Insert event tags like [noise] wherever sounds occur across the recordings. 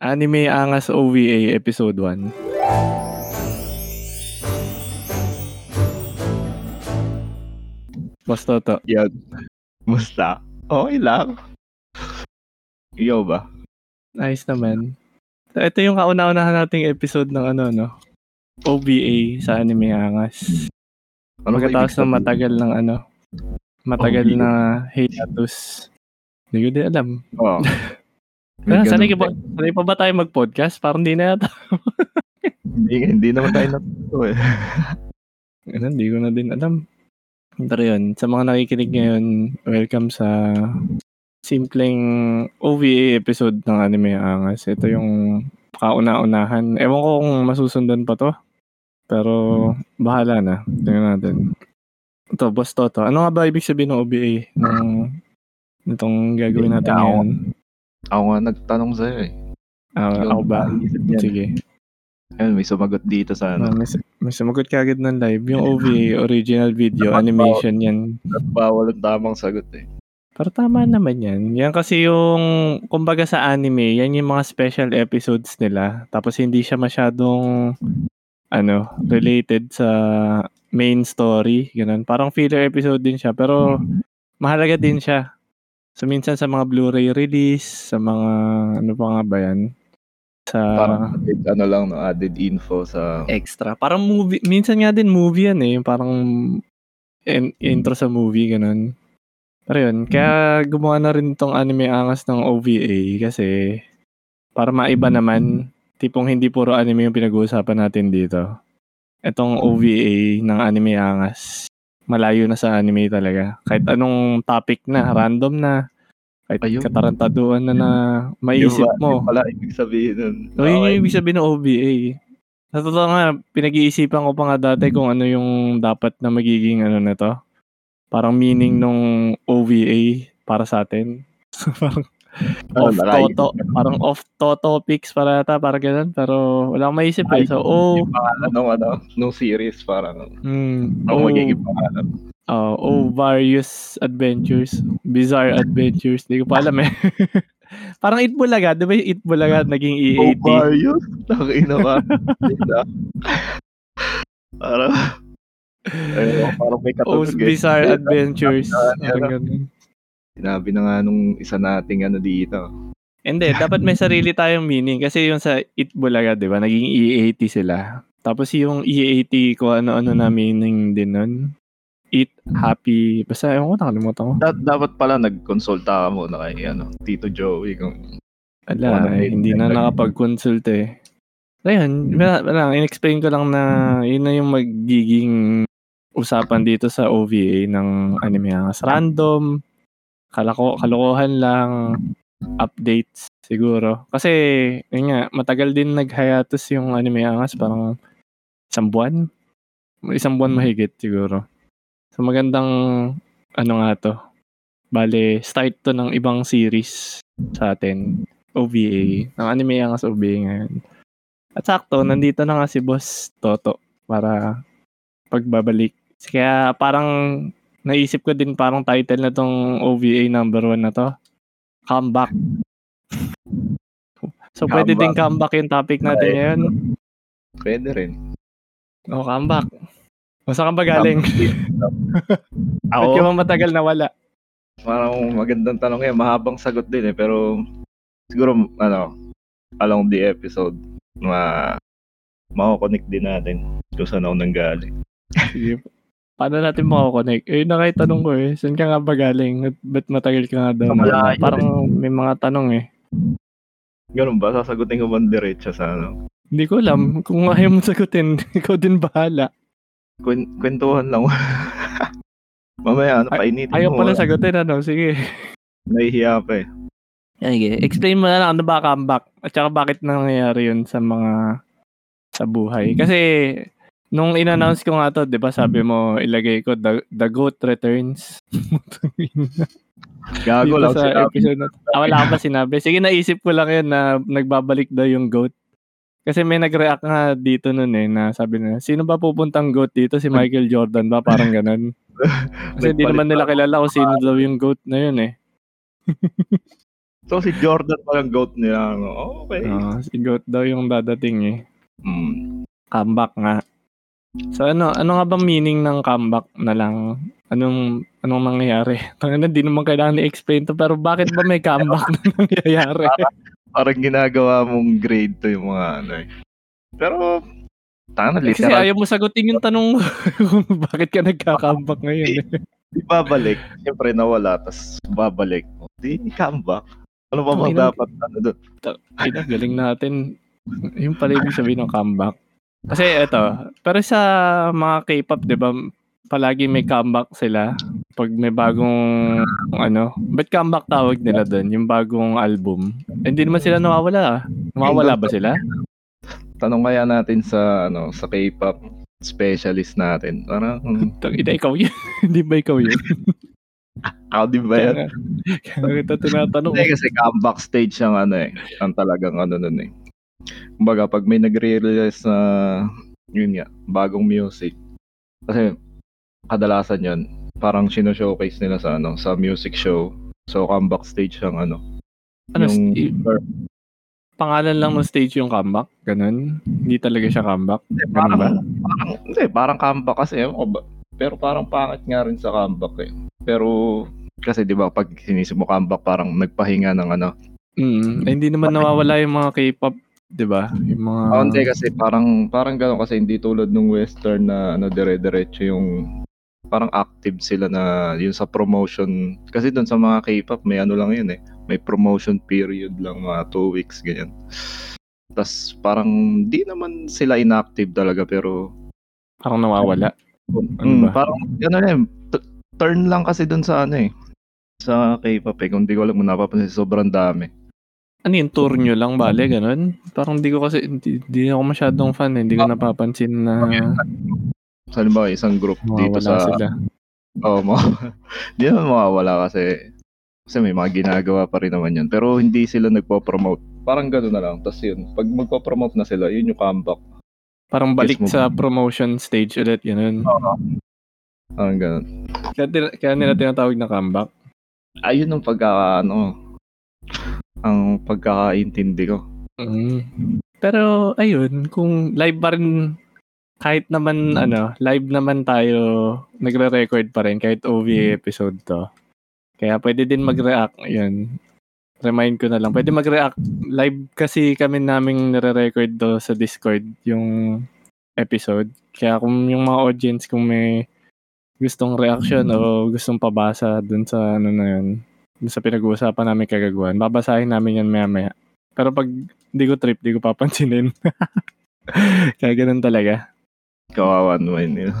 Anime Angas OVA Episode 1. Boss Toto. Yan. Musta? Okay lang. Ikaw ba? Nice naman. So, ito yung kauna-unahan nating episode ng ano, no? OVA sa Anime Angas. Ano Pagkatapos ng matagal ng ano, matagal OVA. na hiatus. Hindi ko din alam. Oo. Pero [laughs] May sanay, ka ba, sanay pa ba tayo mag-podcast? Parang di na yata. Hindi, hindi naman tayo natuto eh. [laughs] Ano, hindi ko na din alam. Pero yun, sa mga nakikinig ngayon, welcome sa simpleng OVA episode ng Anime Angas. Ito yung kauna-unahan. Ewan ko kung masusundan pa to. Pero bahala na. Tingnan natin. Ito, Boss Toto. Ano nga ba ibig sabihin ng OVA? Ng itong gagawin natin ngayon? Ako nga nagtanong sa'yo eh. Ah, Ikaw ako ba? yan. Sige. Ayun, may sumagot dito sa ano. may, may sumagot ka agad ng live. Yung OVA, original video, animation yan. Bawal ang tamang sagot eh. Pero tama naman yan. Yan kasi yung, kumbaga sa anime, yan yung mga special episodes nila. Tapos hindi siya masyadong, ano, related sa main story. Ganun. Parang filler episode din siya. Pero mahalaga din siya. So minsan sa mga Blu-ray release, sa mga, ano pa nga ba yan? Sa Parang added, ano lang, no, added info sa... extra. Parang movie, minsan nga din movie yan eh. Parang in- intro sa movie, ganun. Pero yun, kaya gumawa na rin tong anime angas ng OVA kasi para maiba naman, tipong hindi puro anime yung pinag-uusapan natin dito. Itong OVA ng anime angas, malayo na sa anime talaga. Kahit anong topic na, random na, kahit Ayun. katarantaduan na na maisip Yung mo. yung pala ibig sabihin nun. So, yun yung ibig sabihin ng OVA. Sa totoo nga, pinag-iisipan ko pa nga dati kung ano yung dapat na magiging ano na to. Parang meaning nung OVA para sa atin. [laughs] parang Ano, off nakaisip toto, parang off to topics para ata, para ganun. Pero wala akong maisip eh. So, oh, Yung pangalan ng ano, no series parang mm, oh, magiging pangalan. oh, oh, various adventures, bizarre adventures. Hindi ko pa alam eh. [laughs] parang It Bulaga, di ba yung It Bulaga naging E Oh, EAT? Marius? Nakina ka. parang, [laughs] ayun, parang may Oh, katunog eh. bizarre adventures. Parang ganun. Sinabi na nga nung isa nating ano dito. Hindi, dapat may sarili tayong meaning. Kasi yung sa It Bulaga, di ba, naging E80 sila. Tapos yung E80 ko ano-ano na meaning din nun. Eat, happy, basta ewan ko, nakalimutan ko. Da- dapat pala nagkonsulta ka muna kay ano, Tito Joey kung Ala, Ano, eh, hindi na nakapag-consult eh. Ayun, wala, wala, in-explain ko lang na yun na yung magiging usapan dito sa OVA ng anime angas. Random, kalako, kalokohan lang, updates siguro. Kasi, yun nga, matagal din nag-hiatus yung anime angas, parang isang buwan. Isang buwan mahigit siguro. So magandang, ano nga to, bale, start to ng ibang series sa atin. OVA. Ng anime angas OVA ngayon. At sakto, nandito na nga si Boss Toto para pagbabalik. Kaya parang naisip ko din parang title na tong OVA number one na to. Comeback. So pwede din comeback yung topic natin Ay. ngayon. pwede rin. O, comeback. O, saan ba galing? [laughs] Ba't ka Ako, matagal na wala? parang magandang tanong yan. Mahabang sagot din eh. Pero siguro, ano, along the episode, ma makakonect din natin kung saan ako nanggaling. Sige. Paano natin makakonect? Eh, na kayo tanong ko eh. Saan ka nga ba galing? At ba't matagal ka nga daw? wala? Parang may mga tanong eh. Ganun ba? Sasagutin ko ba diretso sa ano? Hindi ko alam. Kung ayaw mo sagutin, [laughs] ikaw din bahala. Kwen- kwentuhan lang. [laughs] Mamaya, ano, painitin Ayaw mo. pala sagutin, ano? Sige. Nahihiya pa eh. Sige. Explain mo na lang ano ba comeback? At saka bakit nangyayari yun sa mga sa buhay. Kasi nung in-announce ko nga to, 'di ba, sabi mo ilagay ko the, the goat returns. [laughs] Gago lang sa sinabi. episode na. Ah, wala ba sinabi? Sige, naisip ko lang yun na nagbabalik daw yung goat. Kasi may nag-react nga dito nun eh, na sabi na, sino ba pupuntang goat dito? Si Michael Jordan ba? Parang ganun. [laughs] Kasi hindi naman nila kilala kung sino daw yung goat na yun eh. [laughs] So si Jordan pa yung GOAT nila. ano? Okay. Ah, si Goat daw yung dadating eh. Mm. Comeback nga. So ano, ano nga bang meaning ng comeback na lang? Anong anong nangyayari? [laughs] Tangina, di naman kailangan i-explain to pero bakit ba may comeback na [laughs] nangyayari? Parang ginagawa mong grade to yung mga ano eh. Pero, tanga na, Kasi literal. ayaw mo sagutin yung tanong [laughs] kung bakit ka nagka-comeback ngayon. eh. Di babalik. Siyempre nawala, tapos babalik. Di comeback. Ano ba Ang mga ina- dapat ano doon? Galing natin. Yung pala ibig sabihin ng comeback. Kasi eto, pero sa mga K-pop, di ba, palagi may comeback sila pag may bagong ano, ba't comeback tawag nila doon, yung bagong album. Eh, Hindi naman sila nawawala. ah. Nawawala ba sila? Tanong kaya natin sa ano sa K-pop specialist natin. Parang, hmm, [laughs] Tang ina, ikaw yun. [laughs] Hindi ba ikaw yun? [laughs] how di ba yan? Kaya kaya kita tinatanong. Hindi kasi comeback stage ang ano eh. Ang talagang ano nun eh. Kumbaga, pag may nagre-release na, yun nga, bagong music. Kasi, kadalasan yun, parang sino-showcase nila sa ano, sa music show. So, comeback stage ang ano. Ano, yung, sti- pangalan lang ng stage yung comeback? Ganun? Hindi talaga siya comeback? Ganun parang, ba? parang, hindi, parang comeback kasi. ba- Pero parang pangit nga rin sa comeback eh. Pero, kasi di ba pag sinisip mo comeback parang nagpahinga ng ano Mm, eh, hindi naman nawawala yung mga K-pop, 'di ba? Yung mga Ah, hindi kasi parang parang gano'n kasi hindi tulad ng western na ano dire-diretso yung parang active sila na yun sa promotion kasi doon sa mga K-pop may ano lang yun eh may promotion period lang mga two weeks ganyan tas parang di naman sila inactive talaga pero parang nawawala. Ano mm, ba? parang ano yun, t- turn lang kasi doon sa ano eh sa K-pop eh kung di ko alam kung napapansin sobrang dami Ano yung tour nyo lang, bale, ganun? Parang hindi ko kasi, hindi, hindi ako masyadong fan, eh. hindi ko napapansin na sa halimbawa isang group dito mawawala sa sila. Oo, mo. Hindi [laughs] naman mawawala kasi kasi may mga ginagawa pa rin naman yun. Pero hindi sila nagpo-promote. Parang gano'n na lang. Tapos yun, pag magpo-promote na sila, yun yung comeback. Parang balik mo sa promotion stage ulit, ganun. Parang gano'n. Kaya, tin- kaya nila tinatawag na comeback. Ayun ang pagka, ano, ang pagkakaintindi ko. Mm. Pero, ayun, kung live pa rin, kahit naman, ano, live naman tayo, nagre-record pa rin, kahit OVA episode to. Kaya pwede din mag-react, yun. Remind ko na lang. Pwede mag-react. Live kasi kami naming nire-record to sa Discord, yung episode. Kaya kung yung mga audience, kung may gustong reaction o gustong pabasa dun sa ano na yun, sa pinag-uusapan namin kagaguhan, babasahin namin yan maya-maya. Pero pag di ko trip, di ko papansinin. [laughs] Kaya ganun talaga. Kawawa naman yun.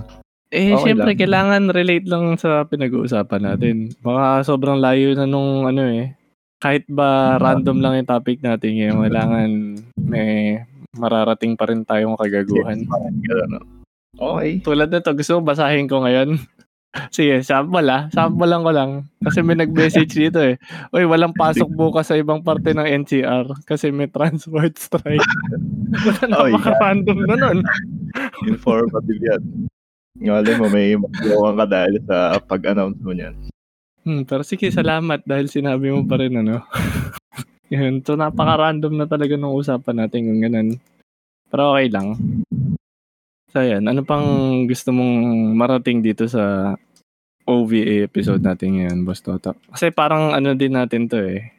Eh, Okay syempre, lang. kailangan relate lang sa pinag-uusapan natin. Baka sobrang layo na nung ano eh. Kahit ba random lang yung topic natin ngayon, kailangan may mararating pa rin tayong kagaguhan. No? Okay. Tulad nito, gusto mo basahin ko ngayon? [laughs] Sige, sample ah. Sample lang ko lang. Kasi may nag-message dito eh. Uy, walang pasok bukas sa ibang parte ng NCR kasi may transport strike. [laughs] Oy, Napaka-random na nun. Informative yan. Ngayon mo, may magagawa ka dahil sa pag-announce mo niyan. Hmm, pero sige, salamat dahil sinabi mo pa rin ano. [laughs] Yun, so napaka-random na talaga nung usapan natin kung ganun. Pero okay lang. So yan, ano pang gusto mong marating dito sa OVA episode natin ngayon, Boss Toto? Kasi parang ano din natin to eh.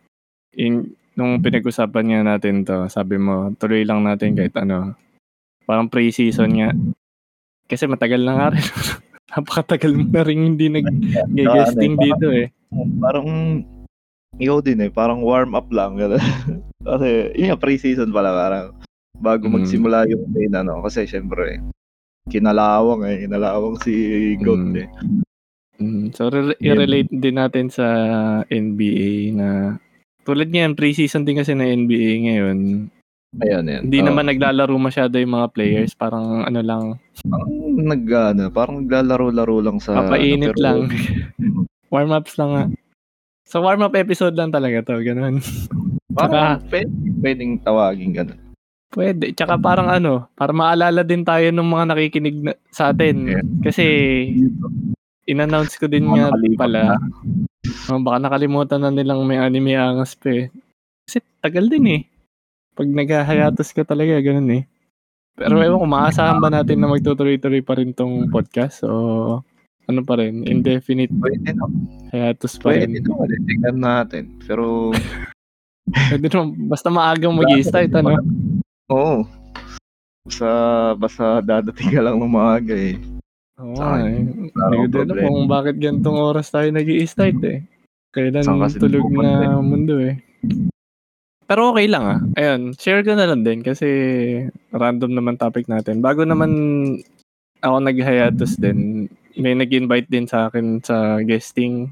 In, nung pinag-usapan nga natin to, sabi mo, tuloy lang natin kahit ano. Parang pre-season nga. Kasi matagal na nga rin. [laughs] Napakatagal mo na rin hindi nag-guesting dito eh. Parang, ikaw din eh, parang warm up lang. [laughs] kasi, yun nga, pre-season pala, parang, bago Mm. magsimula yung main, ano, kasi syempre, kinalawang eh, kinalawang si Goat Mm. eh. Mm, so, re- i-relate din natin sa NBA na tulad niyan, preseason din kasi ng NBA ngayon. Ayan, yan. Hindi Oo. naman naglalaro masyado yung mga players. Parang ano lang, Parang nag, ano, parang naglalaro-laro lang sa... papainit ano, pero- lang. [laughs] Warm-ups lang nga. So, warm-up episode lang talaga to. Ganun. Parang pwede, pwedeng tawagin gano'n. Pwede. Tsaka parang ano, para maalala din tayo ng mga nakikinig na, sa atin. Kasi, in-announce ko din nga pala. Oh, baka nakalimutan na nilang may anime angas pa eh. Kasi tagal din eh. Pag nag-hiatus ka talaga, ganun eh. Pero ewan ko, maasahan ba natin na magtutuloy-tuloy pa rin tong podcast? O ano pa rin? Indefinite Pwede na. hiatus pa Pwede rin? naman. eh. Tingnan natin. Pero, [laughs] Pwede naman, basta maagang mag-i-start, ano? Oo. Basta, basta dadating ka lang ng maaga eh. Oo nga eh. Hindi ko din alam kung bakit gantong oras tayo nag start eh. Kailan tulog na mundo eh. Pero okay lang ah. Ayun, share ko na lang din kasi random naman topic natin. Bago naman ako nag-hiatus din, may nag-invite din sa akin sa guesting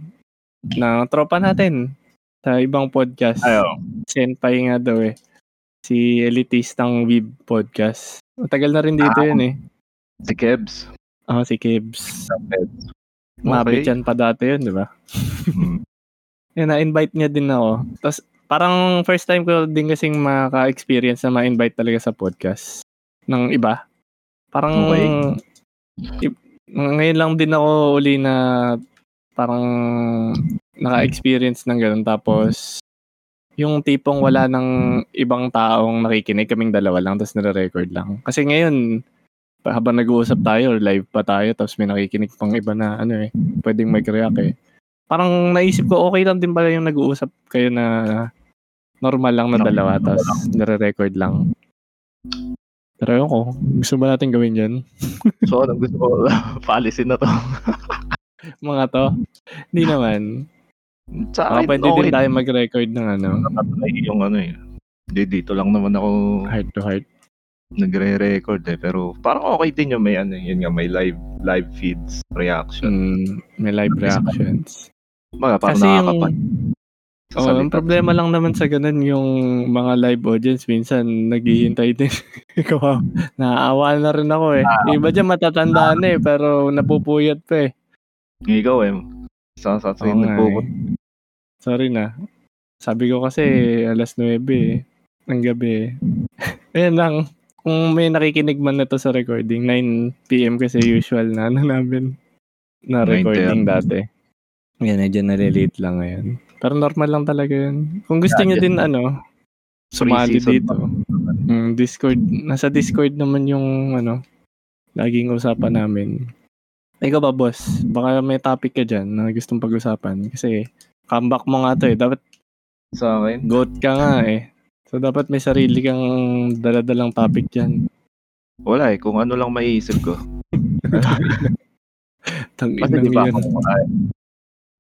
na tropa natin sa ibang podcast. Ayaw. Senpai nga daw eh. Si Elitistang Vib Podcast. Matagal na rin dito Ah. yun eh. Si Kebs. Ah, si Kibs. Sa Kebs. Mabit yan pa dati yun, di ba? [laughs] Yun, na-invite niya din ako. Tapos, parang first time ko din kasing maka-experience na ma-invite talaga sa podcast ng iba. Parang, Okay. i- ngayon lang din ako uli na parang naka-experience ng ganun. Tapos, yung tipong wala ng ibang taong nakikinig, kaming dalawa lang, tapos nare-record lang. Kasi ngayon, habang nag-uusap tayo, live pa tayo, tapos may nakikinig pang iba na, ano eh, pwedeng mag-react eh. Parang naisip ko, okay lang din pala yung nag-uusap kayo na normal lang na dalawa, tapos nare-record lang. Pero ayun ko, gusto ba natin gawin yan? [laughs] So, ano gusto ko, [laughs] policy na to. Mga to? Hindi naman. Sa akin, pwede okay. din tayo mag-record ng ano, Nakatry yung ano eh. Hindi, dito lang naman ako heart to heart. nagre-record eh. Pero parang okay din yung may ano, yun nga, may live live feeds, reaction. Mm, may live reactions. Mga parang Kasi yung, nakakapan. oh, ang problema lang naman sa ganun yung mga live audience minsan naghihintay din. [laughs] Ikaw, naaawa na rin ako eh. Iba dyan matatanda na eh, pero napupuyat pa eh. Ikaw eh. Sa sa sa Oo nga eh. Sorry na. Sabi ko kasi alas 9 eh. Ng gabi eh. [laughs] Ayan lang. Kung may nakikinig man na to sa recording, 9pm kasi usual na ano namin na 9:30. recording dati. Yan, medyo nalilate lang ngayon. Pero normal lang talaga yun. Kung gusto Yeah, nyo yeah. din ano, sumali Pre-season dito. Mm, Discord. Nasa Discord naman yung ano, laging usapan namin. Ikaw ba, boss? Baka may topic ka dyan na gustong pag-usapan. Kasi comeback mo nga to eh. Dapat Sa akin. goat ka nga eh. So dapat may sarili kang daladalang topic dyan. Wala eh. Kung ano lang maiisip ko. [laughs] Tangin ng di ba yun. ako, ah,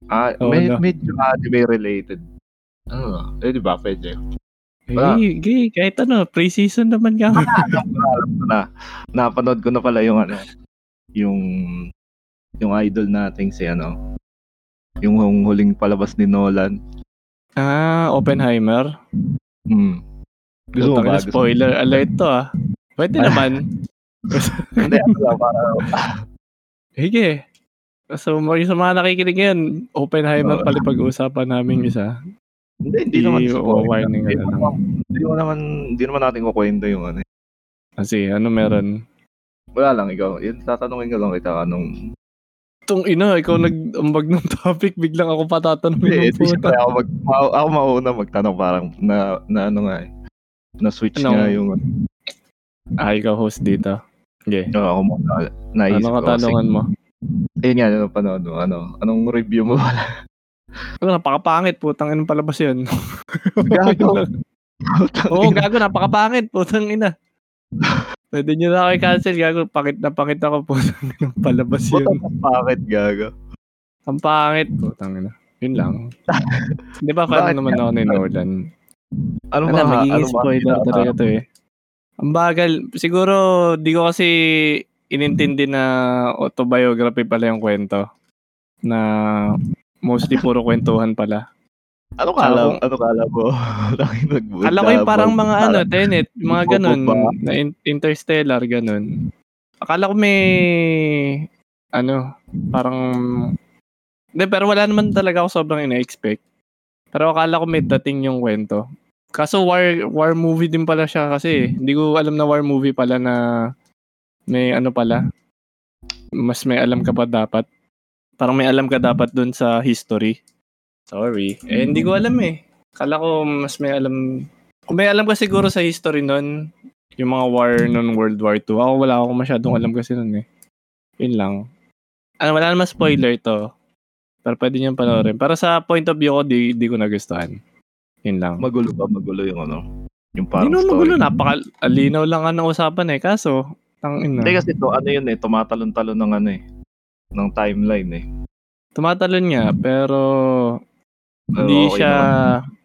ah, Oo, med- no. medyo anime related. Ano, eh di ba, pwede. Hey, gay, kahit ano, pre-season naman ka. Alam ko na, alam ko na. Napanood ko na pala yung ano, yung yung idol nating si ano, yung huling palabas ni Nolan. ah, Oppenheimer. Hmm. Gusto mo ba? ina, Gusto? Spoiler alert to ah. Pwede naman. [laughs] [laughs] Hindi, ano lang, para, Sige. So, sa mga nakikinig ngayon, Oppenheimer Oo. pala pag-uusapan namin isa. hindi, hindi naman spoiler. Hindi naman, hindi naman, hindi naman natin kukwento yung ano. Kasi ano meron? Wala lang, ikaw. Yun, tatanungin ko lang kita anong... Tong ina, ikaw nag-ambag ng [laughs] topic, biglang ako patatanungin ng syempre puta. ako, mag, ma- ako mauna magtanong parang na, na ano nga eh. Na switch Anong- nga yung... Ah, ikaw host dito. Okay. Oo, ako muna. Naisip Ano ko. katanungan mo? Ayun nga, ano panood mo? Ano? Anong review mo? [laughs] Ano, napakapangit, putang ina palabas yun. Gago. [laughs] Oo, gago, napakapangit, putang ina. [laughs] Pwede nyo na ako i-cancel, gago. Pakit na pakit ako, ina, [laughs] palabas yun. ka bakit, gago? Ang pangit, putang ina. Yun lang. [laughs] Di ba, fan naman ako ni Nolan. Ano Ano, ba? magiging ano ba? spoiler talaga to eh. Ang bagal. Siguro, di ko kasi inintindi na autobiography pala yung kwento. Na mostly puro kwentuhan pala. Ano kala, Ako- ano kala mo? [laughs] Nakikinig- Alam ko yung parang mga ano, Tenet, mga ganun, na in- interstellar, ganun. Akala ko may, ano, parang, hindi, pero wala naman talaga ako sobrang ina-expect. Pero akala ko may dating yung kwento. Kaso war, war movie din pala siya kasi, eh. hindi ko alam na war movie pala na may ano pala, mas may alam ka pa dapat. Parang may alam ka dapat dun sa history. Sorry. Eh, hindi ko alam eh. Kala ko mas may alam. Kung may alam ka siguro sa history nun, yung mga war nun World War II. Ako wala ako masyadong alam kasi nun eh. Yun lang. Ano, wala naman spoiler to. Pero pwede niyang panoorin. Para sa point of view ko, di, di ko nagustuhan. Yun lang. Magulo ba? Magulo yung ano? Yung Hindi parang story. magulo. Napaka-alinaw lang ang usapan eh. Kaso, tang ina. Hindi kasi to, ano yun eh, tumatalon-talon ng ano eh, ng timeline eh. Tumatalon nga, Pero hindi okay siya... naman.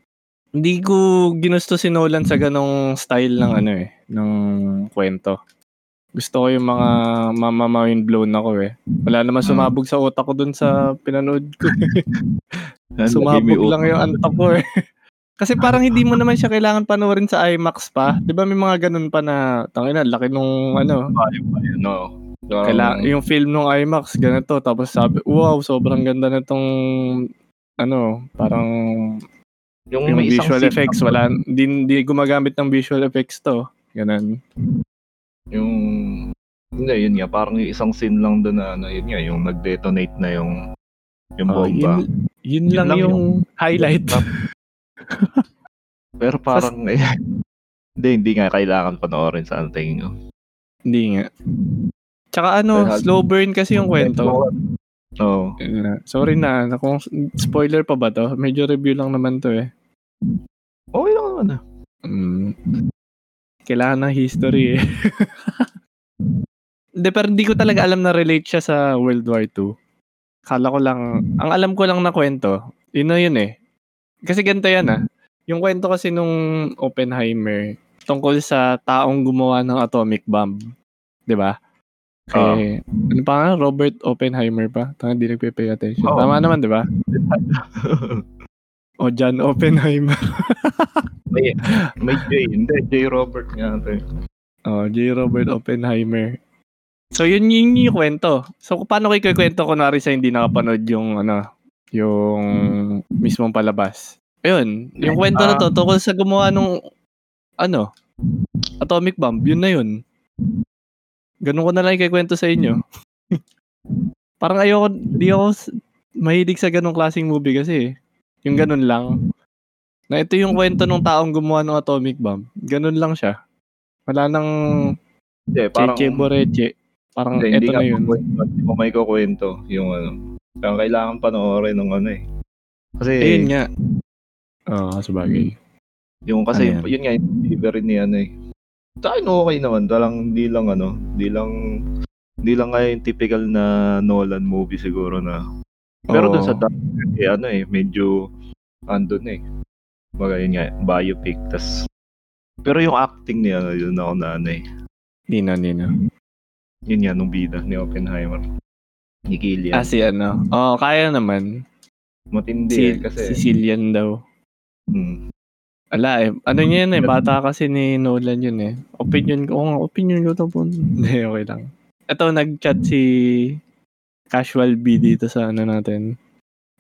Hindi ko ginusto si Nolan sa ganong style ng ano eh, ng kwento. Gusto ko yung mga mama mind blown ako eh. Wala naman Hmm. sumabog sa utak ko dun sa pinanood ko. [laughs] Yan, sumabog lang yung antok ko eh. [laughs] Kasi parang hindi mo naman siya kailangan panoorin sa IMAX pa. 'Di ba may mga ganun pa na tangina laki nung ano, no. Um, Kaila, yung film nung IMAX, ganito. Tapos sabi, wow, sobrang ganda na tong, ano, parang, yung, yung may isang visual effects, na- wala, di, di gumagamit ng visual effects to. Ganun. Yung, hindi, yun nga, parang yung isang scene lang doon na, ano, yun nga, yung nag-detonate na yung, yung Oh, bomba. yun, yun, Yun lang, lang yung highlight. [laughs] Pero parang, eh, hindi, hindi nga kailangan panoorin sa ano tingin ko. Hindi nga. Tsaka ano, Kaya- slow burn kasi yung kwento. Oo. Uh, sorry na, na, kung spoiler pa ba to? Medyo review lang naman to eh. Okay lang naman ah. Mm. Kailangan ng history eh. [laughs] Hindi, pero hindi ko talaga alam na relate siya sa World War II. Kala ko lang, ang alam ko lang na kwento, yun na yun eh. Kasi ganito yan ah. Yung kwento kasi nung Oppenheimer, tungkol sa taong gumawa ng atomic bomb. 'Di ba? Kay, ano pa nga? Robert Oppenheimer pa? Tanga, di nagpe-pay attention. Oo. Tama naman, di ba? [laughs] O John Oppenheimer. may, may J, hindi, J. Robert nga. Oh, J. Robert Oppenheimer. So, yun yun yung kwento. So, paano ko ikikwento kunwari sa hindi nakapanood yung, ano, yung mismong palabas? Ayun, yung kwento na to, tungkol sa gumawa nung, ano, atomic bomb, yun na yun. Ganun ko na lang ikikwento sa inyo. [laughs] Parang ayoko, di ako mahilig sa ganung klaseng movie kasi. Yung ganun lang. Na ito yung kwento ng taong gumawa ng atomic bomb. Ganun lang siya. Wala nang Hindi, parang, Cheche Boreche. Parang hindi eto na yun. Hindi mo may kukwento yung ano. Kaya kailangan panoorin ng ano eh. Kasi, Ayun nga. Oo, oh, sabagay. yung kasi, Ano yan? yun nga, yung delivery ni ano eh. Sa akin okay naman, talang hindi lang ano, hindi lang, hindi lang nga yung typical na Nolan movie siguro na. Pero dun sa. Dark Knight, eh, ano eh, medyo, andun eh. Baga yun nga, biopic, tas, pero yung acting niya, ano, yun ako na ano eh. Nino, Nino. Yun nga, nung bida ni Oppenheimer. Ni Killian. Ah, si ano. Oo, oh, kaya naman. Matindi Si, eh, kasi, Sicilian daw. hmm, Ala eh. Ano niya yun eh. Bata kasi ni Nolan yun eh. Opinion ko. Oo nga, opinion ko to po. [laughs] Hindi, okay lang. Ito, nag-chat si Casual B dito sa ano natin.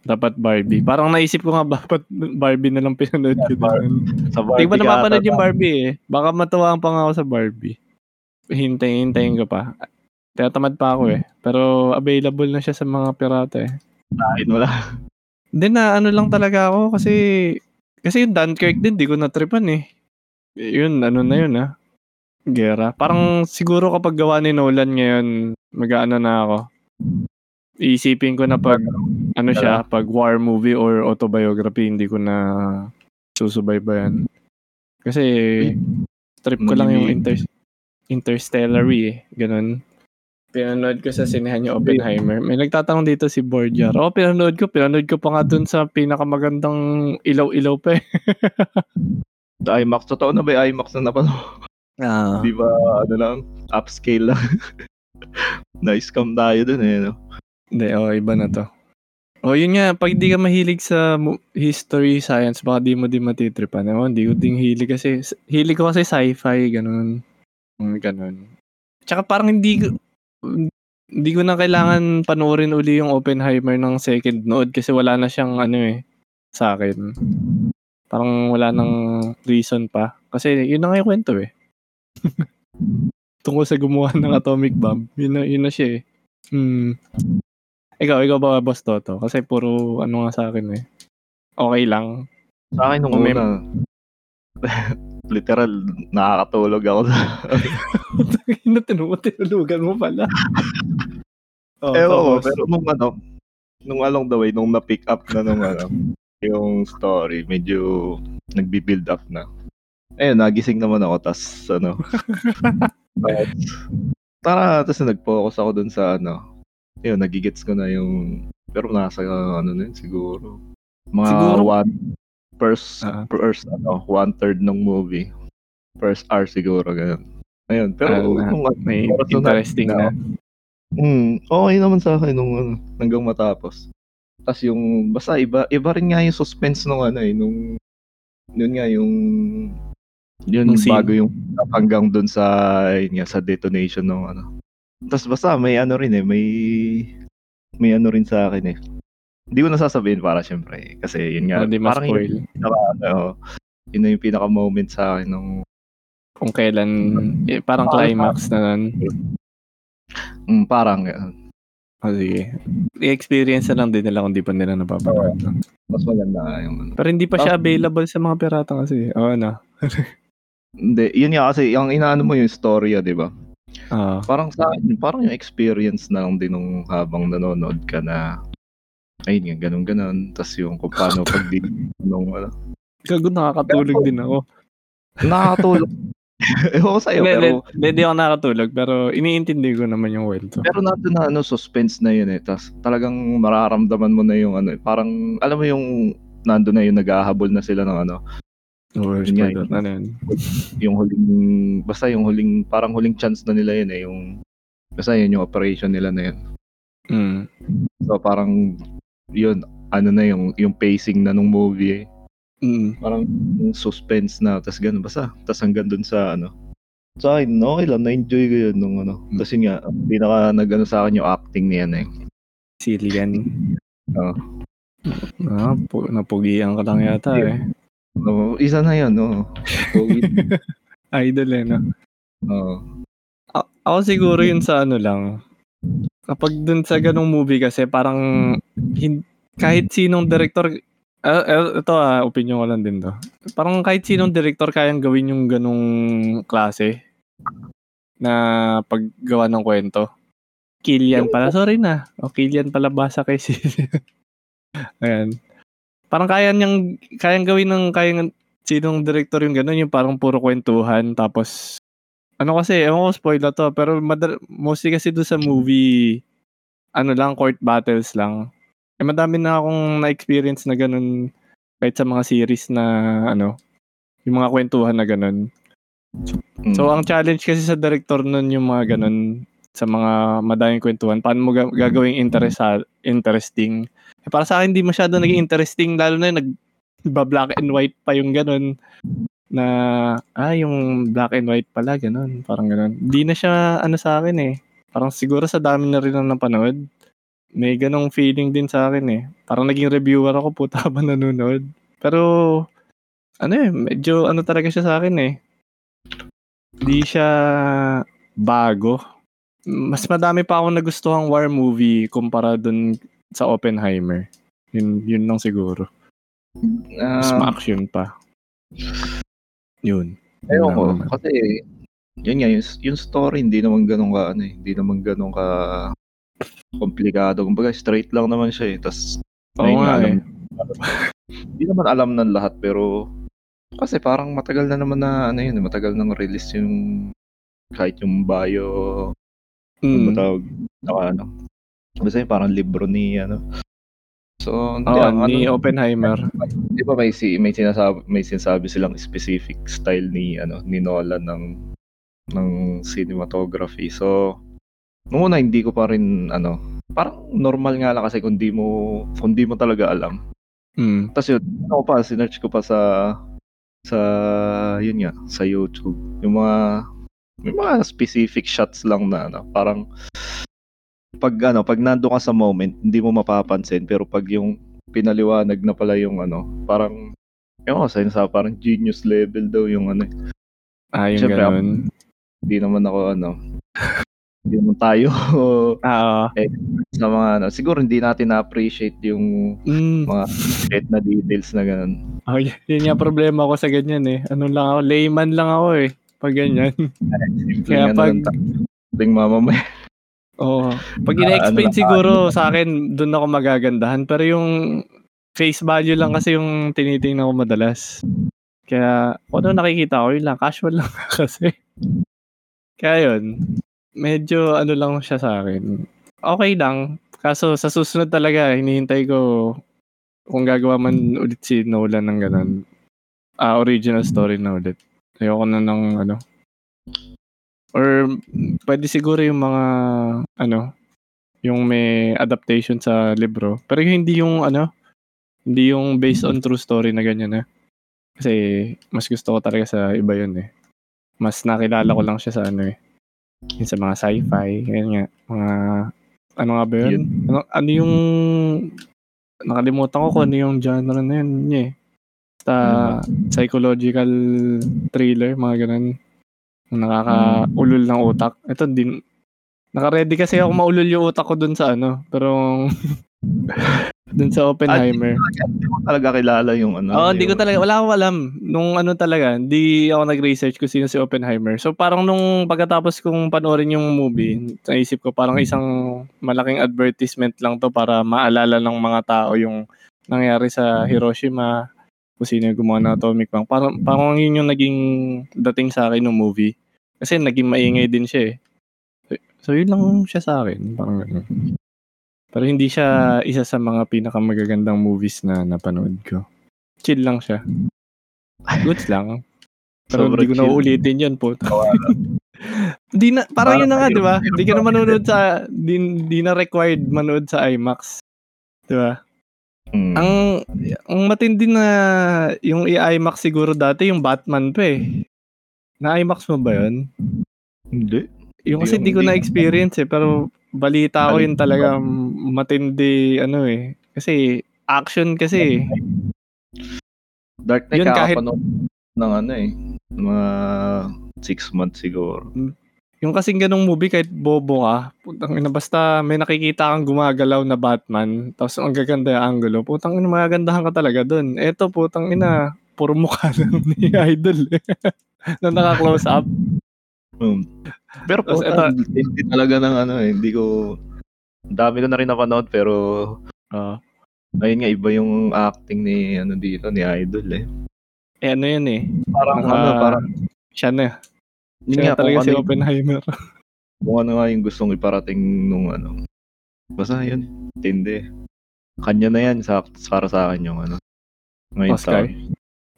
Dapat Barbie. Parang naisip ko nga [laughs] dapat Barbie na lang pinanood ko doon. sa Hindi Barbie ko pa ka napapanood yung Barbie eh. Baka matuwaan pa nga ako sa Barbie. Hintayin, hintayin ko pa. Tinatamad pa ako eh. Pero available na siya sa mga pirata eh. Kain wala. Hindi na ano lang talaga ako kasi kasi yung Dunkirk din di ko natripan eh. Yun ano na yun ah. Gera. Parang siguro kapag gawa ni Nolan ngayon, mag-ano na ako. Iisipin ko na pag ano siya, pag war movie or autobiography, hindi ko na susubaybayan. Kasi trip ko lang yung inter Interstellar eh. Ganun. Pinanood ko sa sinehan yung Oppenheimer. May nagtatanong dito si Borgia. Oo, pinanood ko. Pinanood ko pa nga dun sa pinakamagandang ilaw-ilaw pa eh. Sa [laughs] IMAX, totoo na ba yung IMAX na napanood? Ah. Di ba, ano lang, upscale lang. [laughs] Na-scam tayo dun eh, no? Hindi, oh, iba na to. Oh, yun nga, pag di ka mahilig sa history, science, baka di mo din matitripan. Oh, hindi ko din hilig kasi, hilig ko kasi sci-fi, ganun. Mm, ganun. Tsaka parang hindi ko, hindi ko na kailangan panoorin uli yung Oppenheimer ng second nood kasi wala na siyang ano eh, sa akin. Parang wala nang reason pa. Kasi yun na nga yung kwento eh. [laughs] Tungkol sa gumawa ng atomic bomb. Yun na, yun na siya eh. Hmm. Ikaw, ikaw ba boss Toto? Kasi puro ano nga sa akin eh. okay lang. Sa akin nung una, [laughs] literal, nakakatulog ako. na tinuot, tinulugan mo pala. [laughs] oh, Ewan ko, pero nung ano, nung along the way, nung na-pick up na nung ano, yung story, medyo nagbi-build up na. Ayun, nagising naman ako, tas ano, [laughs] tas, tara, tas nag-focus ako dun sa ano, yun, nagigets ko na yung, pero nasa ano na yun, siguro. Mga Siguro- one, first, Ah. first, ano, one third ng movie. First hour siguro, ganun. Ayun, pero na- nung, may interesting na- na. Hmm, okay naman sa akin nung ano, hanggang matapos. Tapos yung, basta iba, iba rin nga yung suspense nung ano eh, nung, yun nga yung, yun scene. bago yung hanggang dun sa, yun nga, sa detonation nung ano. Tapos basta may ano rin eh, may, may ano rin sa akin eh. Hindi ko nasasabihin para syempre eh, kasi yun nga, Hindi parang ma-spoil. yun, pinaka, ano, yun na yung pinaka-moment sa akin nung, Kung kailan, eh, parang climax na nun. mm, parang, uh, O sige. I-experience na lang din nila kung di pa nila napapanood. no? mas maganda yung ano. Pero hindi pa siya available sa mga pirata kasi. Oo na. [laughs] Hindi, yun nga kasi, yung inaano mo yung storya, di ba? Ah, Parang sa parang yung experience na lang din nung habang nanonood ka na ayun nga, ganun ganun. Tapos yung kung paano [laughs] pag di nung ano. gago nakakatulog din ako. Nakakatulog. [laughs] Ewan ko sa'yo, pero, hindi, ako nakakatulog pero iniintindi ko naman yung kwento. pero nandun na ano, suspense na yun eh. Tapos talagang mararamdaman mo na yung ano, eh, parang, alam mo yung nandun na yung naghahabol na sila ng ano, Oh, Yun nga, spoiler. Ano yun? yung huling, basta yung huling, parang huling chance na nila yun eh, yung, basta yun yung operation nila na yun. Mm. So parang, yun, ano na yung, yung pacing na nung movie eh. Mm. parang suspense na tas ganun basta tas hanggang dun sa ano sa akin okay lang na-enjoy ko yun nung ano Hmm. tas yun nga pinaka nagano sa akin yung acting niya na eh Cillian. [laughs] Oo. Ah, pu- napugian ka lang yata eh. Oo, isa na yun no [laughs] Idol eh, no? Oo. A- ako siguro yun sa ano lang. Kapag dun sa ganong movie kasi parang hin- kahit sinong director ah, ah, ito ah, opinion ko lang din to. Parang kahit sinong director kayang gawin yung ganong klase na paggawa ng kwento. Killian pala. Sorry na. O, Killian pala basa kay si... [laughs] Ayan. Parang kaya niyang, kayang gawin ng, kayang sinong director yung gano'n, yung parang puro kwentuhan, tapos ano kasi, ewan ko spoiler to, pero madal- mostly kasi doon sa movie, ano lang, court battles lang. Eh, madami na akong na-experience na ganun kahit sa mga series na, ano, yung mga kwentuhan na ganun. Mm. So, ang challenge kasi sa director nun yung mga ganun sa mga madaming kwentuhan. Paano mo ga- gagawing interest interesting? Eh, para sa akin, hindi masyado naging interesting, lalo na yung nag black and white pa yung ganun na ah yung black and white pala ganun parang ganun. Hindi na siya ano sa akin eh. Parang siguro sa dami na rin ang napanood may ganong feeling din sa akin eh. Parang naging reviewer ako puta [laughs] habang nanonood. Pero ano eh medyo ano talaga siya sa akin eh. Hindi siya bago. Mas madami pa akong nagustuhang war movie kumpara dun sa Oppenheimer. Yun yun lang siguro. Mas Ah, ma-action pa. Yun. Ewan ko, kasi yun nga, yung, yung story hindi naman ganun ka, ano eh, hindi naman ganun ka komplikado. Kumbaga, straight lang naman siya eh. Tapos, Oo nga eh. [laughs] Hindi naman alam ng lahat, pero kasi parang matagal na naman na, ano yun, eh, matagal nang release yung kahit yung bio, ano Mm. ba tawag, naka ano. Basta yun, parang libro ni, ano. So, hindi, Oo, ang ni ano, Oppenheimer. Di ba may si may sinasabi may sinasabi silang specific style ni ano ni Nolan ng ng cinematography. So nung una hindi ko pa rin ano parang normal nga lang kasi kung di mo kung di mo talaga alam. Mm. Tapos yun, ako pa sinearch ko pa sa sa yun nga sa YouTube. Yung mga may mga specific shots lang na ano, parang pag ano, pag nando ka sa moment, hindi mo mapapansin pero pag yung pinaliwanag na pala yung ano, parang yung ko sa parang genius level daw yung ano. Ah, yung Siyempre, ganun. Hindi naman ako ano. [laughs] yung tayo Oo. [laughs] sa mga ano, siguro hindi natin na-appreciate yung Mm. mga shit na details na ganun. Oh, y- yun yung problema ko sa ganyan eh. Ano lang ako, layman lang ako eh. Pag ganyan. [laughs] Kaya pag, lang ta- Oh, pag ina-explain ano siguro sa akin, doon ako magagandahan. Pero yung face value lang kasi yung tinitingnan ko madalas. Kaya kung ano nakikita ko, yun lang. Casual lang [laughs] kasi. Kaya yun, medyo ano lang siya sa akin. Okay lang. Kaso sa susunod talaga, hinihintay ko kung gagawa man ulit si Nolan ng ganun. Ah, original story na ulit. Ayoko na ng ano. Or pwede siguro yung mga ano, yung may adaptation sa libro. Pero yung hindi yung ano, hindi yung based on true story na ganyan na. Kasi mas gusto ko talaga sa iba yun eh. Mas nakilala ko lang siya sa ano eh. Yung sa mga sci-fi, ganyan nga. Mga, ano nga ba yun? Ano, ano yung, nakalimutan ko kung ano yung genre na yun. yun eh. Basta psychological thriller, mga ganun. Nakakaulol ng utak. Ito din, naka-ready kasi ako maulol yung utak ko dun sa ano. Pero, [laughs] dun sa Oppenheimer. Hindi ko talaga kilala yung ano. Oo, hindi ko talaga, wala akong alam. Nung ano talaga, hindi ako nag-research kung sino si Oppenheimer. So parang nung pagkatapos kong panoorin yung movie, naisip ko parang isang malaking advertisement lang to para maalala ng mga tao yung nangyari sa Hiroshima, kung sino yung gumawa ng atomic bomb. Parang, parang yun yung naging dating sa akin ng movie. Kasi naging maingay din siya eh. So, yun lang siya sa akin. Parang ganun. Pero hindi siya isa sa mga pinakamagagandang movies na napanood ko. Chill lang siya. Goods lang. Pero Sobrang hindi ko na uulitin yun po. [laughs] Di na, parang yun na nga, di ba? Di ka na manonood sa, di, di na required manood sa IMAX. Di ba? Mm. Ang, ang matindi na yung i-IMAX siguro dati, yung Batman pa eh. Na-IMAX mo ba yun? Hindi. Yung Hindi kasi yung- di ko hindi. na-experience eh, pero balita ko yun talaga matindi, ano eh. Kasi, action kasi eh. Dark Knight Yun, kahit- ng ano eh. Mga six months siguro. Yung kasing ganong movie, kahit bobo ka, putang ina, basta may nakikita kang gumagalaw na Batman, tapos ang gaganda yung angulo, putang ina, magagandahan ka talaga dun. Eto, putang ina, puro mukha lang [laughs] ni Idol eh. [laughs] na naka-close up. Um, pero po, eto- hindi talaga ng ano eh. Hindi ko... Dami ko na rin napanood pero Oo. ayun nga iba yung acting ni ano dito ni Idol eh. eh ano yun eh, Parang Naka- ano, parang siya na. yun Siya nga talaga si ano, Oppenheimer. [laughs] kung ano nga yung gustong iparating nung ano. Basta yun, tindi. Kanya na yan sa, para sa akin yung ano. Ngayon Oscar? taon.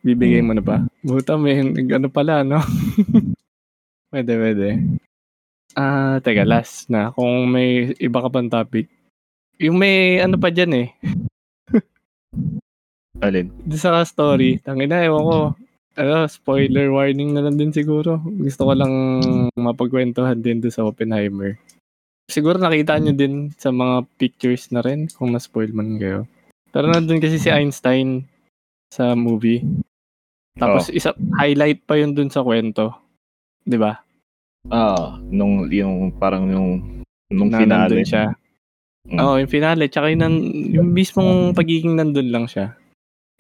Bibigay Hmm. mo na ba? Buta may ano pala, no? [laughs] pwede, pwede. Ah, teka, last na. Kung may iba ka pang topic. Yung may ano pa dyan eh. [laughs] Alin? Doon sa story. Tangina, ewan ko. Ano, spoiler warning na lang din siguro. Gusto ko lang mapagkwentuhan din doon sa Oppenheimer. Siguro nakita nyo din sa mga pictures na rin kung na-spoil man kayo. Pero nandun kasi si Einstein sa movie. Tapos isa highlight pa yun dun sa kwento. 'Di ba? Ah, nung yung parang yung nung Na finale. siya. Mm. Oo, yung finale. Tsaka yung, nan- yung mismong pagiging nandun lang siya.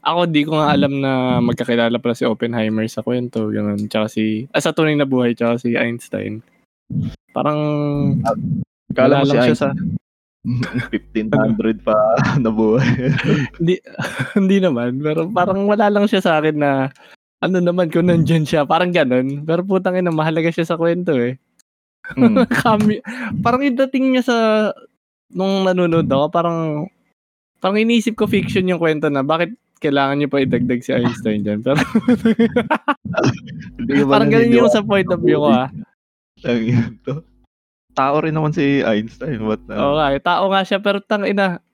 Ako, di ko nga alam na magkakilala pala si Oppenheimer sa kwento. Ganun. Tsaka si, ah, sa tunay na buhay, tsaka si Einstein. Parang, Kala wala mo si siya sa, Einstein, 1500 pa [laughs] nabuhay. hindi, [laughs] hindi naman. Pero parang wala lang siya sa akin na, ano naman kung nandyan siya. Parang ganun. Pero putang ina, mahalaga siya sa kwento eh. Hmm. [laughs] Kami, parang yung dating niya sa, nung nanonood ako, parang, parang iniisip ko fiction yung kwento na, bakit kailangan niyo pa idagdag si Einstein dyan. Pero, parang ganun yung sa point of view ko ah. Ang yun to. Tao rin naman si Einstein. What the? Oo nga, eh, tao nga siya, pero tang ina,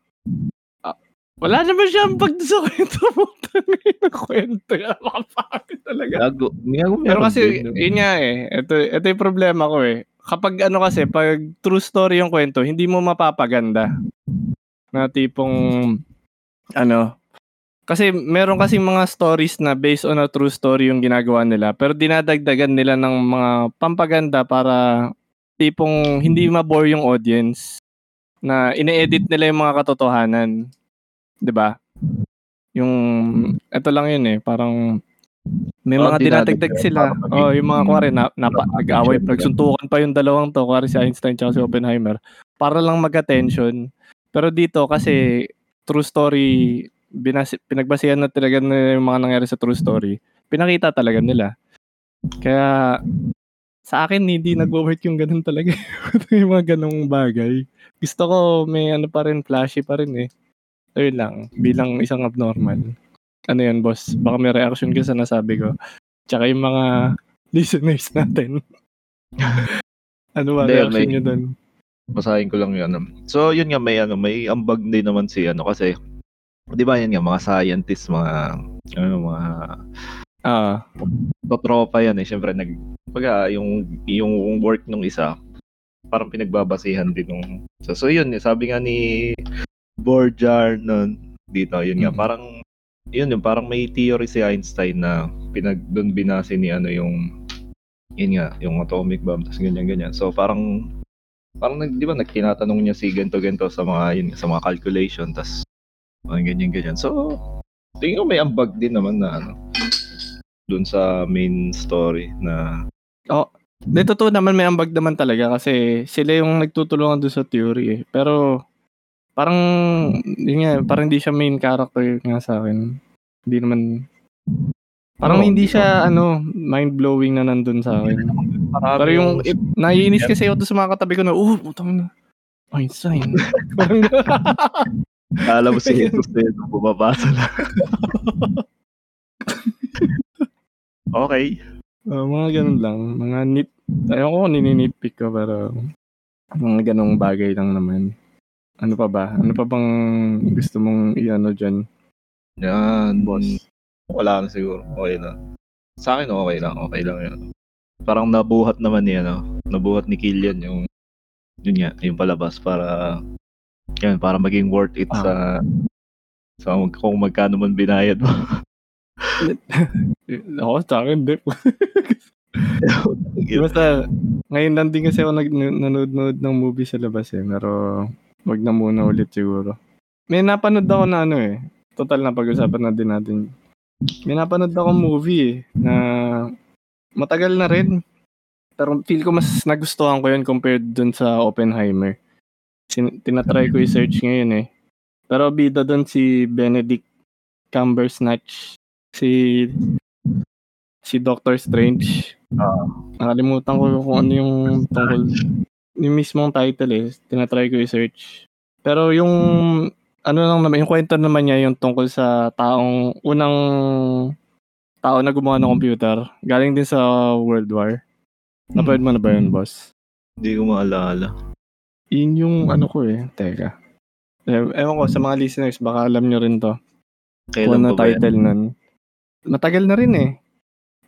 ah, wala naman siyang pag sa kwento mo. Tangina kwento. Makapakit talaga. Gago. Pero kasi, din. yun nga eh. Ito, ito yung problema ko eh. Kapag ano kasi, pag true story yung kwento, hindi mo mapapaganda. Na tipong, ano, kasi meron kasi mga stories na based on a true story yung ginagawa nila, pero dinadagdagan nila ng mga pampaganda para tipong hindi mabore yung audience na ine-edit nila yung mga katotohanan. 'Di ba? Yung ito lang yun eh, parang may Oh, mga dinadagdag sila. Oh, yung mga kuwari na, Drama nag-away, nagsuntukan pa yung dalawang to, kuwari si Einstein tsaka si Oppenheimer, para lang mag-attention. Pero dito kasi true story, binasi, pinagbasihan na talaga nila yung mga nangyari sa true story. Pinakita talaga nila. Kaya sa akin hindi nagwo-work yung ganun talaga. [laughs] yung mga ganung bagay. Gusto ko may ano pa rin, flashy pa rin eh. Ayun lang, bilang isang abnormal. Ano yan, boss? Baka may reaction ka sa nasabi ko. Tsaka yung mga [laughs] listeners natin. [laughs] ano ba Hindi, reaction may- nyo dun? Basahin ko lang 'yun. So, yun nga may ano, may ambag din naman si ano kasi 'di ba yan nga mga scientists, mga ano, mga Ah, totropa yan eh. Syempre nag pag yung yung work nung isa parang pinagbabasihan din nung so, so yun sabi nga ni Borjar nun dito yun nga Mhm. parang yun yung parang may theory si Einstein na pinag doon binase ni ano yung yun nga yung atomic bomb tapos ganyan ganyan so parang parang nag, di ba nagtinatanong niya si ganto ganto sa mga yun sa mga calculation tas mga ganyan ganyan so tingin ko may ambag din naman na ano dun sa main story na Di, totoo naman may ambag naman talaga kasi sila yung nagtutulungan doon sa theory eh. Pero parang, yun nga, parang hindi siya main character nga sa akin. Hindi naman, parang Oo, hindi siya, ano, mind-blowing na nandun sa akin. Pero yung, eh, naiinis kasi ako sa mga katabi ko na, oh, putang na, Einstein. [laughs] parang, alam mo si Jesus na yun, bumabasa na. [laughs] okay. oh, mga ganun lang. Mga nit, ayaw ko nininitpick ko, pero mga ganong bagay lang naman. Ano pa ba? Ano pa bang gusto mong i-ano dyan? Yan, Boss. Wala na siguro. Okay na. Sa akin, okay lang. Okay lang yun. Parang nabuhat naman niya, no? Nabuhat ni Killian yung, yun nga, yung palabas para, yan, para maging worth it Ah. sa, sa kung magkano man binayad mo. [laughs] [laughs] Ako, sa akin, di. [laughs] Basta, ngayon lang din kasi ako nag, nanood-nood ng movie sa labas eh. Pero, wag na muna ulit siguro. May napanood ako na ano eh. Total na pag-usapan na din natin. May napanood ako movie eh, na matagal na rin. Pero feel ko mas nagustuhan ko yun compared dun sa Oppenheimer. Sin- tinatry ko i-search ngayon eh. Pero bida dun si Benedict Cumbersnatch. Si si Doctor Strange. Ah. Nakalimutan ko kung ano yung tungkol yung mismong title eh. Tinatry ko i-search. Pero yung ano lang naman, yung kwento naman niya yung tungkol sa taong unang tao na gumawa ng computer. Galing din sa World War. Napanood mo na ba yun, boss? Hindi ko maalala. Yun yung ano ko eh. Teka. Eh, ewan ko, sa mga listeners, baka alam nyo rin to. Kung Kailan ano ba yan? title nun. Matagal na rin eh.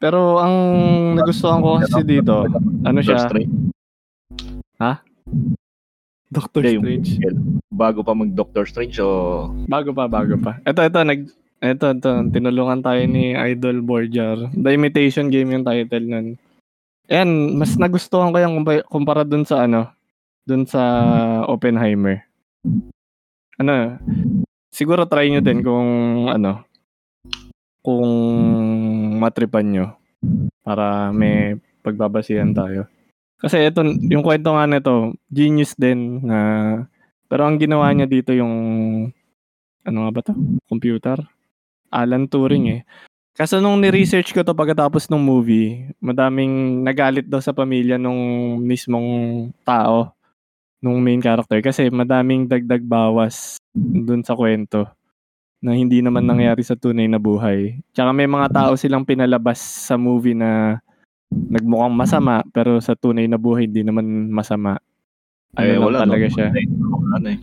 Pero ang nagustuhan ko kasi dito, ano Doctor siya, Strange? Doctor Hindi, Strange. Bago pa mag Doctor Strange o Bago pa, bago pa. Ito, ito, nag, ito, ito, tinulungan tayo ni Idol Borjar. The Imitation Game yung title nun. Ayan, mas nagustuhan ko yung kumpa- kumpara dun sa ano, dun sa Oppenheimer. Ano, siguro try nyo din kung ano, kung matripan nyo para may pagbabasihan tayo. Kasi ito, yung kwento nga nito, genius din na pero ang ginawa niya dito yung ano nga ba to? Computer? Alan Turing eh. Kaso nung ni-research ko to pagkatapos ng movie, madaming nagalit daw sa pamilya nung mismong tao, nung main character. Kasi madaming dagdag bawas dun sa kwento na hindi naman nangyari sa tunay na buhay. Tsaka may mga tao silang pinalabas sa movie na nagmukhang masama pero sa tunay na buhay hindi naman masama. Ano Eh, lang wala, talaga siya. Ano eh.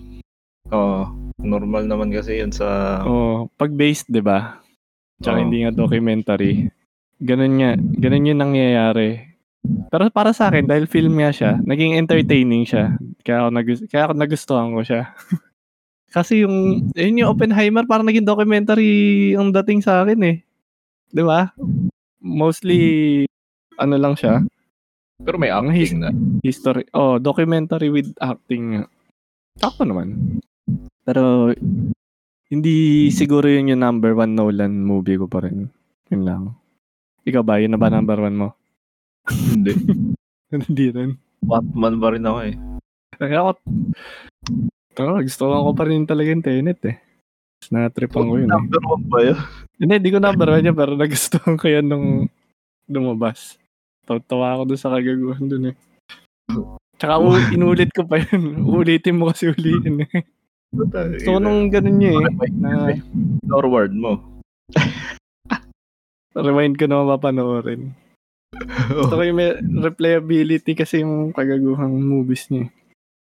Oo, normal naman kasi yun sa... Oh, pag based, 'di ba? Tsaka Oo. hindi nga documentary. Ganun nga, ganun 'yung nangyayari. Pero para sa akin dahil film nga siya, naging entertaining siya. Kaya ako nagus- kaya ako nagustuhan ko siya. [laughs] Kasi yung yun yung Oppenheimer parang naging documentary ang dating sa akin eh. 'Di ba? Mostly ano lang siya. Pero may Ang acting na. history. Oh, documentary with acting nga. Sakto naman. Pero, hindi siguro yun yung number one Nolan movie ko pa rin. Yun lang. Ikaw ba? Yun na ba number one mo? Hindi. [laughs] hindi rin. Batman pa rin ako eh. Kaya ako, pero gusto ko pa rin talaga yung Tenet eh. Na-tripan ko yun eh. Number one ba yun? Hindi, di ko number one yun, pero nagustuhan ko yan nung lumabas. Tawa ako doon sa kagaguhan doon eh. Tsaka [laughs] inulit ko pa yun. Ulitin mo kasi ulitin eh. Ko nung ganun niya eh. Na Forward mo. [laughs] rewind ko na mapapanoorin. [laughs] Gusto ko yung may replayability kasi yung kagaguhang movies niya. eh.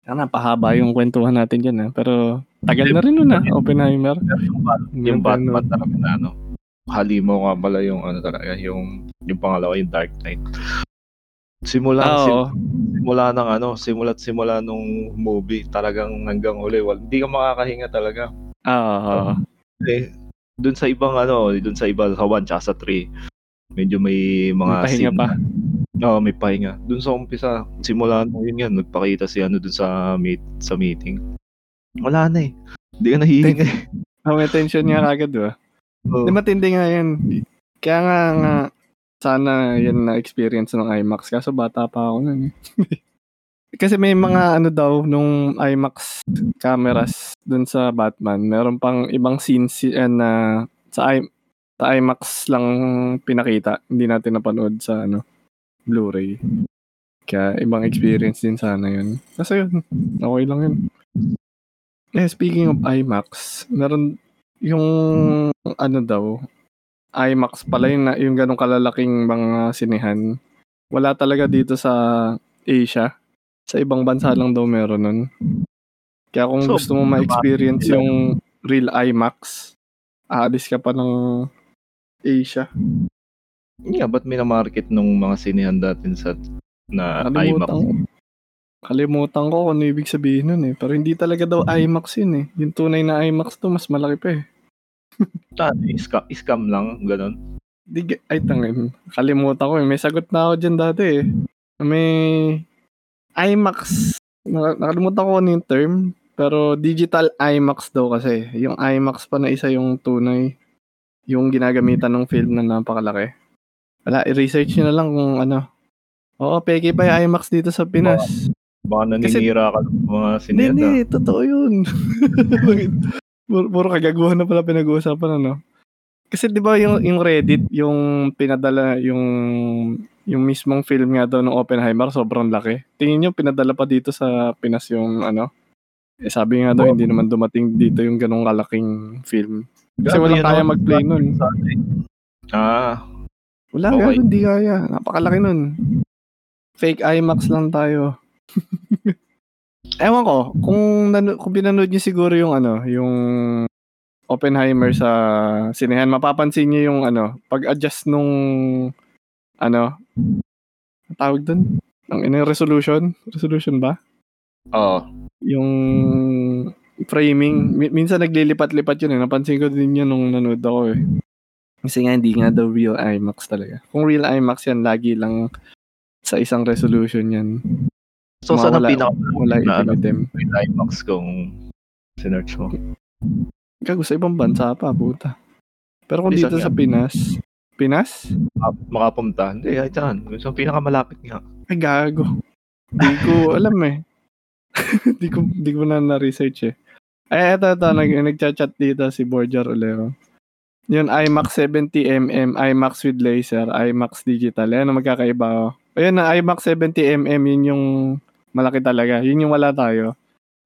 Sana napahaba yung kwentuhan natin dyan ah. Pero tagal na rin nun ah, Oppenheimer. yung, Bat- yung Batman talaga na ano. Halimo nga pala yung ano talaga, yung yung pangalawa yung Dark Knight. Simula Ah, oo. sim- simula ng ano, simula't simula nung movie talagang hanggang uli, wal, hindi ka makakahinga talaga. Ah, oo. Eh, dun sa ibang ano, dun sa iba sa 1 tsaka sa 3, medyo may mga May scene pa. Oo, may pahinga. Dun sa umpisa, simula nung yun yan, nagpakita si ano dun sa meet sa meeting. Wala na eh. Hindi ka nahihinga eh. Ah, may tension niya kagad, di ba? Oo. Di matindi nga yan. Kaya nga, nga sana yan na experience ng IMAX. Kaso bata pa ako nun eh. [laughs] Kasi may mga ano daw nung IMAX cameras dun sa Batman. Meron pang ibang scenes eh, na sa, I, sa IMAX lang pinakita. Hindi natin napanood sa ano Blu-ray. Kaya ibang experience din sana yun. Kasi yun, okay lang yun. Eh, speaking of IMAX, meron yung ano daw, IMAX pala yung, na- yung ganong kalalaking mga sinehan. Wala talaga dito sa Asia. Sa ibang bansa lang daw meron nun. Kaya kung So, gusto mo ma-experience yung real IMAX, aalis ka pa ng Asia. Yeah, ba't minamarket nung mga sinihan datin sa na IMAX? Kalimutan ko. Kalimutan ko kung ano ibig sabihin nun eh. Pero hindi talaga daw IMAX yun eh. Yung tunay na IMAX to, mas malaki pa eh. [laughs] Ano, iska, scam lang, ganun. Di, ay tangin. Kalimutan ko eh. May sagot na ako dyan dati eh. May IMAX. Naka- Nakalimutan ko ano yung term. Pero digital IMAX daw kasi. Yung IMAX pa na isa yung tunay. Yung ginagamitan ng film na napakalaki. Wala, i-research nyo na lang kung ano. Oo, peke pa yung IMAX dito sa Pinas. Baka Kasi- naninira ka ng mga Hindi, sinihan. hindi. Totoo yun. [laughs] puro, puro kagaguhan na pala pinag-uusapan, ano? Kasi di ba yung, yung Reddit, yung pinadala, yung yung mismong film nga daw ng Oppenheimer, sobrang laki. Tingin nyo, pinadala pa dito sa Pinas yung ano? Eh, sabi nga daw, hindi naman dumating dito yung ganong kalaking film. Kasi walang kaya mag-play nun. Ah, Wala, Okay. okay. hindi kaya. Napakalaki nun. Fake IMAX lang tayo. [laughs] Ewan ko, kung, nano, kung pinanood niyo siguro yung ano, yung Oppenheimer sa sinehan, mapapansin niyo yung ano, pag-adjust nung ano, tawag doon? Ang ina resolution? Resolution ba? oo. Yung framing, mi- minsan naglilipat-lipat yun eh. Napansin ko din yun nung nanood ako eh. Kasi nga hindi nga daw real IMAX talaga. Kung real IMAX yan, lagi lang sa isang resolution yan. So, saan ang pinaka Wala na ano, itim-itim. may IMAX kung sinearch mo? Gago sa ibang bansa pa, puta. Pero kung dito sa Pinas, Pinas? Maka- Makapunta? Hindi, ay dyan. So, pinakamalapit nga. Ay, gago. Di ko [laughs] alam eh. [laughs] di ko, di ko na na-research eh. Ay, eto, eto. Nag, nagchat-chat dito si Borjar Olero. Yun, IMAX 70mm, IMAX with laser, IMAX digital. Ayan ang magkakaiba. Oh. Ayun na, IMAX 70mm, yun yung malaki talaga. Yun yung wala tayo.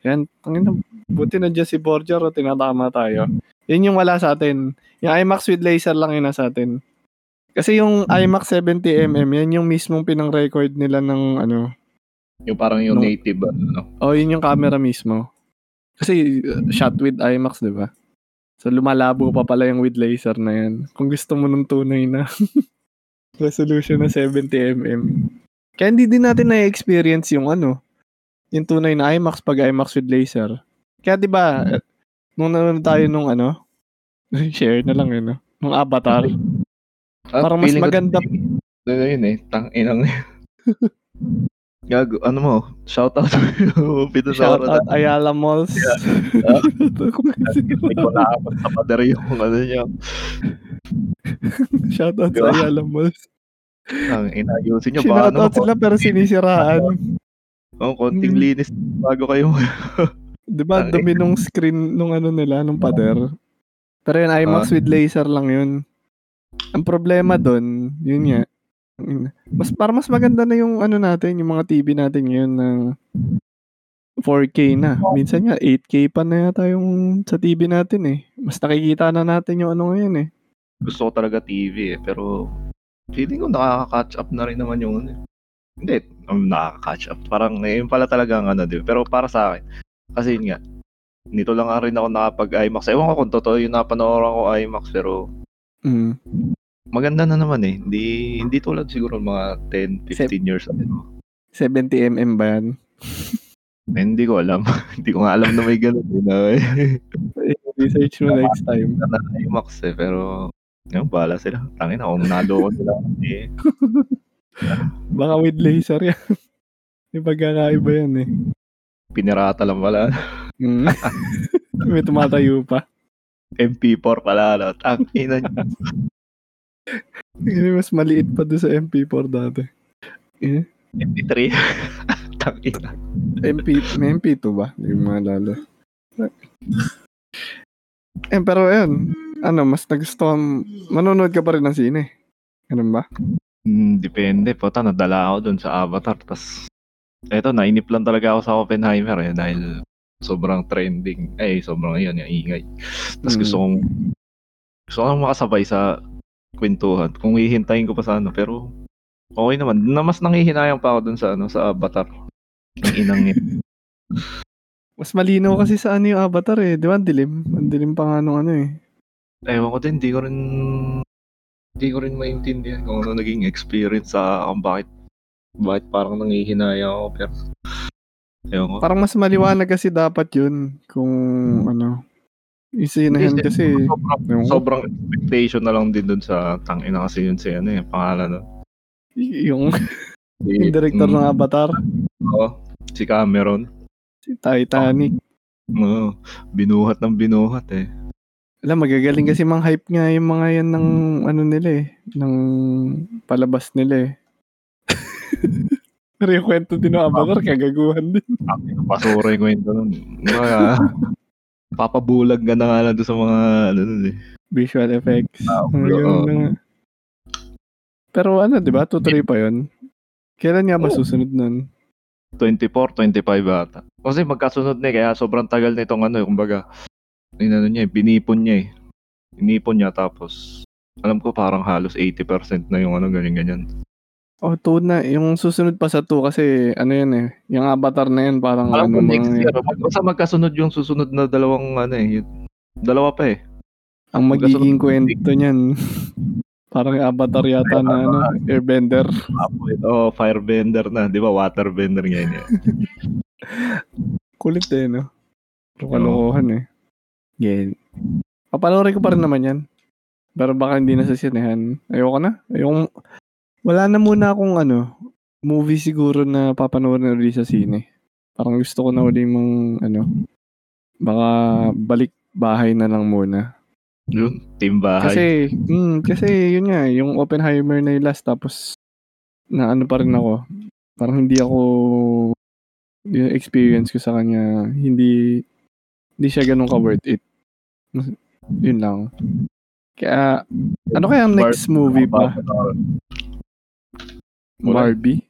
Yan, tangin na, buti na si Borjar o tinatama tayo. Yun yung wala sa atin. Yung IMAX with laser lang yun na sa atin. Kasi yung IMAX 70mm, yan yung mismong pinang-record nila ng ano, Yung parang yung Nung- native, ano. Oh, yun yung camera mismo. Kasi uh, shot with IMAX, di ba? So lumalabo pa pala yung with laser na yan. Kung gusto mo ng tunay na [laughs] resolution na 70mm. Kaya hindi din natin na-experience yung ano, yung tunay na IMAX pag IMAX with laser. Kaya di ba, eh, nung nanonood tayo nung ano, [laughs] share na lang yun, no? Nung Avatar. Ah, Parang mas ko- maganda. Ano yun eh, tang inang [laughs] Gago, ano mo, shout out to Shout Pinasora out Ayala Malls. [laughs] Hindi ko naabot sa pader yung ano niya. Shout out sa Diba? Ayala Malls. Ang inayusin niyo ba? Shout Ano, out sila pero sinisiraan. oh, konting Hmm. linis bago kayo. [laughs] Di ba, dumi nung screen nung ano nila, nung pader. Pero yun, IMAX Ah. with laser lang yun. Ang problema doon, yun nga. Mas, para mas maganda na yung ano natin, yung mga TV natin ngayon na 4K na. Minsan nga, 8K pa na yata yung sa TV natin eh. Mas nakikita na natin yung ano ngayon eh. Gusto ko talaga TV eh, pero feeling ko nakaka-catch up na rin naman yung ano. eh. Hindi, um, nakaka-catch up. Parang eh, yun pala talaga ang ano, di? Pero para sa akin, kasi yun nga, nito lang rin ako nakapag-IMAX. Ewan ko kung totoo yung napanooran ko IMAX, pero Mm. Maganda na naman eh. Hindi, hindi tulad siguro mga 10, 15 years ago. 70mm ba yan? [laughs] Eh, hindi ko alam. [laughs] hindi ko nga alam na may ganun. eh, na, [laughs] Research mo next time. na IMAX eh, pero yun, bahala sila. Tangin na, kung naloko nila. Eh, Baka with laser yan. Yung pagkakaiba yan eh. pinirata lang pala. Mm. May tumatayo pa. MP4 pala. No? Tangina niya. Hindi, mas maliit pa doon sa MP4 dati. Eh, MP3. [laughs] Tangina. MP, may MP2 ba? Hindi ko maalala. Eh, pero ayun. Ano, mas nagustuhan, manonood ka pa rin ng sine. Ganun ba? Hmm, depende. Puta, nadala ako dun sa Avatar. Tapos, eto, nainip lang talaga ako sa Oppenheimer eh. Dahil sobrang trending. Eh, sobrang yun, yung ingay. Tapos Mm. gusto kong, gusto kong makasabay sa kwentuhan. Kung hihintayin ko pa sa ano. Pero, okay naman. Na mas nangihinayang pa ako dun sa, ano, sa Avatar. Ang inang yun. [laughs] Mas malinaw kasi sa ano yung avatar eh. Di ba? Ang dilim. Ang dilim pa nga nung ano eh. Ewan ko din, di ko rin, di ko rin maintindihan kung ano naging experience sa kung bakit, bakit parang nangihinaya ako, pero, ewan ko. Parang mas maliwanag kasi dapat yun. Kung ano. Yung sinahan Hindi, kasi. sobrang, ko. sobrang expectation na lang din dun sa tangina kasi yun si ano eh, pangalan y- yung, yung [laughs] director mm, ng avatar. oo, si Cameron. Si Titanic. Oo, binuhat ng binuhat eh. Alam, magagaling kasi mang hype nga yung mga yan ng ano nila eh. Ng palabas nila eh. [laughs] Pero yung kwento din ng Avatar, kagaguhan din. Ang pasura yung kwento nun. Mga, [laughs] papabulag ka na nga lang sa mga ano nun eh. Visual effects. Ah, oo. na nga. Pero ano, di ba? Tutuloy pa yun. Kailan nga ba susunod nun? 24, 25 ata. Kasi magkasunod na eh, kaya sobrang tagal na itong ano, eh, kumbaga, inano niya, eh, binipon niya eh. Binipon niya tapos, alam ko parang halos 80% na yung ano, ganyan-ganyan. Oh, 2 na. Yung susunod pa sa 2 kasi ano yan eh. Yung Avatar na yan parang Alam ano next year, basta magkasunod yung susunod na dalawang ano eh, yung- dalawa pa eh. Ang magiging kwento niyan. [laughs] parang Avatar yata na ano, Airbender. Oh, firebender na, di ba? Waterbender ngayon eh. [laughs] Kulit eh, no? Kalokohan eh. Yeah. Papanoorin ko pa rin naman yan. Pero baka hindi na sa sinehan. Ayoko na. Ayoko. Wala na muna akong ano, movie siguro na papanoorin ulit sa sine. Parang gusto ko na uli mang ano, baka balik bahay na lang muna. Yun, team bahay. Kasi, mm, kasi yun nga, yung Oppenheimer na yung last tapos na ano pa rin ako. Parang hindi ako yung experience ko sa kanya, hindi hindi siya ganun ka worth it. Yun lang. Kaya, ano kaya ang next movie pa? Wala. Barbie?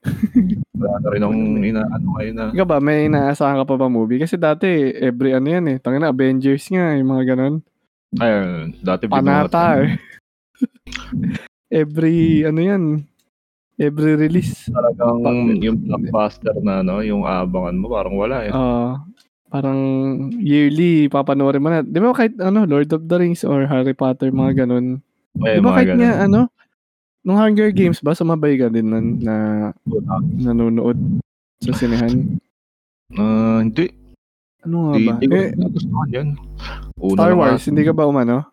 [laughs] Wala na rin akong inaano kayo na. Ikaw ba, may inaasahan ka pa ba movie? Kasi dati, every ano yan eh. Tangina, Avengers nga, yung mga ganun. Ayun, dati binuhat. Panata eh. [laughs] every, ano yan, every release. Talagang yung blockbuster na ano, yung abangan mo, parang wala eh. Ah, parang yearly papanoorin mo na. 'Di ba kahit ano, Lord of the Rings or Harry Potter mga ganun. Eh, 'Di ba kahit ganun. nga ano, nung Hunger Games ba sumabay ka din nun na nanonood sa sinehan? Ah, hindi. Ano nga ba? hindi ko Eh, nagustuhan yun. Una Star Wars, hindi ka ba umano?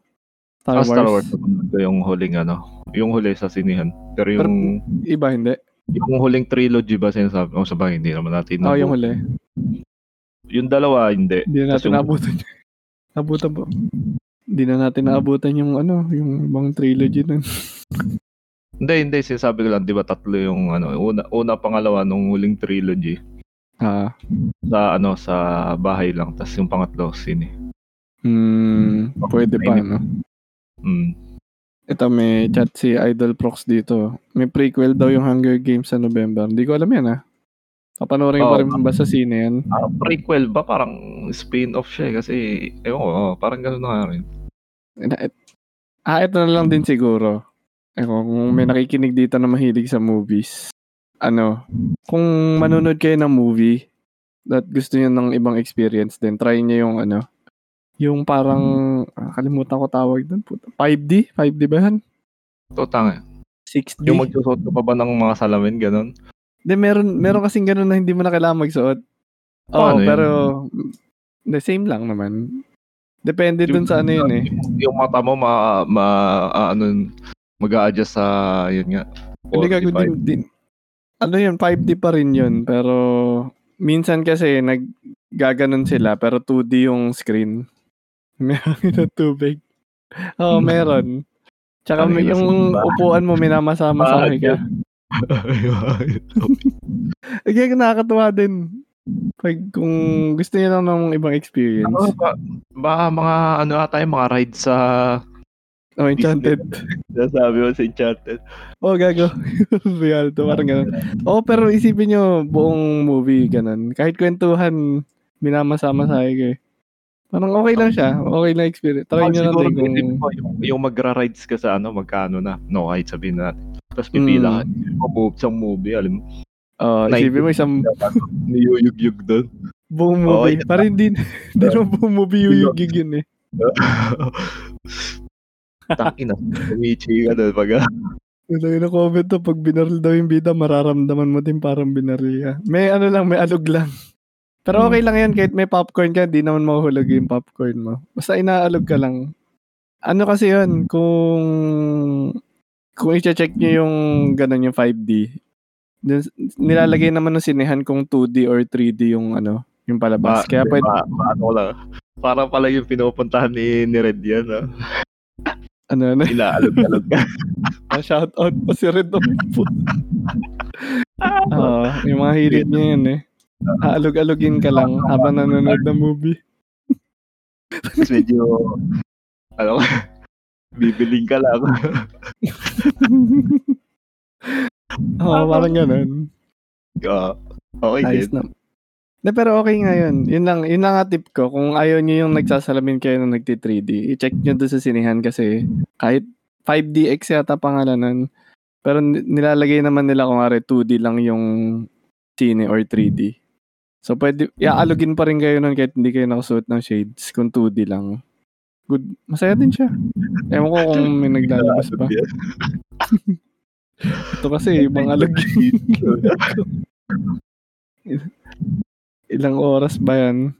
Star Ah, Wars. Star Wars. ko yung huling ano. Yung huli sa sinihan. Pero yung... Iba hindi. Yung huling trilogy ba sinasabi? O sabay, hindi naman natin. Oo, oh, nabu- yung huli. Yung dalawa, hindi. Hindi na natin yung- naabutan. Abutan po. Hindi na natin naabutan yung ano, yung ibang trilogy nun. [laughs] Hindi, hindi. Sinasabi ko lang, di ba tatlo yung ano, una, una pangalawa nung huling trilogy Ah, sa ano sa bahay lang tapos yung pangatlo sine. hmm, pwede pa, no? Mm. Ito, may chat si Idol Prox dito. May prequel daw yung Hunger Games sa November. Hindi ko alam yan, ah. Papanoorin ko Oo. pa rin ba sa sine yan? Ah, prequel ba parang spin-off siya eh, kasi ewan ko, oh, parang gano'n na nga rin. Ah, ito na lang din siguro. Ewan, kung may nakikinig dito na mahilig sa movies. Ano, kung manonood kayo ng movie that gusto niyo ng ibang experience din, try niyo yung ano, yung parang, ah, kalimutan ko tawag doon. puta. 5D? 5D ba yan? Totang 6D? Yung magsusot ka pa ba ng mga salamin, gano'n? Hindi, meron, meron kasing ganun na hindi mo na kailangan magsuot. Oo, Paano yun? pero, the same lang naman. Depende dun sa ano yun eh. Yung mata mo, ma, ma ah, ano, mag-a-adjust sa, yun nga, Hindi ka 45. din, din. Ano yun, 5D pa rin yun. Pero, minsan kasi, naggaganon sila, pero 2D yung screen. [laughs] Meron na tubig. Oo, meron. Tsaka Ano may, yun, yung upuan mo, minamasa-masa ka. [laughs] Kaya nakakatuwa din. Pag kung gusto niyo lang ng ibang experience. Ano ba, ba mga ano ata yung mga rides sa Oh, Enchanted. sabi mo sa Enchanted. Oh, gago. [laughs] Real to, parang ganun. Oh, pero isipin nyo, buong movie, ganun. Kahit kwentuhan, minamasa-masaya kayo. Parang okay lang siya. Okay lang experience. Try Ah, nyo lang kung... yung, yung magra-rides ka sa ano, magkano na. No, kahit sabihin natin. Tapos pipila ka. Yung isang movie, alam mo. Oh, isipin mo isang Niyuyug-yug doon. buong movie. yun. Parang hindi, [laughs] hindi naman buong movie yung gig yun eh. [laughs] Tangina. Umichi ka doon pag Ito yung comment to, pag binaril daw yung bida, mararamdaman mo din parang binaril ka. May ano lang, may alog lang. Pero okay lang yan, kahit may popcorn ka, di naman mahuhulog yung popcorn mo. Basta inaalog ka lang. Ano kasi yun, kung kung i-check nyo yung ganun yung 5D, dun, nilalagay naman ng sinehan kung 2D or 3D yung ano, yung palabas. Kaya pwede, Pa, paano ko lang. Parang pala yung pinupuntahan ni, ni Red yan. ah. Ano, ano, [laughs] Ilaalog-alog ka. [laughs] shout out pa si Red Dog po. Oo, yung mga hilig niya yun eh. Aalog-alogin ka lang habang nanonood ng movie. Tapos medyo, ano, bibiling ka lang. [laughs] Oo, parang ganun. Ah, okay Ayos na. Na, pero okay nga yun. Yun lang, yun lang tip ko. Kung ayaw nyo yung nagsasalamin kayo nung nagti-3D, i-check nyo doon sa sinihan kasi kahit 5DX yata pangalan nun. Pero ni- nilalagay naman nila kung ari 2D lang yung sine or 3D. So pwede, iaalogin pa rin kayo nun kahit hindi kayo nakasuot ng shades kung 2D lang. Good. Masaya din siya. Ewan ko kung may naglalabas pa. [laughs] Ito kasi, ibang alog. [laughs] Ilang oras ba yan?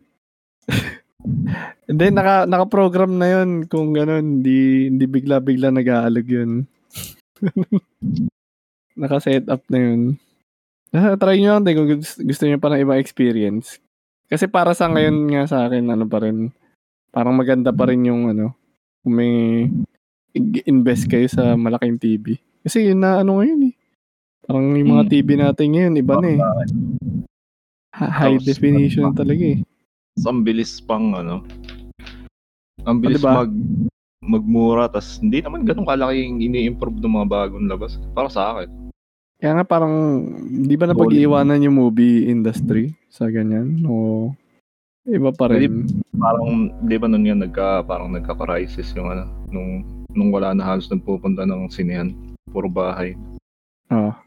[laughs] Hindi, naka, naka-program na yun kung gano'n. Hindi, hindi bigla-bigla nag-aalog yun. [laughs] Naka-set up na yun. Ah, try nyo lang din kung gusto, gusto nyo pa ng ibang experience. Kasi para sa ngayon nga sa akin, ano pa rin, parang maganda pa rin yung ano, kung may invest kayo sa malaking TV. Kasi yun na ano ngayon eh. Parang yung mga Hmm. TV natin ngayon, iba na eh. High Tapos, definition na talaga eh. Tapos ang bilis pang ano. Ang bilis diba? mag magmura tas hindi naman ganun kalaki yung ini-improve ng mga bagong labas para sa akin. Kaya nga parang, di ba na pag-iiwanan yung movie industry sa ganyan? O iba pa rin? Parang 'di ba nun yan nagka parang nagka-crisis yung ano nung nung wala na halos nagpupunta ng sinehan. Puro bahay. Ah.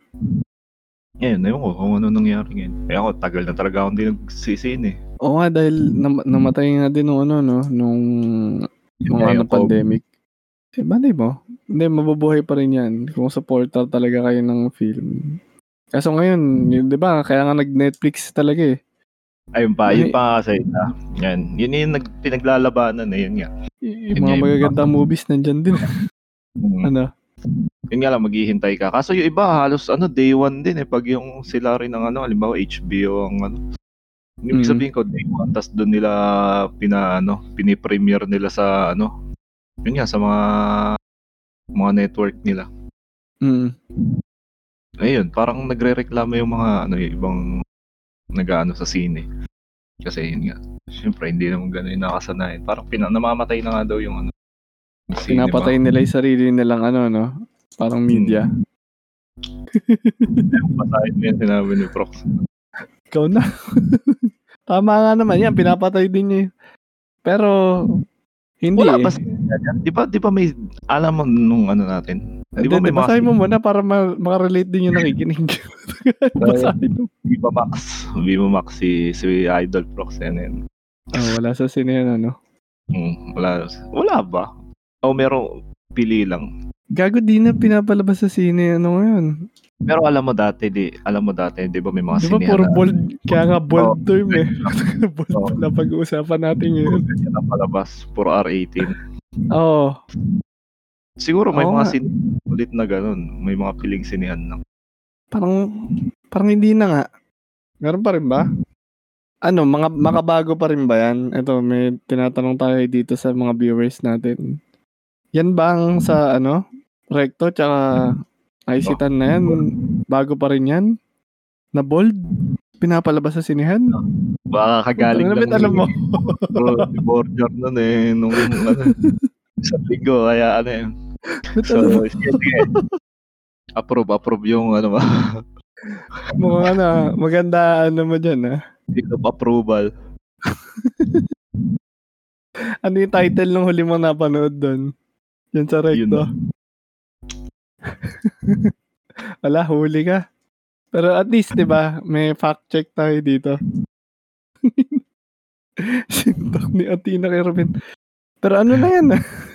Ngayon, ewan ko kung ano nangyari ngayon. Eh ako, tagal na talaga akong hindi nagsisin eh. Oo nga, dahil nam- namatay nga din nung ano, no? Nung mga ano, pandemic. Eh, malay mo. Hindi, mabubuhay pa rin yan. Kung supporter talaga kayo ng film. Kaso ngayon, yun, di ba, kaya nga nag-Netflix talaga eh. Ayun pa, yun Ay. pa kasi na. Yan, yun yung nag, pinaglalabanan eh, yun nga. Y- Yun yung mga magagandang movies nandyan din. [laughs] Mm. ano? Yun nga lang, maghihintay ka. Kaso yung iba, halos ano, day one din eh. Pag yung sila rin ng ano, halimbawa HBO ang ano. Ibig Mm. sabihin ko, day one, tas doon nila pina, ano, pinipremiere nila sa ano, yun nga, sa mga mga network nila. Mm. Ayun, parang nagre-reklamo yung mga ano, yung ibang nag-ano sa sine. Kasi yun nga, syempre hindi naman ganun yung nakasanayan. Parang pina, namamatay na nga daw yung ano, yung. Pinapatay nila yung sarili nilang ano, no? Parang media. Patayin mo yan, sinabi ni Prox. Ikaw na. [laughs] Tama nga naman yan, pinapatay din niya. Pero, hindi Wala eh. ba ganyan? Di ba, di ba may, alam mo nung ano natin, di ba may basahin mo muna para ma- makarelate din yung nakikinig. [laughs] [laughs] basahin mo. Viva Max, Viva Max si, si Idol Prox, yan yan. Oh, wala sa sine yan, ano. Hmm, wala, wala ba? O merong pili lang. Gago di na pinapalabas sa sine, ano ngayon. Pero alam mo dati, di, alam mo dati, di ba may mga Di ba sinehan puro na- bold, kaya nga bold Oo. term eh. [laughs] [laughs] bold Oo. pala pag-uusapan natin ngayon. Yan ang palabas, puro R18. Oo. Siguro may Oo mga sin ulit na ganun. May mga piling sinihan lang. Parang, parang hindi na nga. Meron pa rin ba? Ano, mga makabago pa rin ba yan? Ito, may tinatanong tayo dito sa mga viewers natin. Yan bang sa ano? Recto tsaka Isitan na yan? Bago pa rin yan? Na bold? Pinapalabas sa sinihan? Baka kagaling Ano lang. alam mo? Bro, si Borger nun eh. Nung ano, sa linggo. Kaya ano eh. So, sige, sige. Approve, approve yung ano ba? Mukhang ano, maganda ano mo dyan ah. Seal of approval. Ano yung title ng huli mo napanood doon? Yan sa recto. [laughs] Wala, huli ka. Pero at least, di ba, may fact check tayo dito. [laughs] Sintok ni Atina kay Robin. Pero ano na yan?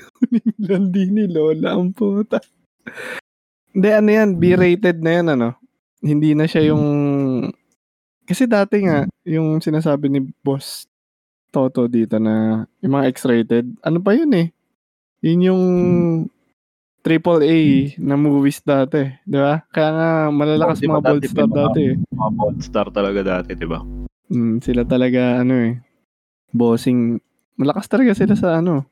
[laughs] Landi ni Lola ang puta. Hindi, ano yan, B-rated na yan, ano? Hindi na siya yung... Kasi dati nga, yung sinasabi ni Boss Toto dito na yung mga X-rated, ano pa yun eh? Yun yung triple A na movies dati, di ba? Kaya nga malalakas Di ba mga bold dati star mga- dati eh. Mga bold star talaga dati, di ba? Mm, sila talaga ano eh. Bossing. Malakas talaga sila sa ano.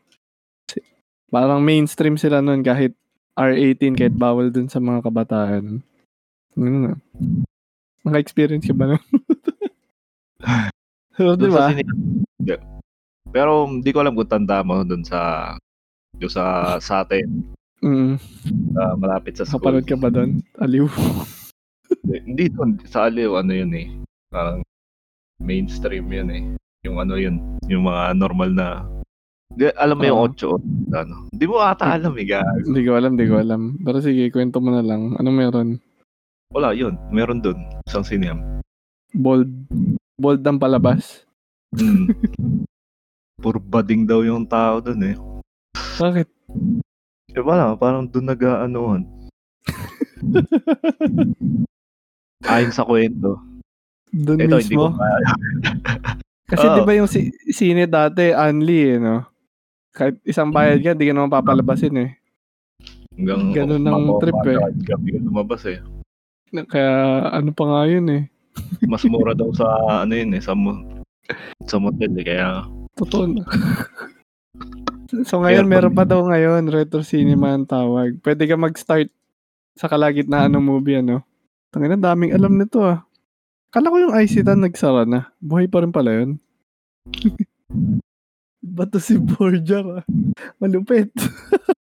Parang mainstream sila nun kahit R18 kahit bawal dun sa mga kabataan. Ano na. Naka-experience ka ba nun? [laughs] so, di ba? Pero hindi ko alam kung tanda mo doon sa doon sa sa atin Mm, sa malapit sa school. kapanood ka ba doon? Aliw. Hindi, doon sa Aliw ano yun eh. Parang mainstream yun eh. Yung ano yun, yung mga normal na Di, alam mo yung Oo. 8 ano. Hindi mo ata alam eh, gago. Hindi ko alam, hindi ko alam. Pero sige, kwento mo na lang. Ano meron? Wala yun, meron doon isang sineam. Bold. Bold ang palabas. Mm. [laughs] Puro bading daw yung tao doon eh. Bakit? Eh wala, parang doon nag-aanohan. Ayon sa kwento. Doon Ito, hindi ko mismo? kaya. [laughs] Kasi Oo. di ba yung si- sine dati, only eh, no? Kahit isang bayad ka, di ka naman papalabasin eh. Hanggang Ganun mababa trip eh. Gabi ka lumabas eh. Kaya ano pa nga yun eh. [laughs] Mas mura daw sa ano yun eh, sa, mo- sa motel eh. Kaya Totoo na. [laughs] so ngayon, meron pa daw ngayon, retro cinema ang tawag. Pwede ka mag-start sa kalagitnaan ng movie, ano? Tangina, daming alam nito ah. Kala ko yung Isitan nagsara na. Buhay pa rin pala yun. [laughs] Bato si Borgia ah. Malupit.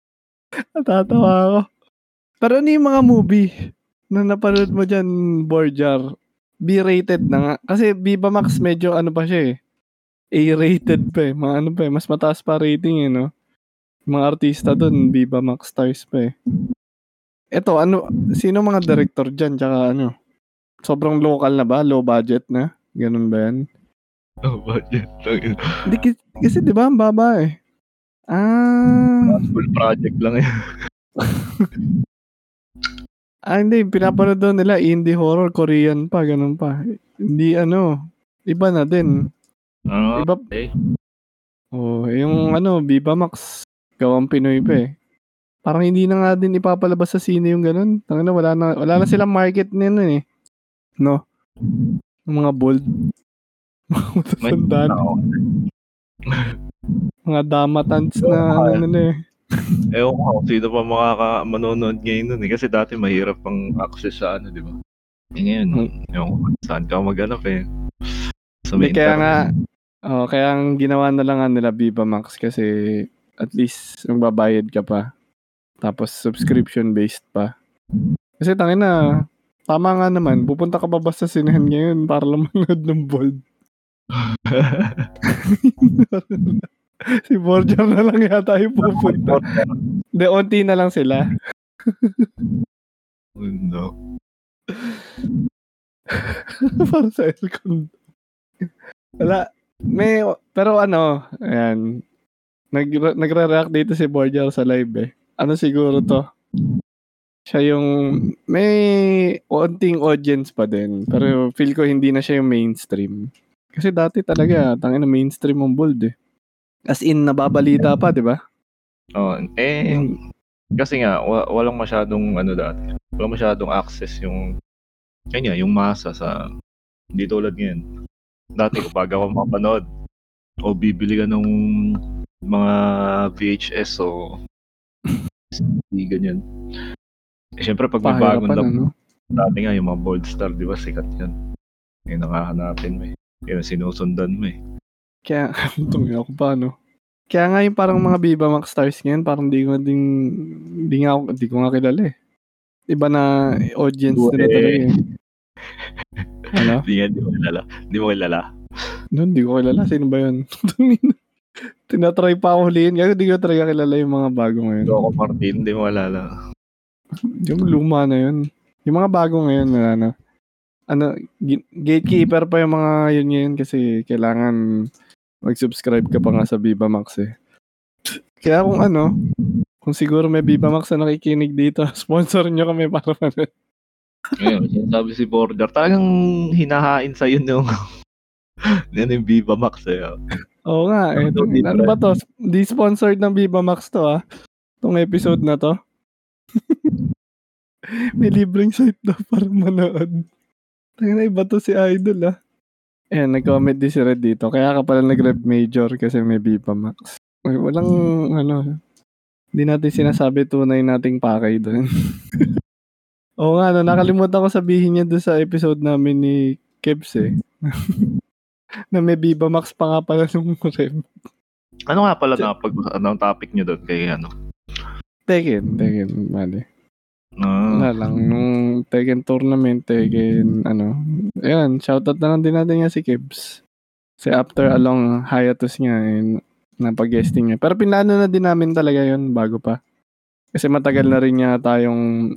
[laughs] Natatawa ako. Pero ano yung mga movie na napanood mo dyan, Borgia? B-rated na nga. Kasi Viva Max medyo ano pa siya eh. A-rated pa eh. Mga ano pa eh. Mas mataas pa rating eh, no? Mga artista doon, Viva Max stars pa eh. Eto, ano, sino mga director dyan? Tsaka ano? Sobrang local na ba? Low budget na? Ganun ba yan? oh, budget. Hindi, ki- kasi di ba ang baba eh. Ah, Full project lang eh. [laughs] ah hindi, pinapanood doon nila indie horror, Korean pa, ganun pa. Hindi ano, iba na din. Ah, Iba, okay. oh, yung ano, Viva Max, gawang Pinoy pa eh. Parang hindi na nga din ipapalabas sa sine yung ganun. Tangina, wala na, wala na silang market nito eh. No? Yung mga bold. [laughs] Mga matatandaan. Mga damatans na ano na eh. Ewan ko sino pa makaka manonood ngayon nun eh. Kasi dati mahirap pang access sa ano, di ba? Eh ngayon, Hmm. ewan ko saan ka maghanap eh. Sa may kaya nga, oh, kaya ang ginawa na lang nga nila Viva Max kasi at least ang babayad ka pa. Tapos subscription based pa. Kasi tangin na, tama nga naman, pupunta ka pa ba sa sinehan ngayon para lang manood ng bold? [laughs] si Borja na lang yata yung pupunta. Hindi, onti na lang sila. [laughs] no. para sa aircon. Wala. May, pero ano, ayan, nag, nagre-react dito si Borja sa live eh. Ano siguro to? Siya yung, may onting audience pa din. Pero feel ko hindi na siya yung mainstream. Kasi dati talaga, tangin na mainstream ang bold eh. As in, nababalita pa, di ba? Oh, eh, kasi nga, wa- walang masyadong ano dati. Walang masyadong access yung, kanya, yung masa sa, hindi tulad ngayon. Dati kapag ako mapanood, o bibili ka ng mga VHS o CD, ganyan. Eh, syempre, pag may bagong lab, ano? dati nga, yung mga Bold Star, di ba, sikat yan. Yung nakahanapin mo eh. Yung sinusundan mo eh. Kaya, [laughs] tungi ako pa, no? Kaya nga yung parang mga Viva Max Stars ngayon, parang di ko ding, di nga ako, di ko nga kilala eh. Iba na audience Oo, nila talaga eh. [laughs] Ano? Hindi nga, di mo kilala. Di mo kilala. Doon, di ko kilala. Sino ba yun? [laughs] Tinatry pa ako huliin. Kaya di ko talaga kilala yung mga bago ngayon. Loco Martin, di mo kilala. Yung luma na yun. Yung mga bago ngayon, wala na. Ano, gatekeeper pa yung mga yun ngayon kasi kailangan mag-subscribe ka pa nga sa Viva Max eh. Kaya kung ano, kung siguro may Viva Max na nakikinig dito, [laughs] sponsor nyo kami para manood. Ngayon, sinasabi si Border, talagang hinahain sa [laughs] yun yung yan yung Viva Max eh. Oo nga, eh. Ano, di ano ba? to? Di sponsored ng Viva Max to ah. Itong episode na to. [laughs] May libreng site daw [laughs] para manood. Tangina iba to si Idol ah. Ayan, nag-comment din si Red dito. Kaya ka pala nag-rev major kasi may Viva Max. Ay, walang ano, hindi natin sinasabi tunay nating pakay doon. Oo nga, no, nakalimutan ko sabihin niya doon sa episode namin ni Kebs eh. [laughs] na may Viva Max pa nga pala nung rev. Ano nga pala na pag anong topic nyo doon kay ano? Tekken, Tekken, mali. Ah, Wala lang, nung Tekken tournament, Tekken, ano, ayan, shoutout na lang din natin nga si Kibs. Kasi after a long hiatus niya, eh, napag-guesting niya. Pero pinlano na din namin talaga yon bago pa. Kasi matagal na rin niya tayong,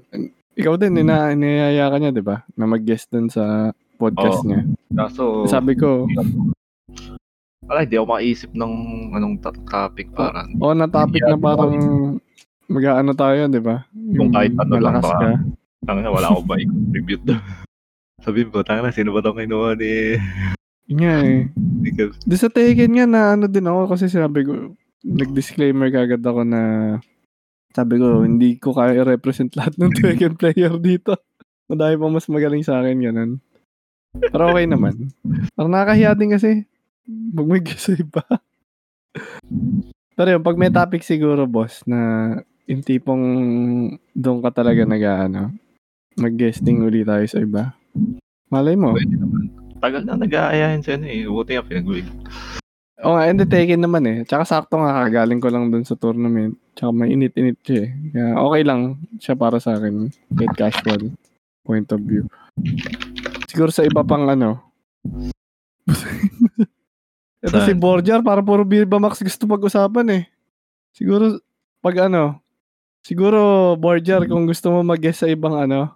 ikaw din, nina, niyaya ka niya, di ba? Na mag-guest dun sa podcast Oo. niya. kaso, Sabi ko, wala, hindi ako makaisip ng anong topic para. oh, na topic na parang mag-ano tayo, di ba? Kung kahit ano lang, baka- ka. Tanga na, wala akong ba i-contribute doon. [laughs] Sabi ko, tanga na, sino ba itong kinuha ni... Nga eh. [laughs] Kev? Di sa Tekken nga na ano din ako kasi sinabi ko, nag-disclaimer kagad ako na sabi ko, hindi ko kaya i-represent lahat ng [laughs] Tekken player dito. Madami pa mas magaling sa akin, ganun. Pero okay naman. Parang nakakahiya din kasi. Pag may guess iba. [laughs] Pero yun, pag may topic siguro, boss, na yung tipong doon ka talaga nag ano, mag-guesting uli tayo sa iba. Malay mo. Pwede naman. Tagal na nag-aayahin sa ano eh. Buti nga pinag-wig. Oo nga, and the Tekken naman eh. Tsaka sakto nga, kagaling ko lang dun sa tournament. Tsaka may init-init siya eh. Kaya okay lang siya para sa akin. Kahit casual point of view. Siguro sa iba pang ano. [laughs] Ito si? Borjar, para puro Viva Max gusto pag-usapan eh. Siguro, pag ano, siguro Borjar, kung gusto mo mag-guest sa ibang ano,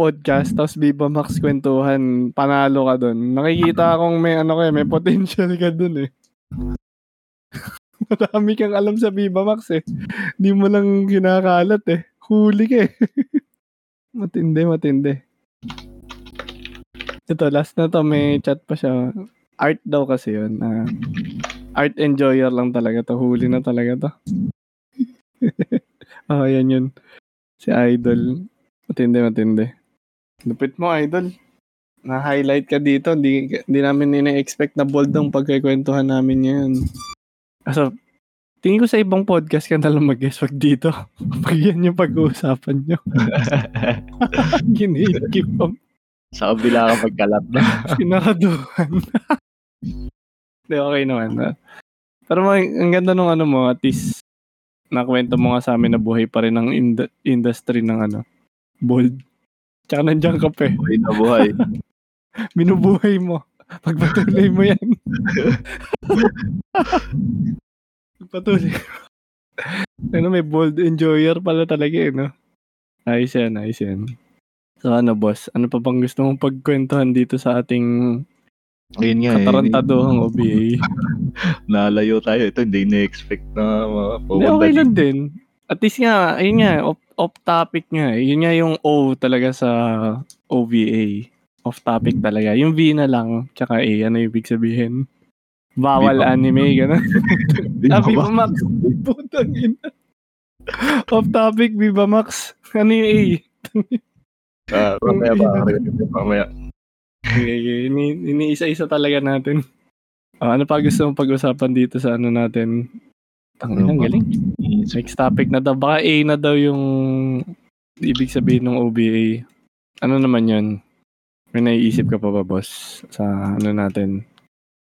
podcast, tapos Viva Max kwentuhan, panalo ka dun. Nakikita akong may ano ka eh, may potential ka dun eh. [laughs] Marami kang alam sa Viva Max eh. Di mo lang kinakalat eh. Huli ka eh. [laughs] matindi, matindi. Ito, last na to, may chat pa siya. Art daw kasi yun. ah, art enjoyer lang talaga to. Huli na talaga to. Oh, [laughs] yan yun. Si Idol. Matindi, matindi. Lupit mo, Idol. Na-highlight ka dito. Hindi, hindi namin ina-expect na bold ang pagkikwentuhan namin ngayon. So, tingin ko sa ibang podcast ka na lang mag-guest wag dito. [laughs] Pag yan yung pag-uusapan nyo. [laughs] Ginigip ang Sa kabila ka pagkalat na. [laughs] Sinakaduhan. Hindi, okay naman. ah. Pero may- ang ganda nung ano mo, at least nakwento mo nga sa amin na buhay pa rin ang ind- industry ng ano, bold. Tsaka nandiyan ka pa eh. Buhay na buhay. [laughs] Binubuhay mo. Pagpatuloy mo yan. [laughs] Pagpatuloy mo. Ano, may bold enjoyer pala talaga eh, no? Ayos yan, ayos yan. So ano, boss? Ano pa bang gusto mong pagkwentuhan dito sa ating Ayun nga eh. katarantaduhang OBA? [laughs] Nalayo tayo. Ito hindi na-expect na mga Hindi, okay lang din. At least nga, ayun nga, off, off topic nga. eh. Yun nga yung O talaga sa OVA. Off topic talaga. Yung V na lang, tsaka A, ano ibig sabihin? Bawal Viva- anime, gano'n. Sabi mo, Max. [laughs] Putang ina. Off topic, Viva Max. Ano yung A? Ah, mamaya ba? Mamaya. Okay. Ini, iniisa-isa talaga natin. Ah, ano pa gusto mong pag-usapan dito sa ano natin? Tangina, ang galing. Next topic na daw. Baka A na daw yung ibig sabihin ng OBA. Ano naman yun? May naiisip ka pa ba, boss? Sa ano natin?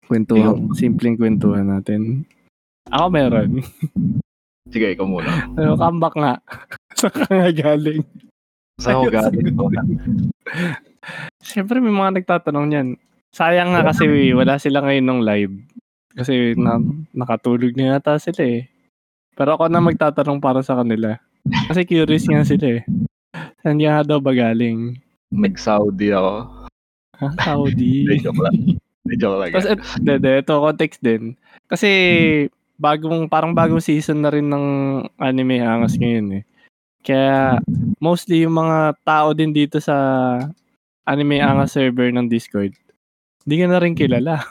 Kwentuhan. Simpleng kwentuhan natin. Ako meron. Sige, ikaw muna. [laughs] Ano, comeback nga. [laughs] Sa ka nga galing. Saan ko galing? [laughs] Siyempre may mga nagtatanong niyan. Sayang nga kasi wala sila ngayon ng live. Kasi na, nakatulog na yata sila eh. Pero ako na magtatanong para sa kanila. Kasi curious nga sila eh. Saan nga daw ba galing? Nag-Saudi ako. Ha? Saudi. [laughs] Hindi, joke lang. Hindi, joke lang. Tapos, de, ito, context din. Kasi, bagong, parang bagong season na rin ng anime hangas ngayon eh. Kaya, mostly yung mga tao din dito sa anime angas server ng Discord, hindi ka na rin kilala.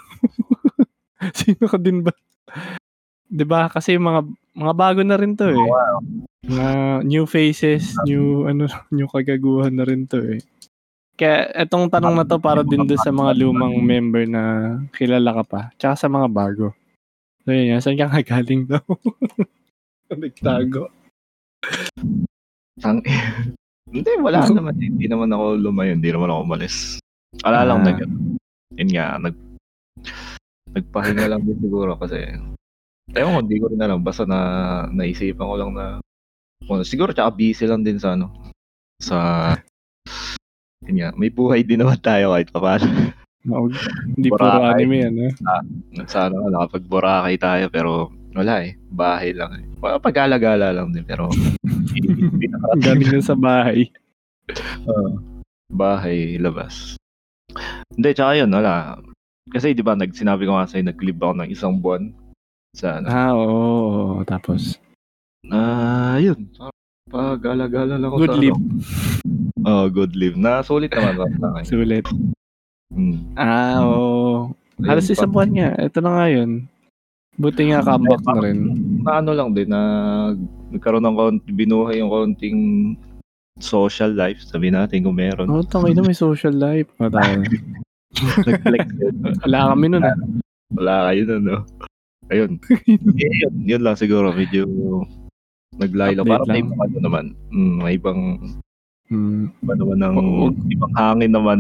[laughs] Sino ka din ba? 'Di ba? Kasi yung mga mga bago na rin to eh. Mga new faces, new ano, [laughs] new kagaguhan na rin to eh. Kaya etong tanong na to para din doon sa mga lumang member na kilala ka pa, tsaka sa mga bago. So yun yan, saan ka nga galing daw? [laughs] Nagtago. Tang... Hindi, wala [laughs] naman. Hindi naman ako lumayo. Hindi naman ako umalis. Ala lang Ah. na yun. Yun nga, nag... Nagpahinga lang din siguro kasi... Ewan ko, hindi ko rin alam. Basta na naisipan ko lang na... Well, siguro tsaka busy lang din sa ano. Sa... Yun nga, may buhay din naman tayo kahit pa paano. No, hindi puro anime yan, eh. Sa ano, nakapag-Boracay tayo pero wala eh. Bahay lang eh. Pag-alagala lang din pero [laughs] Galing na sa bahay. Oo. bahay, labas. Hindi, tsaka yun, wala. Kasi di ba, nag, sinabi ko nga sa'yo, nag-live ako ng isang buwan sa ano. Ah, oo, oo. Tapos, Ah, yun. Pag-alagala lang ako good sa live. ano. Oh, good live. Na sulit naman sa akin. Sulit. Hmm. Ah, oo. Ayun, Halos isang buwan nga. Ito na nga yun. Buti nga comeback na rin. Na ano lang din, na nagkaroon ng konti, binuhay yung konting social life, sabi natin kung meron. Oo, oh, tangay na may [laughs] social life. O, tayo. Nag-flex. Wala kami nun ah. Wala kayo na, no? Ayun. [laughs] eh, yun, yun lang siguro. Medyo naglaylo. Update Parang may ibang ano naman. Mm, may ibang, Hmm. iba naman ng, Oo. ibang hangin naman.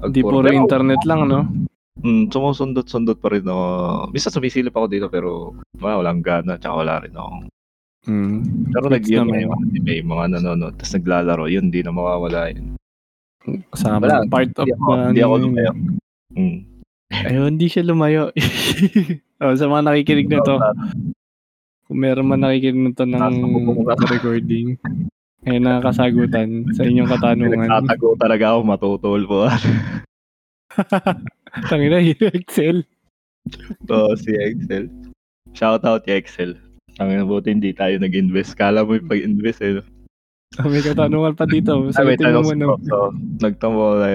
Hindi puro Pero, internet lang, no? Mm, sumusundot-sundot pa rin ako. Minsan sumisilip ako dito pero wala, walang gana. Tsaka wala rin ako. Hmm. Pero nag Gets yun, may, mga- may mga nanonood. Tapos naglalaro. Yun, di na mawawala yun. Kasama. Wala. Part of Hindi ako, the hindi ako lumayo. Mm. Ayun, hindi siya lumayo. [laughs] oh, sa mga nakikinig na to, kung meron man nakikinig nito ng recording, ay nakakasagutan sa inyong katanungan. Nagtatago talaga ako, matutol po. [laughs] Tangina, yung Excel. Oo, si Excel. Shout out kay Excel. Ang buti hindi tayo nag-invest. Kala mo yung pag-invest eh. no? Oh, may katanungan pa dito. Ah, may Sagutin mo tanong muna. si So, nagtambo na.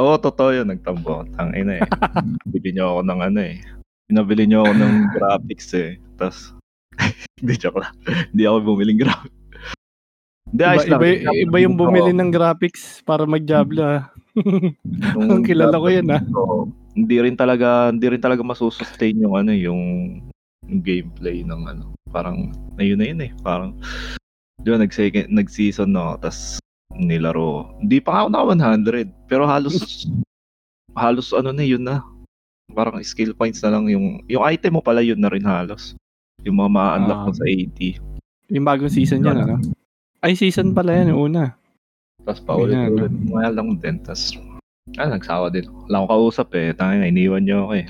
Oo, totoo yun. Nagtambo. Tangin na eh. [laughs] Bili niyo ako ng ano eh. Pinabili niyo ako ng [laughs] graphics eh. Tapos, hindi joke lang. Hindi ako bumiling graphics. Hindi, Iba, iba, iba yung bumili ng graphics para mag-Diablo ah. [laughs] Ang kilala ko yan ah. So, hindi rin talaga hindi rin talaga masusustain yung ano yung, yung gameplay ng ano. Parang ayun na yun eh. Parang di ba nag nag-season no, tas nilaro. Hindi pa ako na 100, pero halos [laughs] halos ano na yun na. Parang skill points na lang yung yung item mo pala yun na rin halos. Yung mga ma-unlock Ah. mo sa 80. Yung bagong season yan, ano? Ay, season pala yan, yung una. Tapos paulit-ulit. Maya lang din. Tapos, ah, nagsawa din. Wala akong kausap eh. Tangin na, iniwan niyo ako eh.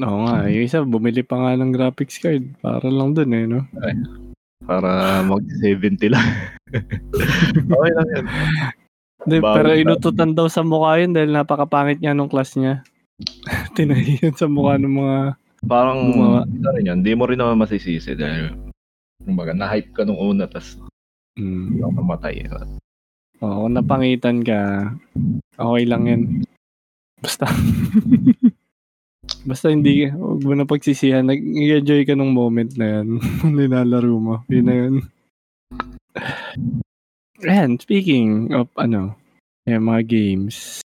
Oo nga, yung isa, bumili pa nga ng graphics card. Para lang dun eh, no? Para mag-70 lang. [laughs] okay lang yun. Hindi, pero inututan daw sa mukha yun dahil napakapangit niya nung class niya. [laughs] Tinahiyan sa mukha ng mga... Parang, Gumawa. ito rin yun. Hindi mo rin naman masisisi dahil, kumbaga, na-hype ka nung una, tapos Mm. hindi ako namatay. eh. Oo, kung napangitan ka, okay lang yan. Basta... [laughs] Basta hindi, huwag mo na pagsisihan. Nag-enjoy ka nung moment na yan. [laughs] Nilalaro mo. Yun na yun. And speaking of ano, yung mga games.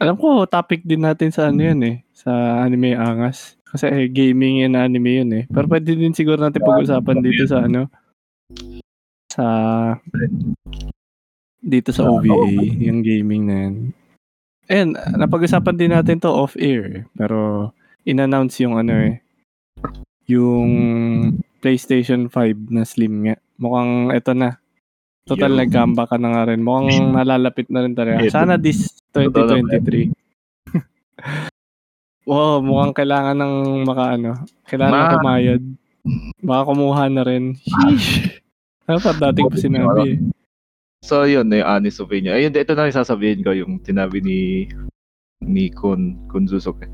Alam ko, topic din natin sa ano yan eh. Sa anime angas. Kasi eh, gaming and anime yun eh. Pero pwede din siguro natin pag-usapan dito sa ano. Sa dito sa OVA, yung gaming na yan. And napag-usapan din natin to off-air. Pero in-announce yung ano eh. Yung PlayStation 5 na slim nga. Mukhang eto na. Total Yung- nag-comeback ka na nga rin. Mukhang [laughs] nalalapit na rin talaga. Sana this 2023. [laughs] wow, mukhang kailangan ng maka ano. Kailangan Ma- ng kumayad. Baka kumuha na rin. Sheesh. Pa dating pa sinabi eh. So, yun, yung honest opinion. Ayun, ito na yung sasabihin ko, yung tinabi ni ni Kun, Kun Suzuki.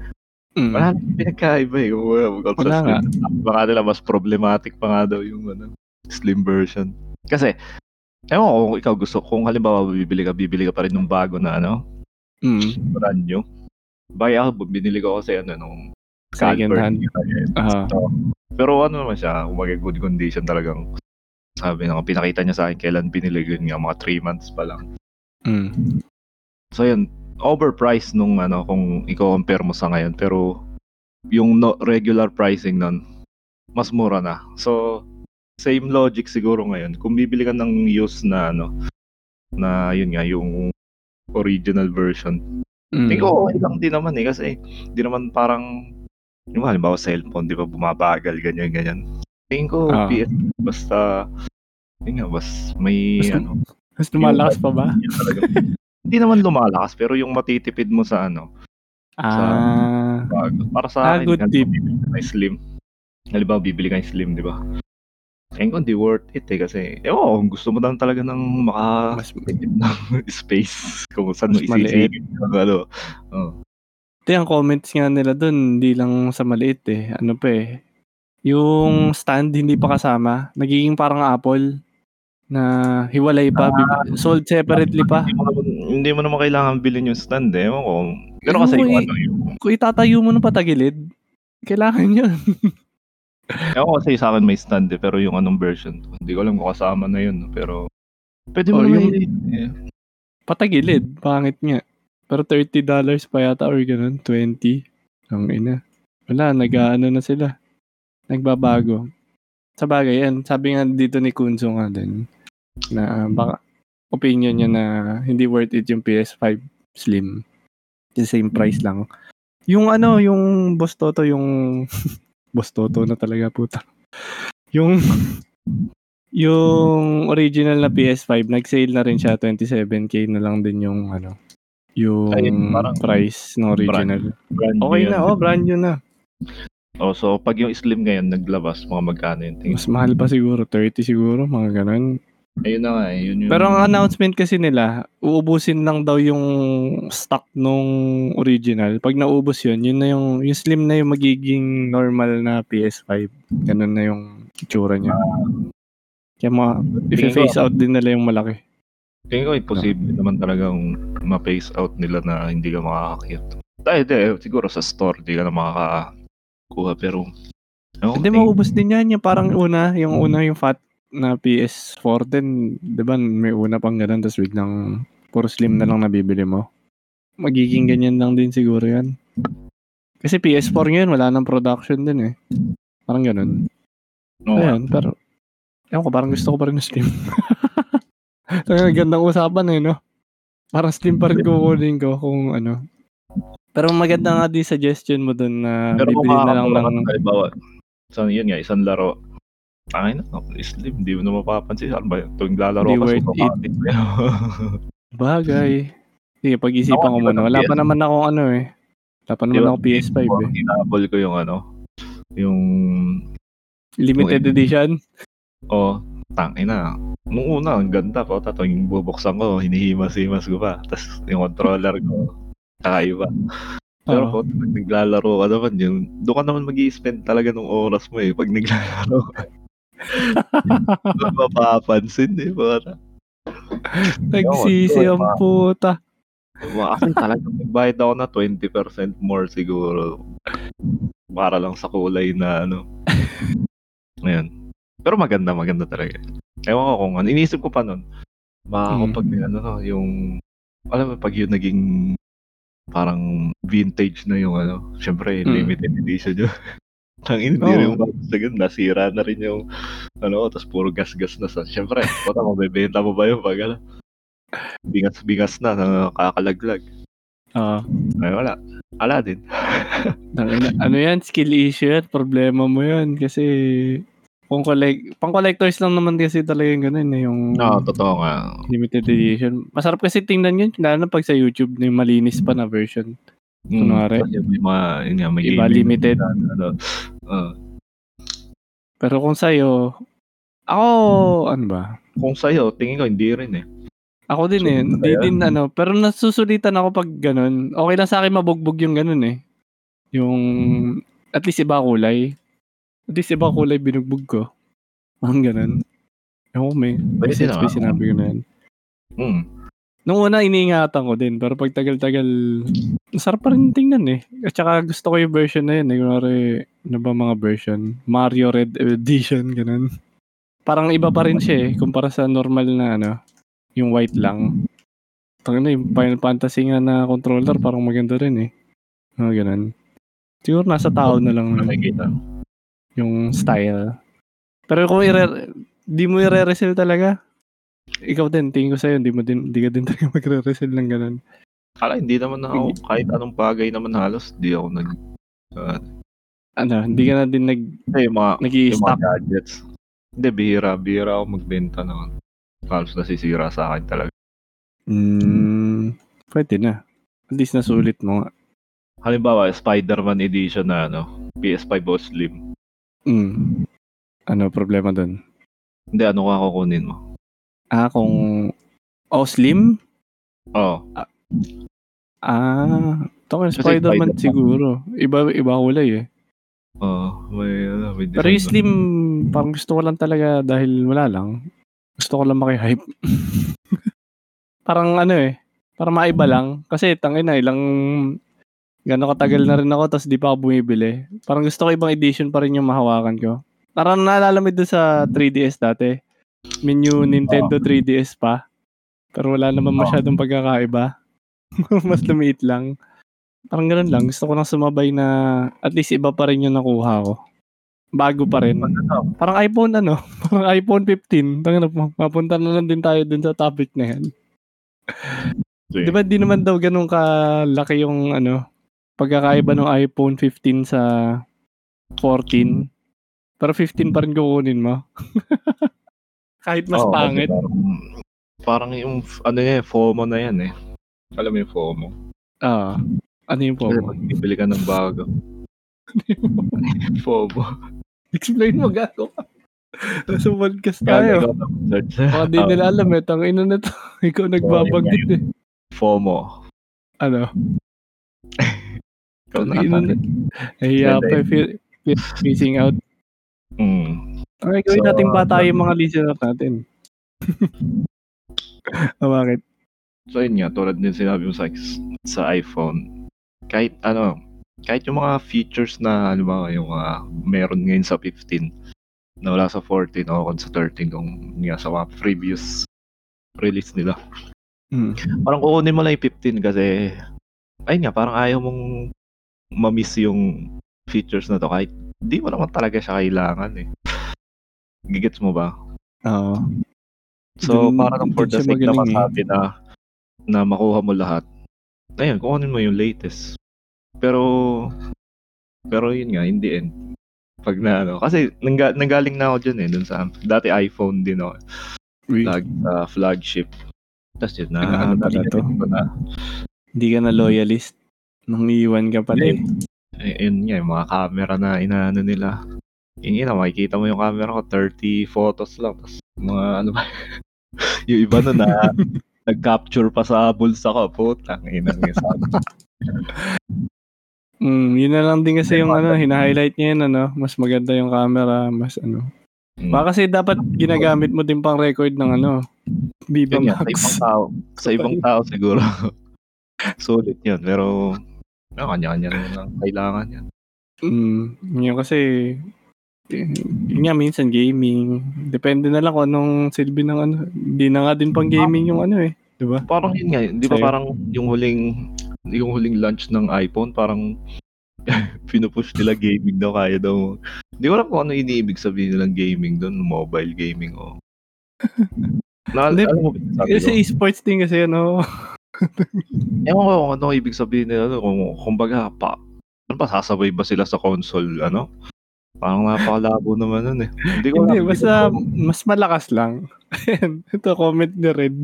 Mm. Wala nang pinagkaiba eh. Wala, Wala sa nga. Baka nila mas problematic pa nga daw yung ano, slim version. Kasi, ewan ko kung ikaw gusto, kung halimbawa bibili ka, bibili ka pa rin ng bago na ano, Mm. brand new. Buy ako, binili ko kasi ano, nung Second hand. So, pero ano naman siya, kung good condition talagang sabi na pinakita niya sa akin kailan binili yun nga mga 3 months pa lang. Mm. So yun, overpriced nung ano kung i-compare mo sa ngayon pero yung no, regular pricing nun mas mura na. So same logic siguro ngayon. Kung bibili ka ng used na ano na yun nga yung original version. Mm. Tingin ko okay lang din naman eh kasi di naman parang yung halimbawa cellphone, di ba bumabagal ganyan ganyan. Tingin ko Ah. PS basta yun nga, bas may Basta- ano, Mas lumalakas pa ba? Hindi naman lumalakas pero yung matitipid mo sa ano, Ah. bago. Para sa Ah, akin, good tip. slim. Halimbawa, bibili ka ng slim, di ba? Tingin ko hindi worth it eh kasi, ko, kung gusto mo lang talaga ng maka Mas, [laughs] ng space kung saan mo Mas yung ano. Oh. Ito yung comments nga nila dun, hindi lang sa maliit eh. Ano pa eh. Yung stand hindi pa kasama. Nagiging parang Apple na hiwalay pa. bib- sold separately pa. Hindi mo, naman, hindi mo naman kailangan bilhin yung stand eh. Ewan ko. Pero kasi yung eh. ano yung, Kung itatayo mo ng patagilid, kailangan yun. [laughs] ewan ko kasi sa akin may stand eh, pero yung anong version. Hindi ko alam kung kasama na yun. Pero, pwede mo Oh, naman yung- eh. patagilid, pangit nga. Pero $30 pa yata or ganun, 20. Ang ina. Wala, nag-ano na sila. Nagbabago. Sa bagay, yan. Sabi nga dito ni Kunzo nga din, na ah, baka opinion niya na hindi worth it yung PS5 Slim. The same price lang. Yung ano, yung Boss Toto, yung [laughs] Boss Toto na talaga puta. Yung yung original na PS5, nag-sale na rin siya 27k na lang din yung ano, yung Ay, parang price ng original. Brand new Okay na, oh, brand new na. Oh, so pag yung slim ngayon naglabas, mga magkano yun? Tingin. Mas mahal pa siguro, 30 siguro, mga ganun. Ayun na nga eh. Yun yung... Pero ang announcement kasi nila, uubusin lang daw yung stock nung original. Pag naubos yun, yun na yung, yung slim na yung magiging normal na PS5. Ganun na yung itsura niya. Kaya mga, if face out din nila yung malaki. Tingin ko imposible naman talagang ma-phase out nila na hindi ka makakakit. Dahil de, siguro sa store di ka na makakakuha pero ko, Hindi maubos din yan, yung parang una, yung una yung fat, na PS4 din, 'di ba may una pang ganun tapos biglang puro slim na lang nabibili mo. Magiging ganyan lang din siguro 'yan. Kasi PS4 ngayon wala nang production din eh. Parang ganun. Oo. Ayun, pero ewan ko, parang gusto ko pa rin ng slim. [laughs] Ang gandang usapan eh, no? Parang slim pa rin kukunin ko kung ano. Pero maganda nga di suggestion mo dun na Pero bibili na lang ng... halimbawa, so, yun nga, isang laro, ay na, slim, hindi mo na mapapansin. Ano ba? Tuwing lalaro ka, mo yun. [laughs] Bagay. Sige, pag-isipan ko muna. Wala pa naman ako ano eh. Wala pa naman ako PS5 eh. Hinabol ko yung ano, yung, Limited edition. oh, tangin na. Nung una, ang ganda. Tapos yung bubuksan ko, hinihimas-himas ko pa. Tapos yung controller ko, kakaiba. Pero po, pag naglalaro ka naman, yung, doon ka naman mag spend talaga ng oras mo eh, pag naglalaro ka. [laughs] Mapapansin eh, para. Nagsisi ang puta. Kasi talaga nagbayad ako na 20% more siguro. Para lang sa kulay na ano. Ngayon. Pero maganda, maganda talaga. Ewan ko kung ano. Inisip ko pa nun. Baka Mm. kapag ano no, yung alam mo pag yun naging parang vintage na yung ano, syempre Mm. limited edition yun. [laughs] Ang hindi Oo. rin yung nasira na rin yung ano, tapos puro gas-gas na sa. Syempre, puta mabebenta mo ba yun pag ano? Bingas-bingas na, nakakalaglag. Oo. Ay, wala. Wala din. Tangina. [laughs] ano yan? Skill issue yan. Problema mo yan. Kasi kung collect, pang collectors lang naman kasi talaga yung ganun eh, yung No, totoo nga. limited edition. Masarap kasi tingnan yun, lalo na pag sa YouTube na yung malinis pa na version. Mm, Kunwari. kasi may mga, yun nga, may Iba gaming limited. ano, uh, Pero kung sa'yo, ako, ano ba? kung sa'yo, tingin ko hindi rin eh. Ako din eh, Sulit hindi din ano, pero nasusulitan ako pag ganun. Okay lang sa akin mabugbog yung ganun eh. Yung, at least iba kulay. At least iba kulay binugbog ko. Ang ganun. Ewan ko may, Pwede ba yung sinabi ko na yan. Mm. Nung una, iniingatan ko din. Pero pag tagal-tagal, masarap pa rin tingnan eh. At saka gusto ko yung version na yun eh. Kunwari, ano ba mga version? Mario Red Edition, ganun. Parang iba pa rin siya eh. Kumpara sa normal na ano, yung white lang. Tangin na, yung Final Fantasy nga na controller, parang maganda rin eh. Mga ganun. Siguro nasa tao na lang Nakikita. Yung style. Pero kung ire di mo i-resell talaga, ikaw din, tingin ko sa'yo, di mo din, di ka din talaga [laughs] magre-resell ng ganun. Kala, hindi naman na ako, kahit anong bagay naman halos, di ako nag, uh, Ano, hindi ka na din nag, yung mga, mga gadgets. Hindi, bihira, bihira ako magbenta ng halos nasisira sa akin talaga. Mm, pwede na. At least nasulit mo nga. Halimbawa, Spider-Man edition na ano, PS5 o Slim. Mm. Ano problema doon? Hindi, ano ka kukunin mo? Ah, kung oh, slim? Oo. Ah, tokyo Kasi Spider-Man Spider-Man. siguro. Iba iba kulay eh. Oo, may, ano, may Pero yung design slim, parang gusto ko lang talaga dahil wala lang. Gusto ko lang maki-hype. [laughs] parang ano eh, parang maiba lang. Kasi tangin na ilang gano'ng katagal na rin ako tapos di pa ako bumibili. Parang gusto ko ibang edition pa rin yung mahawakan ko. Parang naalala mo doon sa 3DS dati. Menu Nintendo 3DS pa. Pero wala naman masyadong pagkakaiba. [laughs] Mas lumiit lang. Parang ganun lang. Gusto ko lang sumabay na at least iba pa rin yung nakuha ko. Bago pa rin. Ano? Parang iPhone ano, [laughs] parang iPhone 15. Tangina po, mapunta na lang din tayo dun sa topic na yan. Di ba di naman daw ganun kalaki yung ano, pagkakaiba ng iPhone 15 sa 14. Pero 15 pa rin kukunin mo. [laughs] Kahit mas Oo, pangit. Parang, parang yung, ano yan, FOMO na yan eh. Alam mo yung FOMO? Ah, ano yung pag bibili ka ng bago. [laughs] FOMO. Explain mo gago. Nasa podcast tayo. Baka di [laughs] nila alam eh. Tang ina na to. Ikaw nagbabanggit eh. FOMO. Ano? Na. Na. Nahiya pa eh. Missing out. Mm. Okay, gawin So, natin bata uh, yung mga listener natin. [laughs] ah, bakit? So yun nga, tulad din sinabi mo sa, sa iPhone, kahit ano, kahit yung mga features na, ano ba, yung mga meron ngayon sa 15, nawala sa 14 o kung sa 13 kung nga sa mga previous release nila. Mm. Parang kukunin mo lang yung 15 kasi ayun nga, parang ayaw mong ma-miss yung features na to kahit di mo naman talaga siya kailangan eh. Gigets mo ba? Oo. So, Dun- para lang for the sake na eh. masabi na na makuha mo lahat. Ayun, kukunin mo yung latest. Pero pero yun nga, in the end, pag na ano, kasi nangga, nanggaling na ako dyan eh, dun sa, dati iPhone din ako, flag, ah, flagship. Tapos yun, na, Ah, ano, pala to. na, Hindi ka na loyalist. Nang iwan ka pala eh. eh, yun nga, yung mga camera na inaano nila. Yun yun, makikita mo yung camera ko, 30 photos lang. Tapos mga ano ba, [laughs] yung iba na na [laughs] nag-capture pa sa bulsa ko. Putang ina nga sa Mm, yun na lang din kasi yung ano, hina-highlight niya yun, ano, mas maganda yung camera, mas ano. Mm. Baka kasi dapat ginagamit mo din pang record ng ano, Viva nga, sa Max. ibang tao, sa ibang [laughs] tao siguro. Sulit yun. Pero, no, kanya-kanya naman lang kailangan yan. Mm, yun kasi, eh, yun nga, minsan gaming. Depende na lang kung anong silbi ng ano. Hindi na nga din pang gaming yung ano eh. Di ba? Parang yun nga, di ba Sa'yo? parang yung huling, yung huling launch ng iPhone, parang [laughs] pinupush nila gaming daw, kaya daw. Hindi ko alam kung ano iniibig sabihin nilang gaming doon, mobile gaming o. [laughs] Na, Hindi, alam mo sabi Kasi ko? esports din kasi ano. [laughs] Ewan ko kung ano ang ibig sabihin nila, ano, kung, kumbaga, pa, ano ba, sasabay ba sila sa console, ano? Parang napakalabo [laughs] naman nun eh. Hindi ko Hindi, basta mas malakas lang. Ayan, [laughs] Ito comment ni Red.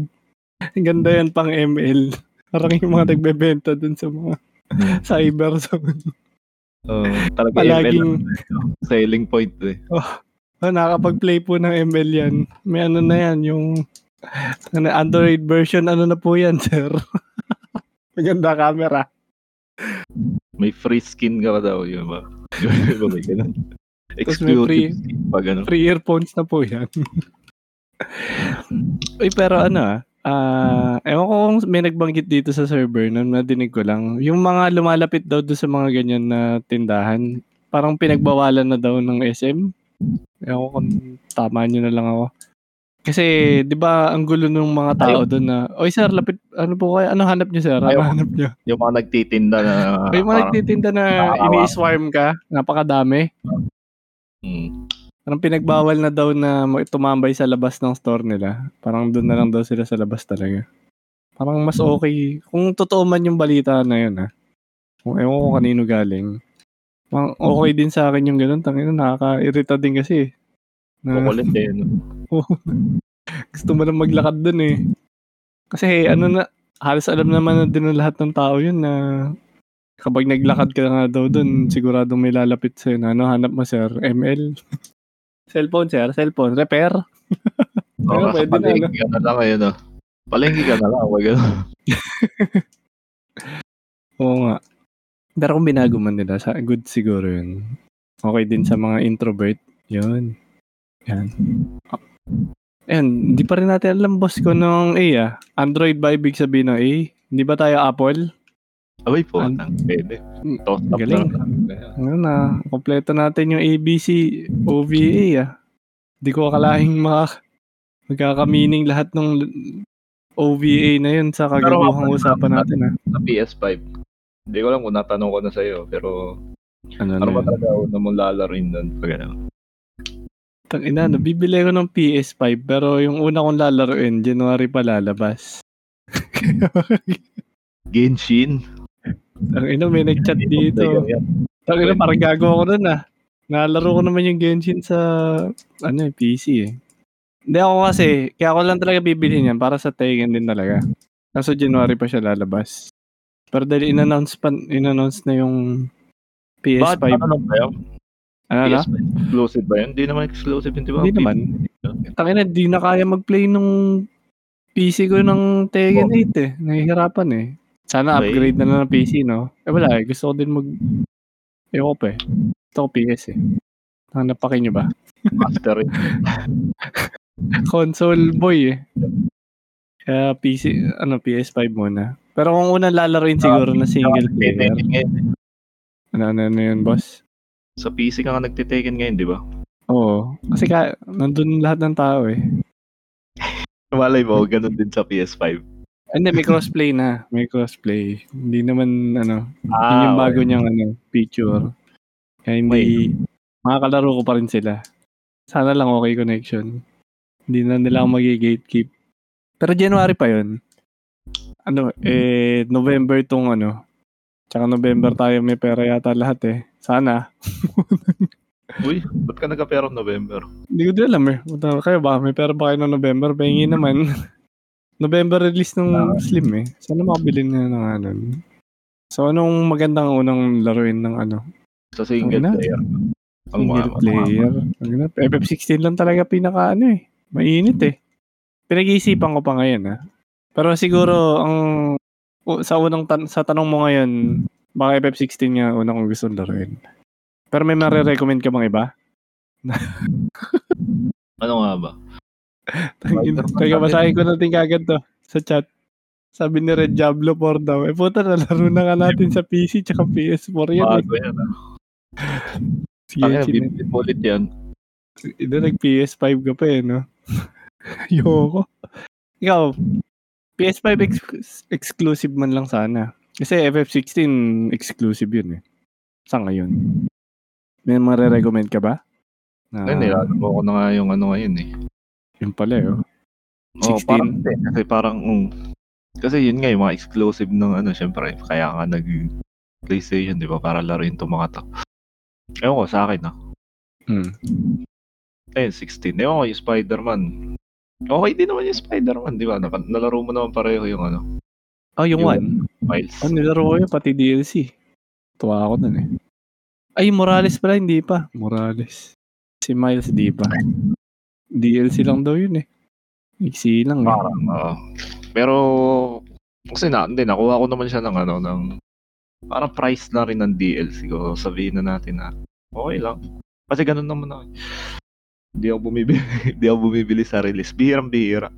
Ganda yan pang ML. Parang yung mga nagbebenta dun sa mga cyber zone. Uh, talaga Palaging, ML, selling point eh. oh, nakakapag-play po ng ML yan. May ano na yan, yung ano, Android version, ano na po yan, sir? [laughs] Maganda camera. May free skin ka pa daw, yun ba? Yun ba may ganun? May free- Exclusive skin pa ganun. Free earphones na po yan. Uy, pero ano ah, ah, ewan ko kung may nagbanggit dito sa server na nadinig ko lang. Yung mga lumalapit daw doon sa mga ganyan na tindahan, parang pinagbawalan na daw ng SM. Ewan ko kung tama nyo na lang ako. Kasi, di ba, ang gulo ng mga tao doon na, Oy sir, lapit, ano po kayo? Ano hanap nyo sir? Ano hanap nyo? Yung mga nagtitinda na... [laughs] May mga parang- nagtitinda na ini-swarm ka, napakadami. Mm. Parang pinagbawal na daw na ma- tumambay sa labas ng store nila. Parang doon na lang daw sila sa labas talaga. Parang mas okay. Kung totoo man yung balita na yun, ha. Kung ewan ko kanino galing. Parang okay din sa akin yung ganun. Tangina, nakaka-irita din kasi. Kukulit eh. no? [laughs] gusto mo lang maglakad dun eh. Kasi ano na, halos alam naman na din ng lahat ng tao yun na kapag naglakad ka nga daw dun, siguradong may lalapit sa'yo na ano, hanap mo sir, ML. [laughs] cellphone sir, cellphone, repair. [laughs] Oo, nasa pwede na, palengke ka na lang ngayon, ah. Palengke ka na lang, wag ganun. Oo nga. Pero kung binago man nila, good siguro yun. Okay din sa mga introvert. Yun. Yan. Ayan, hindi pa rin natin alam boss ko nung A ah. Android ba ibig sabihin ng A? Hindi ba tayo Apple? Abay po, An- nang pwede. Toast up galing. Ano na, kompleto natin yung ABC OVA ah. Hindi ko akalaing maka, magkakamining lahat ng OVA na yun sa kagabuhang usapan natin ah. Sa PS5. Hindi ko alam kung natanong ko na sa'yo, pero Ano, ano na ba talaga una mong lalaroin doon? Pag ano? Tang ina, nabibili ko ng PS5 pero yung una kong lalaroin, January pa lalabas. [laughs] Genshin? Tang ina, may nag-chat dito. Tang ina, parang gago ako nun ah. Nalaro ko naman yung Genshin sa ano eh, PC eh. Hindi ako kasi, kaya ako lang talaga bibili niyan para sa Tekken din talaga. Kaso January pa siya lalabas. Pero dahil in-announce, pa, in-announce na yung PS5. Bakit ano yun? Ano na? PS5 exclusive ba yun? Hindi naman exclusive yun, di ba? Hindi naman. Tangina, di na kaya mag-play nung PC ko ng Tekken 8 eh. Nahihirapan eh. Sana Okay. upgrade na lang ng PC, no? Eh wala eh. Gusto ko din mag... Ewan ko pa eh. Gusto ko PS eh. Hanapakin nyo ba? Master rin. [laughs] Console boy eh. Kaya PC, ano, PS5 muna. Pero kung unang lalaroin siguro na single player. Nagtitaken ngayon. Ano, ano, ano yun, boss? Sa PC ka nga nagtitaken ngayon, di ba? Oo. Kasi ka, nandun lahat ng tao eh. [laughs] Malay mo, ganun din sa PS5. Hindi, may crossplay na. May crossplay. Hindi naman, ano, yun Ah, yung bago okay. niyang, ano, feature. Kaya hindi, makakalaro ko pa rin sila. Sana lang okay connection. Hindi na nila ako magi-gatekeep. Pero January pa yun. Ano, eh, November tong ano. Tsaka November tayo may pera yata lahat eh. Sana. [laughs] Uy, ba't ka nagka-pera November? Hindi ko din alam eh. Kayo ba? May pera ba kayo ng November? Pahingi naman. [laughs] November release ng Slim eh. Sana makabili na ng ano. So, anong magandang unang laruin ng ano? Sa single Ang ina. player. Ang Single mga- player. Ang ina, FF16 lang talaga pinaka ano eh. Mainit eh. Pinag-iisipan ko pa ngayon ah. Pero siguro ang sa unang tan- sa tanong mo ngayon, baka FF16 nga unang kong gusto laruin. Pero may marirecommend ka bang iba? [laughs] Ano nga ba? Tangin- Teka, basahin ko natin kagad to sa chat. Sabi ni Red Diablo 4 daw. Eh puta, nalaro na nga natin sa PC tsaka PS4 yan eh. Bago yan. ah. Sige, chin- bibit ulit yan. Hindi, nag-PS5 ka pa eh, no? [laughs] Yoko. Ikaw, PS5 ex- exclusive man lang sana. Kasi FF16 exclusive yun eh. Sa ngayon. May marirecommend ka ba? Na, Ayun, nilalaro ko na nga yung ano ngayon eh. Yun pala eh. oh. Oo, 16. parang hindi. Kasi parang, um, kasi yun nga yung mga exclusive ng ano, syempre, kaya nga nag PlayStation, di ba, para laruin itong mga to. Ewan ko, sa akin ah. Hmm. Ayun, 16. Ewan ko, yung Spider-Man. Okay din naman yung Spider-Man, di ba? Nalaro mo naman pareho yung ano, Oh, yung, Yung- one. Miles. Oh, nilaro ko yun, pati DLC. Tuwa ako nun eh. Ay, Morales pala, hindi pa. Morales. Si Miles, di pa. DLC lang daw yun eh. Iksi lang eh. Parang, oo. pero, kasi na, hindi, nakuha ko naman siya ng ano, ng, parang price na rin ng DLC ko. Sabihin na natin na, okay lang. Kasi ganun naman ako. Hindi ako bumibili, [laughs] hindi ako bumibili sa release. Bihirang bihira.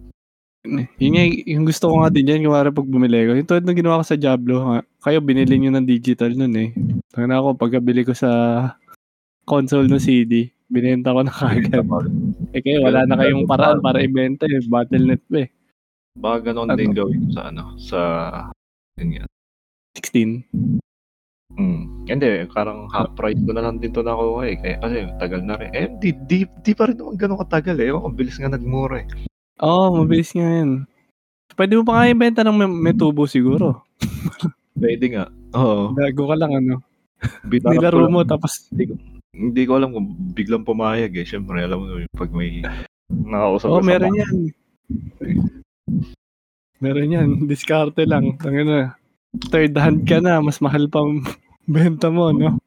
Yun nga, yung gusto ko nga din yan, kumari pag bumili ko. Yung tulad ng ginawa ko sa Diablo, ha, kayo binili nyo ng digital nun eh. Tangin ako, pagkabili ko sa console ng CD, binenta ko na kagad. Eh kayo, wala na kayong paraan para ibenta eh. Battle.net pa eh. Baka ganun Ano? din gawin sa ano, sa, yun nga. 16. Hmm. Hindi, parang half price ko na lang din to nakuha eh. Kaya, kasi tagal na rin. Eh, di, di, di pa rin naman ganun katagal eh. Ko, bilis nga nagmura eh. Oo, oh, mabilis nga yan. Pwede mo pa nga ibenta ng may, may tubo siguro. Pwede nga. Oo. Bago ka lang ano. Binarap ko Nilaro mo tapos Hindi ko alam kung biglang pumayag eh. Siyempre, alam mo, pag may nakausap sa meron yan. Meron yan. Diskarte lang. Tangin na. Third hand ka na. Mas mahal pa ang [laughs] benta mo, no?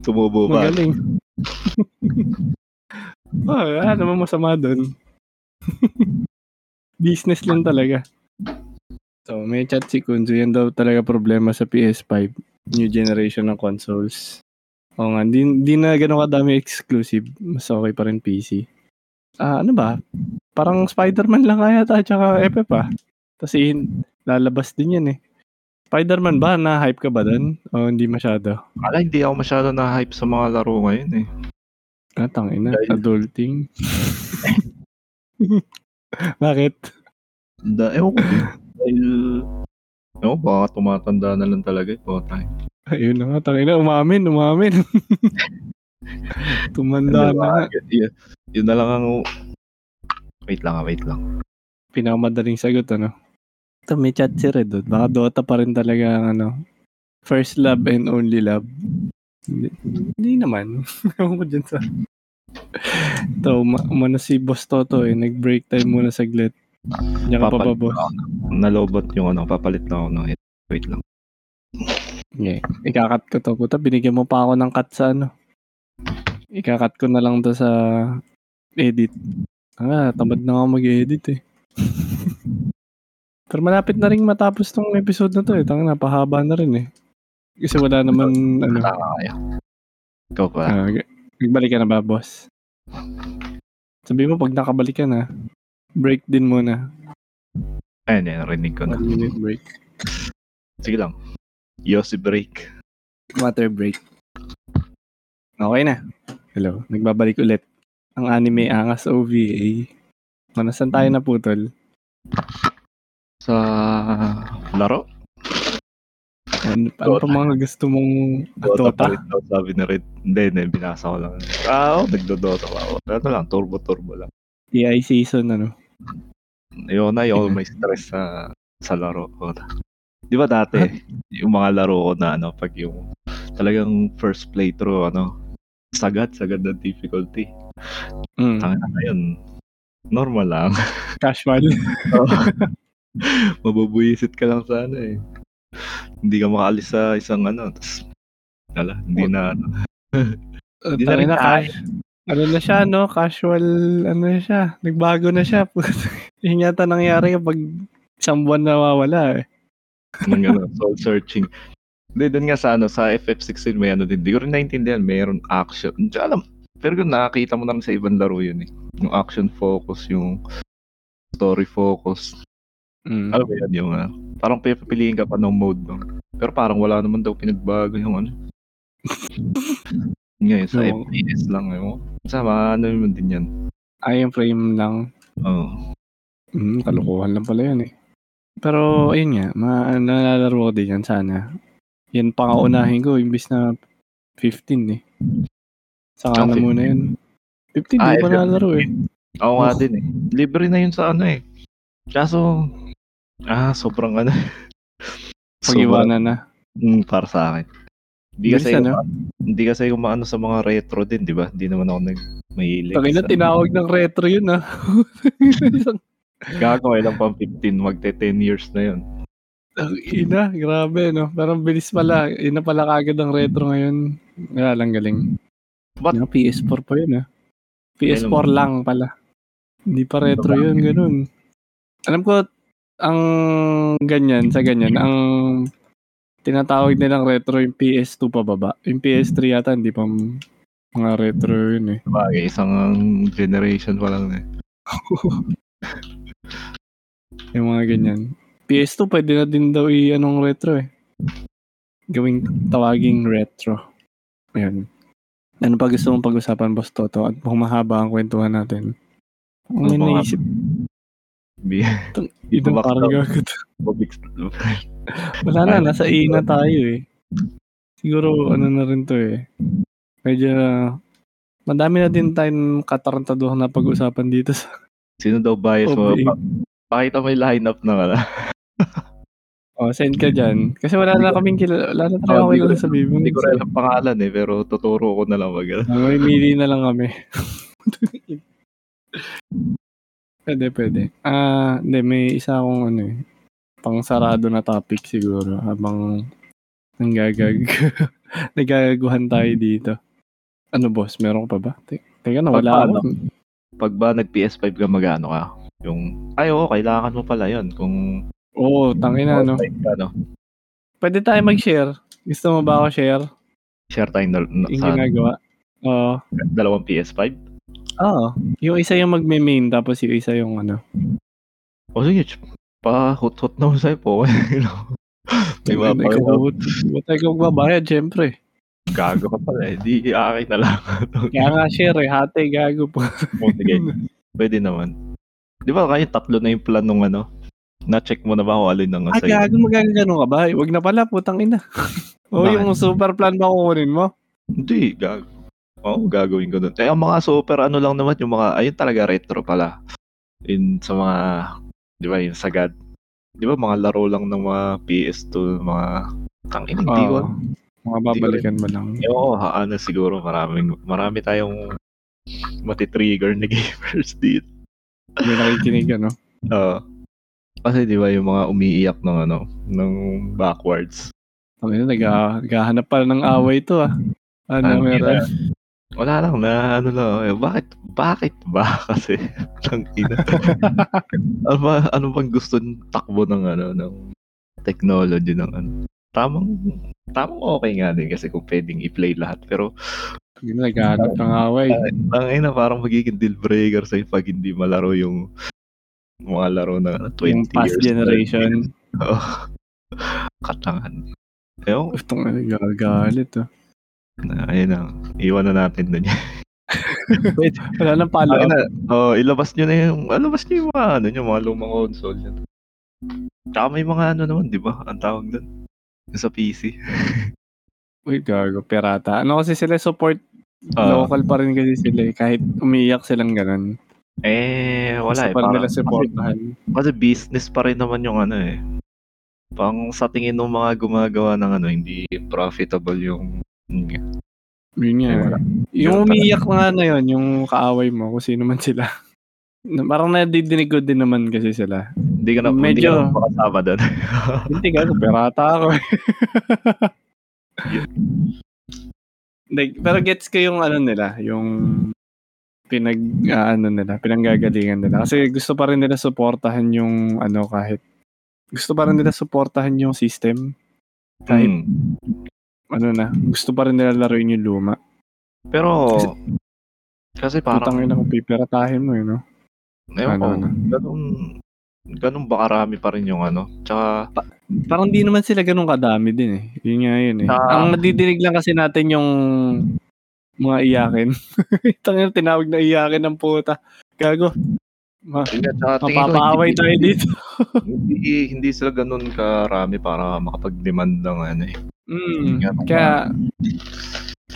Tumubo ka. Magaling. oh, [laughs] wala naman masama doon. [laughs] Business lang talaga. So, may chat si Kunzo. Yan daw talaga problema sa PS5. New generation ng consoles. Oo nga, di, di na ganun kadami exclusive. Mas okay pa rin PC. Ah, ano ba? Parang Spider-Man lang kaya ta, tsaka FF ah. Kasi lalabas din yan eh. Spider-Man ba? Na-hype ka ba doon? O hindi masyado? Ala, hindi ako masyado na-hype sa mga laro ngayon eh. Ah, tangina. Dahil- Adulting. [laughs] [laughs] Bakit? Da, ewan ko. Dahil, ewan, baka tumatanda na lang talaga eh. Puta. Ayun na nga, tangina. Umamin, umamin. [laughs] Tumanda na nga. Yun, yun na lang ang... Wait lang, ah, wait lang. Pinakamadaling sagot, ano? Ito, may chat si Red. oh. Baka Dota pa rin talaga ang ano. First love and only love. Hindi, hindi naman. [laughs] Ewan ko dyan sa... Ito, uma- umano si Boss Toto eh. Nag-break time muna saglit. Diyan ka pa ba, boss? Nalobot yung ano, papalit na ako ng head. Wait lang. Yeah. Ikakat ko to. Puta, binigyan mo pa ako ng cut sa ano. Ikakat ko na lang to sa edit. Ah, tamad na ako mag-edit eh. [laughs] Pero malapit na rin matapos tong episode na to eh. Tanga na, pahaba na rin eh. Kasi wala naman, ano. Ikaw pa. G- nagbalik ka na ba, boss? Sabi mo, pag nakabalik ka na, break din muna. Ayun, yan, rinig ko na. One minute break. Sige lang. Yossi break. Water break. Okay na. Hello, nagbabalik ulit. ang anime angas OVA. Saan tayo naputol? Sa laro? Ano, ano pa mga gusto mong Dota Dota? daw, sabi na rin. Hindi, hindi, binasa ko lang. Ah, oh, nagdo-Dota pa ako. Ano lang, turbo-turbo lang. TI season, ano? Ayoko na, ayoko may stress sa sa laro ko. Di ba dati, yung mga laro ko na ano, pag yung talagang first playthrough, ano, sagad, sagad na difficulty. Mm, Tangin na ngayon, normal lang. casual. [laughs] Mabubuisit ka lang sa ano eh. Hindi ka makaalis sa isang ano, tas, wala, hindi na, ano. [laughs] Hindi na rin kaya. cash. Ano na siya, no? Casual, ano na siya. Nagbago na siya. [laughs] Yun yata nangyari kapag isang buwan nawawala eh. ng ano, soul searching. Hindi, doon nga sa ano, sa FF16 may ano din. Hindi ko rin naintindihan, mayroon action. Hindi alam. Pero kung nakakita mo na rin sa ibang laro yun eh. Yung action focus, yung story focus. Mm. Alam mo yan, yung ah, parang pipiliin ka pa ng mode. No? Pero parang wala naman daw pinagbago yung ano. [laughs] Ngayon, sa Oo. FPS lang. Yung, sa mga ano yun din yan. Ay, yung frame lang. Oo. Mm, kalukuhan lang pala yan eh. Pero, ayun nga, ma nalalaro ko din yan sana. Yan pa nga unahin ko, imbis na 15 eh. Saka Ah, na 15. muna yun. 15, Ah, di pa FF15. nalalaro eh. Ako nga Oh. din eh. Libre na yun sa ano eh. Kaso, ah, sobrang ano. [laughs] Pag-iwanan na. Mm, para sa akin. Hindi Bilis, kasi ano? ako, hindi kasi ako maano sa mga retro din, di ba? Hindi naman ako nag mahilig. Tangina, sa- tinawag ng retro yun ah. Isang [laughs] Gago, ilang pang 15, magte 10 years na yun. Ang ina, grabe no. Parang bilis pala. Ina pala kagad ang retro ngayon. Wala lang galing. But- Yung PS4 pa yun ah. PS4 Alam mo. lang pala. Hindi pa retro yun, ganun. Alam ko, ang ganyan, sa ganyan, ang tinatawag nilang retro yung PS2 pababa. Yung PS3 yata, hindi pa mga retro yun eh. Bagay, isang generation pa lang eh. [laughs] Yung mga ganyan. PS2 pwede na din daw i-anong retro eh. Gawing tawaging retro. Ayun. Ano pa gusto mong pag-usapan, Boss Toto? At humahaba ang kwentuhan natin. Ang Ano ba? naisip, Bi- ito Bumak parang. Bobix. Wala na, nasa ina tayo eh. Siguro, ano na rin to eh. Medyo, madami na din tayong katarantaduhan na pag-usapan dito sa Sino daw bias mo? Pa- pakita mo yung lineup ng [laughs] ano. Oh, send ka dyan. Kasi wala na kaming kilala. Wala na Oh, tayo ko- kilala sa Bibo. Hindi ko rin alam pangalan eh, pero tuturo ko na lang mag May mili na lang kami. [laughs] pwede, pwede. Ah, hindi, may isa akong ano eh. Pang sarado na topic siguro habang nanggagag. [laughs] Nagagaguhan tayo dito. Ano boss, meron ka pa ba? Te- Teka na, wala ako. Pag ba nag-PS5 ka, magano ka? Yung, ay oo, kailangan mo pala yun. Kung Oo, tangina no. online ka, no? Pwede tayo mag-share. Gusto mo ba ako share? Share tayo na, na, Yung ginagawa. Oo. dalawang PS5. Oo. Yung isa yung magme-main tapos yung isa yung ano. O sige, ch- pa hot-hot na sa'yo po. [laughs] May mga Ikaw, pa- ba't tayo kang babayad, syempre. gago ka pala eh. Di akin na lang. [laughs] Kaya nga share eh, hati, gago po. [laughs] O, sige, pwede naman. Di ba kayo tatlo na yung plan nung ano? Na-check mo na ba kung alin ang Ah, sa'yo? gago, magagano ka ba? Huwag na pala, putang ina. o yung super plan ba kukunin mo? Hindi, gago. Oo, gagawin ko doon. Eh, ang mga super ano lang naman, yung mga, ayun talaga retro pala. In sa mga, di ba, yung sagad. Di ba, mga laro lang ng mga PS2, mga, tangin, hindi ko. Oo. mga babalikan mo lang. Eh, oo, ano siguro, maraming, marami tayong matitrigger na [laughs] gamers dito. May nakikinig, ano? Oo. kasi di ba, yung mga umiiyak ng ano, ng backwards. Kami na, nag- naghahanap pala ng away to ah. Ano, Ah, meron? Wala lang na ano lang, eh, bakit bakit ba [laughs] kasi ang ina. [laughs] ano ba ano bang gusto ng takbo ng ano ng technology ng ano. Tamang tamang okay nga din kasi kung pwedeng i-play lahat pero na, naghahanap ng away. ang ina parang magiging deal breaker sa pag hindi malaro yung mga laro na ano, 20 Yung past years. generation. [laughs] Oo. Katangan. Ewan, Itong nagagalit ah. Na, ayun na. Iwan na natin yan. [laughs] Pwede. Wala nang follow up. na, oh, ilabas nyo na yung, ilabas nyo yung mga, ano nyo, mga lumang console nyo. Tsaka may mga ano naman, di ba? Ang tawag doon. Yung sa PC. Uy, [laughs] gago, pirata. Ano kasi sila support Ah. local pa rin kasi sila eh. Kahit umiiyak silang ganun. Eh, wala Gusto eh. Parang, nila kasi, supportahan. kasi business pa rin naman yung ano eh. Pang sa tingin ng mga gumagawa ng ano, hindi profitable yung yun nga. Yun nga. Eh. Yung Ganun umiiyak nga na yun, yung kaaway mo, kung sino man sila. Parang nadidinig ko din naman kasi sila. Hindi ka na, hindi Medyo- ka na makasama doon. [laughs] Hindi ka, pirata ako. [laughs] Like, pero gets ko yung ano nila, yung pinag ah, ano nila, pinanggagalingan nila. Kasi gusto pa rin nila suportahan yung ano kahit gusto pa rin nila suportahan yung system. Kahit Hmm. Ano na, gusto pa rin nila laruin yung luma. Pero, kasi Putang parang, ina kung pipiratahin mo, eh, no? ewan ko, ano, ano. ganun, ganun ba karami pa rin yung ano. Tsaka, Parang di naman sila ganun kadami din eh. Yun nga yun eh. Ah. Ang nadidinig lang kasi natin yung mga iyakin. [laughs] Tangina tinawag na iyakin ng puta. Gago. Ma- mapapaaway hindi, tayo dito. hindi, hindi sila ganun karami para makapag-demand ng ano eh. Mm. Kaya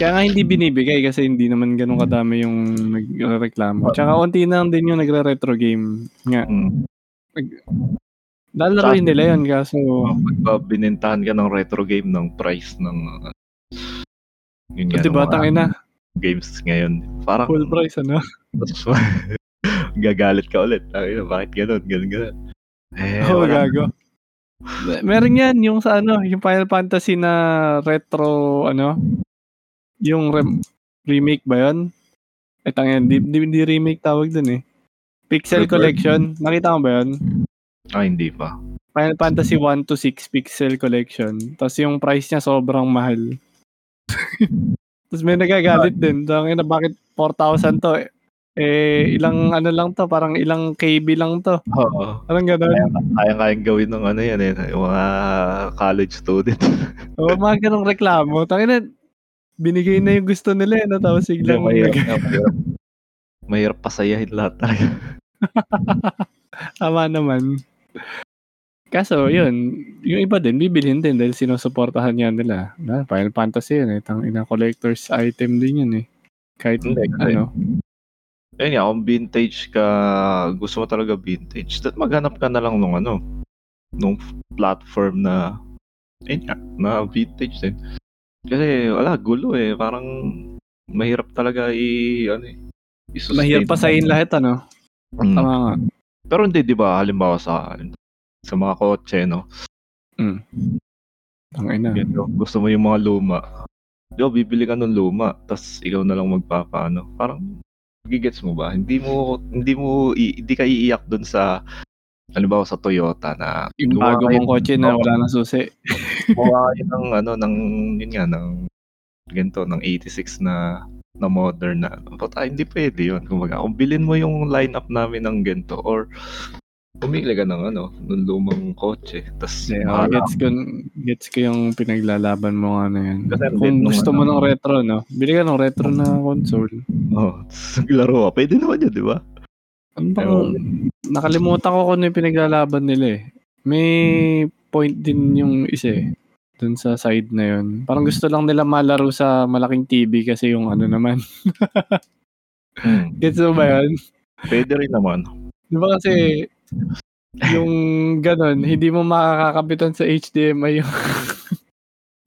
kaya nga hindi binibigay kasi hindi naman ganun kadami yung nagreklamo. Tsaka unti na lang din yung nagre-retro game. Nga, Hmm. lalaroin nila yun kaso Pagka binentahan ka ng retro game ng price ng uh, yun nga, diba ng mga tangina games ngayon. Parang full price ano? [laughs] gagalit ka ulit. Ay, bakit ganun, ganun, ganun. Eh, Oo, wala. gago. Meron yan, yung sa ano, yung Final Fantasy na retro, ano, yung rem- remake ba yun? Eh, tangin, di, di, di remake tawag dun eh. Pixel Rebirth? Collection, nakita mo ba yun? Ah, hindi pa. Final Fantasy 1 to 6 Pixel Collection. Tapos yung price niya sobrang mahal. [laughs] Tapos may nagagalit din. Tangin na bakit 4,000 to? Eh, eh, ilang ano lang to, parang ilang KB lang to. Oo. Parang gano'n. Kaya-kayang gawin ng ano yan eh, yung mga college student. [laughs] Oo, mga ganong reklamo. Tangina, binigay na yung gusto nila eh, no? tapos Hindi, biglang mahirap, mahirap, mahirap pasayahin lahat tayo. [laughs] tama naman. Kaso, yun, yung iba din, bibilhin din dahil sinusuportahan yan nila. Na, Final Fantasy yun eh, tang ina collector's item din yun eh. Kahit, Hindi, ano, Ayun nga, kung vintage ka, gusto mo talaga vintage, maghanap ka na lang nung ano, nung platform na, ayun nga, na vintage din. Kasi wala, gulo eh. Parang mahirap talaga i, ano eh, i-sustain. mahirap pasahin lahat, ano? Mm. Tama nga. Pero hindi, di ba, halimbawa sa, sa mga kotse, no? Tangina. Ganito, gusto mo yung mga luma. Di ba, bibili ka ng luma, tas ikaw na lang magpapaano. Parang, gigets mo ba? Hindi mo, hindi mo, i- hindi ka iiyak dun sa, halimbawa sa Toyota na, Yung bago mong kotse na wala nang susi. gumawa kayo ng, ano, ng, yun nga, ng, ganito, ng 86 na, na modern na, but ah, hindi pwede yun. Kumbaga, kung bilhin mo yung lineup namin ng ganito, or, pumili ka ng, ano, ng lumang kotse, tas, Yeah, oh, gets ko, gets ko yung pinaglalaban mo nga na yan. Kasi Kung gusto mo ano- ng retro, no? Bili ka ng retro na console. Oh, laro ka. Pwede naman yun, di ba? Ano ba? Nakalimutan ko kung ano yung pinaglalaban nila eh. May point din yung isa eh. Dun sa side na yun. Parang gusto lang nila malaro sa malaking TV kasi yung ano naman. [laughs] Hmm. Gets mo ba yun? Pwede rin naman. Di ba kasi yung ganon, hindi mo makakakapitan sa HDMI yung [laughs]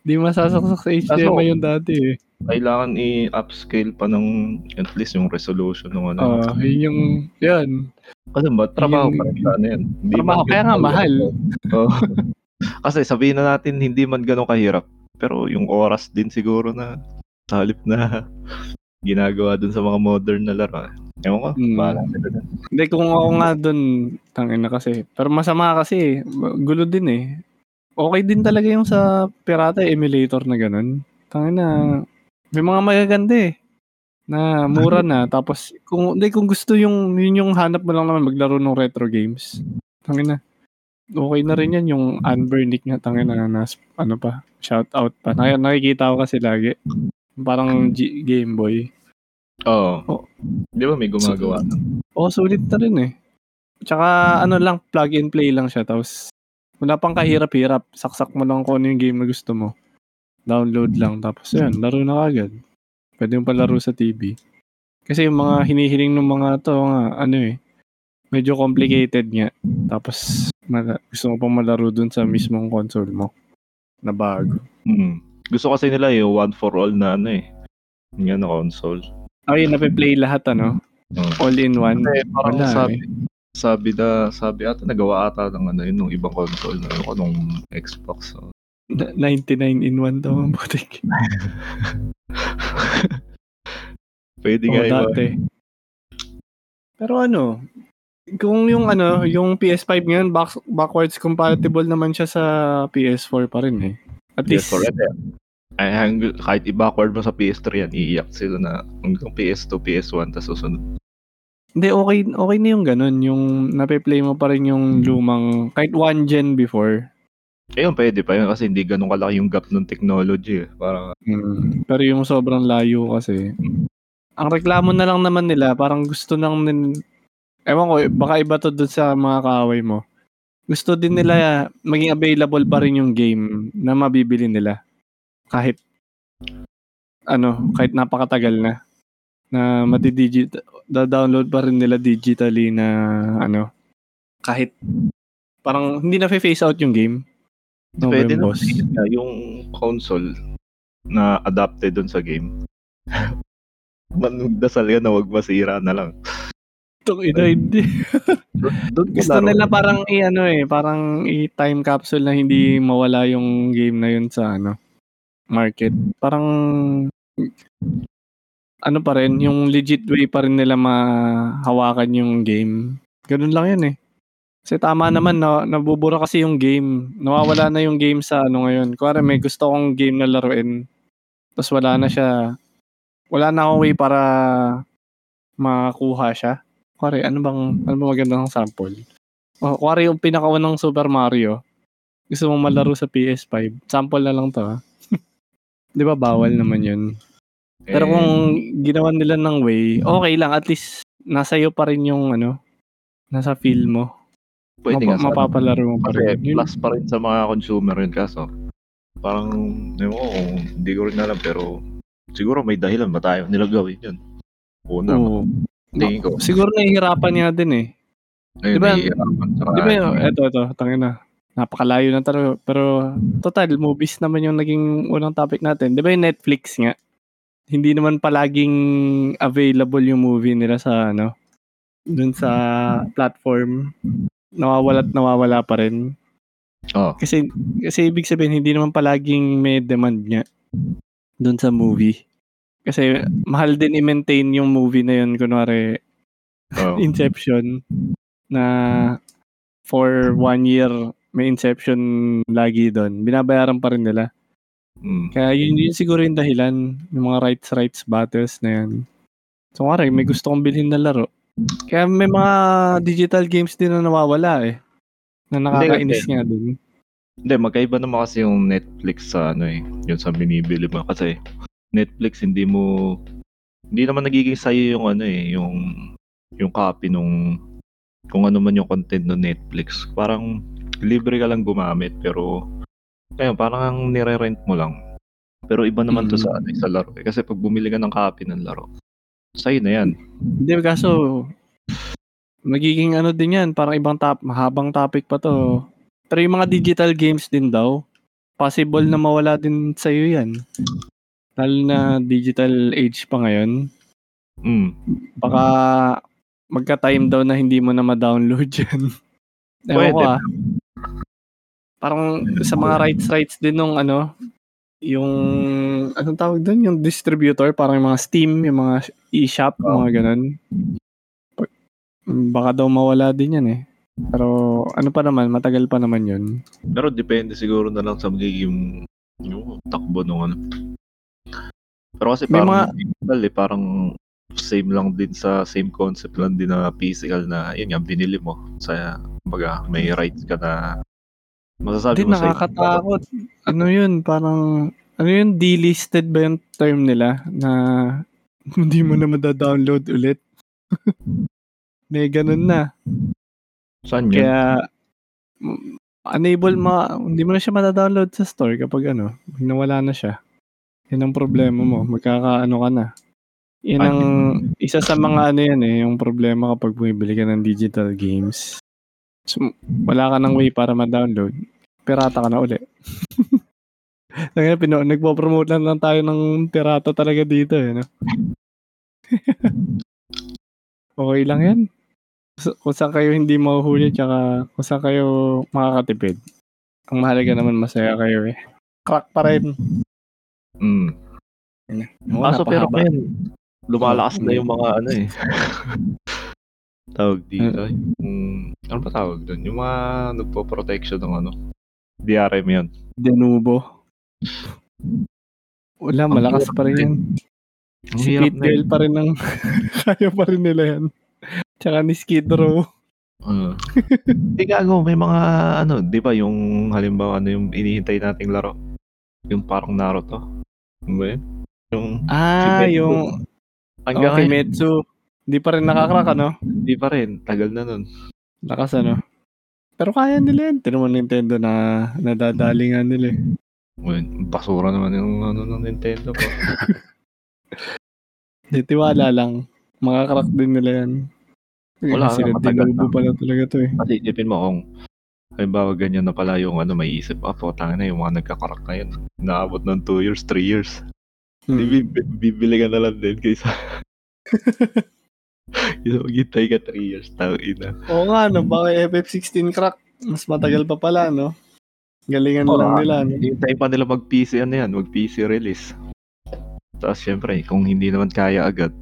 Hindi masasaksak sa HDMI yung dati eh. Kailangan i-upscale pa ng at least yung resolution ng ano. Ah, yun yung, yan. Kasi ba, trabaho yung- pa rin sana yan. Hindi Trabaho, kaya nga ganun- mahal. Oo. [laughs] Kasi sabihin na natin hindi man ganun kahirap. Pero yung oras din siguro na sa halip na ginagawa dun sa mga modern na laro. Ewan ko, bahala sila dun. Hindi, kung ako nga dun, tangin na kasi. Pero masama kasi, gulo din eh. Okay din talaga yung sa pirata emulator na ganun. Tangin na, may mga magaganda eh. Na mura na. [laughs] Tapos, kung, hindi, kung gusto yung, yun yung hanap mo lang naman maglaro ng retro games. Tangin na. Okay na rin yan yung Unburnick nga. Tangin na, nas, ano pa, shout out pa. Nak- nakikita ko kasi lagi. Parang G- Game Boy. Oo. Oh. Di ba may gumagawa? Oo, sulit na rin eh. Tsaka ano lang, plug and play lang siya. Tapos wala pang kahirap-hirap. Saksak mo lang kung ano yung game na gusto mo. Download lang. Tapos yun, laro na kagad. Pwede mo pa laro sa TV. Kasi yung mga hinihiling ng mga to, nga, ano eh, medyo complicated nga. Tapos mala- gusto mo pang malaro dun sa mismong console mo na bago. Hmm. Gusto kasi nila yung one for all na ano eh. Yung na console. Ay, nape-play lahat ano? Oo. All in one. Kasi parang Wala sabi, eh. sabi na, sabi ata, nagawa ata ng ano yun, nung ibang console na yun, nung Xbox. So. Na- 99 in 1 daw ang butik. [laughs] Pwede Oo, nga iba. dati. Pero ano, kung yung ano, yung PS5 ngayon, back, backwards compatible naman siya sa PS4 pa rin eh. At least, correct. Ay, hang- kahit i-backward mo sa PS3 yan, iiyak sila na hanggang PS2, PS1, tapos susunod. hindi, okay, okay na yung ganun. Yung nape-play mo pa rin yung lumang, kahit one gen before. Ayun, pwede pa yun kasi hindi ganun kalaki yung gap ng technology. Eh. Parang, Mm. Pero yung sobrang layo kasi. Ang reklamo na lang naman nila, parang gusto nang nin... Ewan ko, baka iba to dun sa mga kaaway mo. Gusto din nila maging available pa rin yung game na mabibili nila. Kahit ano, kahit napakatagal na na madidigit da-download pa rin nila digitally na ano kahit parang hindi na face out yung game. No, pwede na boss. yung console na adapted dun sa game. [laughs] Magdasal ka na wag masira na lang. Ito, ina, hindi. [laughs] Doon Gusto nila parang i ano eh, parang i-time capsule na hindi mawala yung game na yun sa ano market. Parang ano pa rin, yung legit way pa rin nila mahawakan yung game. Ganun lang yan eh. Kasi tama naman, na, nabubura kasi yung game. Nawawala na yung game sa ano ngayon. Kuwari may gusto kong game na laruin. Tapos wala na siya. Wala na akong way para makuha siya. Kuwari, ano bang, ano bang magandang sample? O, kuwari yung pinakaunang Super Mario. Gusto mong malaro sa PS5. Sample na lang to ha. Di ba bawal naman yun? Pero Eh, kung ginawa nila ng way, okay lang. At least, nasa iyo pa rin yung ano, nasa feel mo. pwede Mapa- nga mapapalaro mo pa Kasi rin. Yun- plus pa rin sa mga consumer yun kaso. Parang, ko, kung hindi ko rin alam pero siguro may dahilan ba tayo nila gawin yun. Una, Oo. tingin ko. Siguro nahihirapan niya din eh. Ayun, Di ba- nahihirapan. Di ba yun, eto, eto, tangin na. Napakalayo na talaga. Pero, total, movies naman yung naging unang topic natin. Di ba yung Netflix nga? Hindi naman palaging available yung movie nila sa, ano, dun sa platform. Nawawala at nawawala pa rin. Oh, Kasi, kasi ibig sabihin, hindi naman palaging may demand niya dun sa movie. Kasi, mahal din i-maintain yung movie na yun. Kunwari, oh. [laughs] Inception na for one year may Inception lagi doon. Binabayaran pa rin nila. Mm. Kaya yun, yun siguro yung dahilan yung mga rights rights battles na yan. So kare, may gusto kong bilhin na laro. Kaya may mga digital games din na nawawala eh. Na nakakainis nga din. Hindi, magkaiba naman kasi yung Netflix sa ano eh, yung sa binibili mo. Kasi Netflix hindi mo, hindi naman nagiging sa'yo yung ano eh, yung, yung copy nung, kung ano man yung content ng Netflix. Parang libre ka lang gumamit pero, ayun, parang ang nire-rent mo lang. Pero iba naman to Mm. sa, ano, eh, sa laro eh. Kasi pag bumili ka ng copy ng laro, sa'yo na yan. Hindi, kaso magiging ano din yan, parang ibang top, mahabang topic pa to. Pero yung mga digital games din daw, possible na mawala din sa'yo yan. Lalo na digital age pa ngayon. Mm. Baka magka-time daw na hindi mo na ma-download [laughs] yan. Ewan ko Pwede. ah. Parang sa mga rights-rights din nung ano, yung, anong tawag doon? Yung distributor, parang yung mga Steam, yung mga e-shop, Oh. mga ganun. Baka daw mawala din yan eh. Pero ano pa naman, matagal pa naman yun. Pero depende siguro na lang sa magiging yung takbo nung ano. Pero kasi May parang mga- digital eh, parang same lang din sa same concept lang din na physical na yun nga binili mo sa baga may rights ka na masasabi Hindi, mo sa nakakatakot. Ano yun, parang, ano yun, delisted ba yung term nila na [laughs] hindi mo na madadownload ulit. [laughs] May ganun na. Saan yun? Kaya, unable ma, hindi mo na siya madadownload sa store kapag ano, nawala na siya. Yan ang problema mo. Magkakaano ka na. Yan ang, isa sa mga ano yan eh, yung problema kapag bumibili ka ng digital games. So, wala ka ng way para ma-download. Pirata ka na uli. [laughs] Pino, nagpo-promote lang, lang tayo ng pirata talaga dito eh. No? [laughs] okay lang yan. Kung saan kayo hindi mahuhuli tsaka kung saan kayo makakatipid. Ang mahalaga naman masaya kayo eh. Crack pa rin. Mm. Oo, Kaso pero ngayon, lumalakas na yung mga ano eh. [laughs] tawag dito. Yung, ano ba tawag doon? Yung mga nagpo-protection ng ano. DRM yun. Denubo. Wala, Ang malakas pa rin. Ang Si. Bell pa rin ang kaya pa rin nila yan. Tsaka ni Skid Row. Uh, Di gago, may mga ano, di ba yung halimbawa ano yung inihintay nating laro? Yung parang Naruto. Ano ba yun? Yung Ah, Si Metsu. yung hanggang okay, ngayon, Metsu. Hindi pa rin nakakrak, ano? di pa rin. Tagal na nun. Lakas, ano? Pero kaya nila yan. Tinan mo Nintendo na nadadali nga nila eh. Well, basura naman yung ano ng Nintendo po. [laughs] Di tiwala lang. Makakrak din nila yan. Wala Sila nga, matagal na. pala talaga to eh. Kasi isipin mo kung halimbawa ganyan na pala yung ano may isip, ah, po, na yung mga nagkakarak na yun. Naabot ng 2 years, 3 years. Hmm. Di, bibili ka na lang din kaysa [laughs] [laughs] Kaysa maghintay ka 3 years, tao ina. Oo nga, no? Baka FF16 crack. Mas matagal pa pala, no? Galingan Oo, lang ah. nila, no? Hintay pa nila mag-PC ano yan, mag-PC release. Tapos syempre, kung hindi naman kaya agad.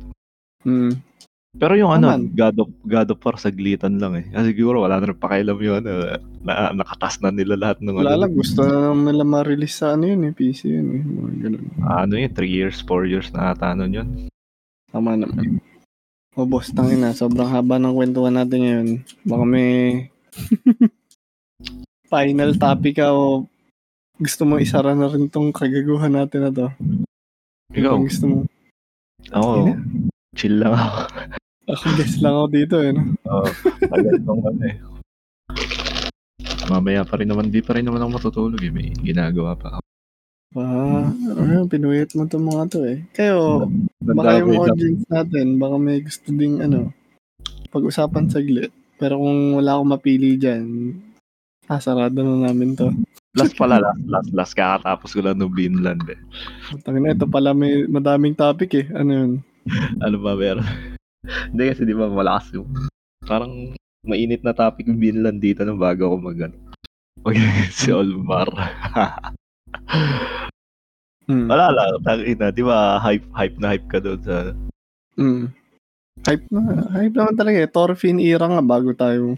Hmm. Pero yung ano, Naman. God of, God of War, saglitan lang eh. Kasi siguro wala na rin pakialam yung ano, na, nakatas na nila lahat ng Wala ano. lang, gusto na naman nila ma-release sa ano yun eh, PC yun eh. Mga ganun. Ano yun, 3 years, 4 years na ata nun yun. Tama naman. O boss, tangina, sobrang haba ng kwentuhan natin ngayon. Baka may [laughs] final topic ka o gusto mo isara na rin tong kagaguhan natin na to. Ikaw, Kung gusto mo. ako, chill lang ako. Ako guess lang ako dito eh. No? Oo, tagal nung ano eh. Mamaya pa rin naman, di pa rin naman ako matutulog eh. May ginagawa pa ako. Ah, pinuyat mo itong mga to eh. Kayo, baka yung lang. audience natin, baka may gusto ding ano, pag-usapan saglit. Pero kung wala akong mapili dyan, sasarado na namin to. Last pala, last, last, last. Kakatapos ko lang ng Vinland eh. Tangina, ito pala may madaming topic eh. Ano yun? Ano ba meron? Hindi kasi di ba malakas yung parang mainit na topic yung Vinland dito nung bago ako mag ano. Mag [laughs] si Olmar. [laughs] Hmm. Wala lang, tangina, di ba hype hype na hype ka doon sa Mm. Hype na. Hype naman talaga eh. Torfin era nga bago tayo.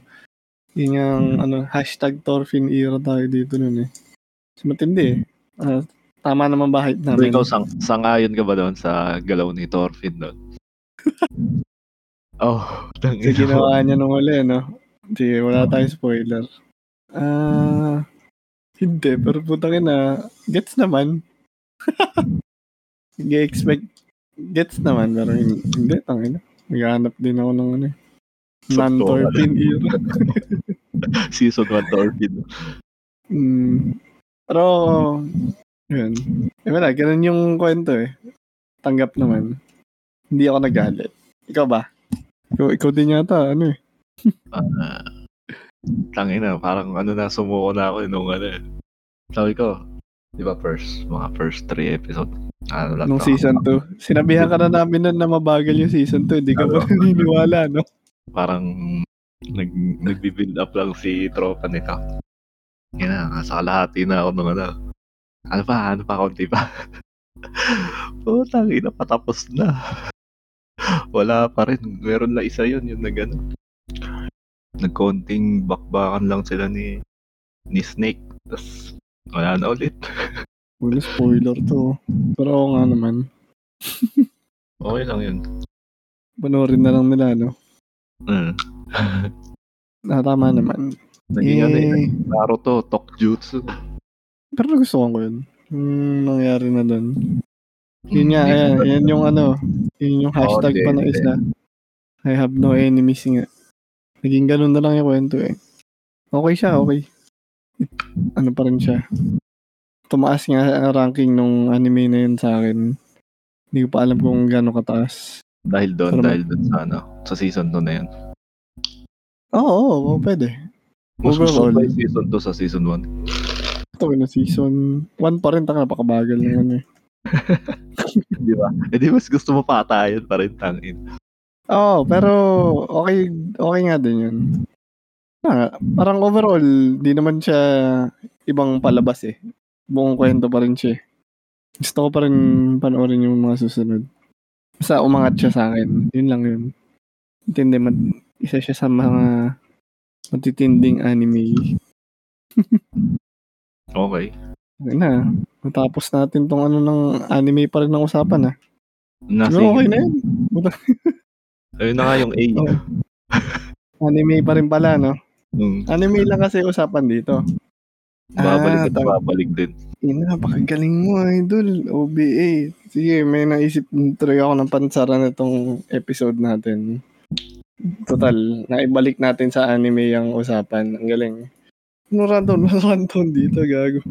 Yun yung ano, hashtag Torfin era tayo dito nun eh. Mas matindi eh. Ah, tama naman ba hype namin? ikaw sang sangayon ka ba doon sa galaw ni Thorfinn doon? [laughs] oh, Kasi tangina. ginawa niya nung uli, no? Sige, wala tayong spoiler. Ah, hindi, pero putangin na, gets naman. [laughs] Hindi expect, gets naman, pero hin- hindi, tangin na. Naghahanap din ako ng ano eh. Non-Torpin era. [laughs] Season 1 Thorfinn. Mm. Pero, yun. Eh, wala, ganun yung kwento eh. Tanggap naman. Hindi ako nagalit. Ikaw ba? Ikaw, ikaw din yata, ano eh. Ah, tangina, parang ano na sumuko na ako eh, nung ano. eh. Sabi ko, di ba first, mga first three episode. Ano lang Nung to, season 2. Sinabihan ka na namin nun na mabagal yung season 2. Hindi ka ba [laughs] naniniwala, no? Parang nag, nagbi-build up lang si tropa nito. Yan na, nasa kalahati na ako nung ano. Ano pa, ano pa, konti pa. [laughs] Putang ina, patapos na. Wala pa rin. Meron lang isa yun, yung nag ano. Nagkonting bakbakan lang sila ni ni Snake. Tapos wala na ulit. Wala spoiler to. Pero ako nga naman. [laughs] Okay lang yun. Panoorin na lang nila, no? Mm. [laughs] Ah, tama naman. Naging ano eh, Eh, Naruto, Tokjutsu. pero gusto ko yun. Yung nangyari na doon. Yun nga, ayan, yan yung ano, yun yung hashtag hindi, pa ng isa. I have no enemies nga. Naging ganun na lang yung kwento eh. Okay siya, okay. Ano pa rin siya. Tumaas nga ang ranking nung anime na yun sa akin. Hindi ko pa alam kung gaano kataas. Dahil doon, Pero- dahil doon sa ano, sa season 2 na yan. Oo, oo, oo, pwede. Mas gusto ko season 2 sa season 1? Ito na season 1 pa rin, taka napakabagal ano eh. [laughs] Di ba? Eh di mas gusto mo patayan pa rin tangin. Oo, pero okay, okay nga din yun. Ah, parang overall, di naman siya ibang palabas eh. Buong kwento pa rin siya. eh. Gusto ko pa rin panoorin yung mga susunod. Basta umangat siya sa akin. Yun lang yun. Intindi, mat- isa siya sa mga matitinding anime. [laughs] Okay. Ayun na, matapos natin tong ano ng anime pa rin ng usapan ah. Nasi, Siguro okay na yun. Ayun na nga yung A. Oh. [laughs] Anime pa rin pala, no? Hmm. Anime lang kasi usapan dito. Babalik Ah, at babalik din. Ina, napakagaling mo, idol. OBA. Sige, may naisip tuloy ako ng pansara na itong episode natin. Total, naibalik natin sa anime yung usapan. Ang galing. Ano random, ano [laughs] random dito, gago. [laughs]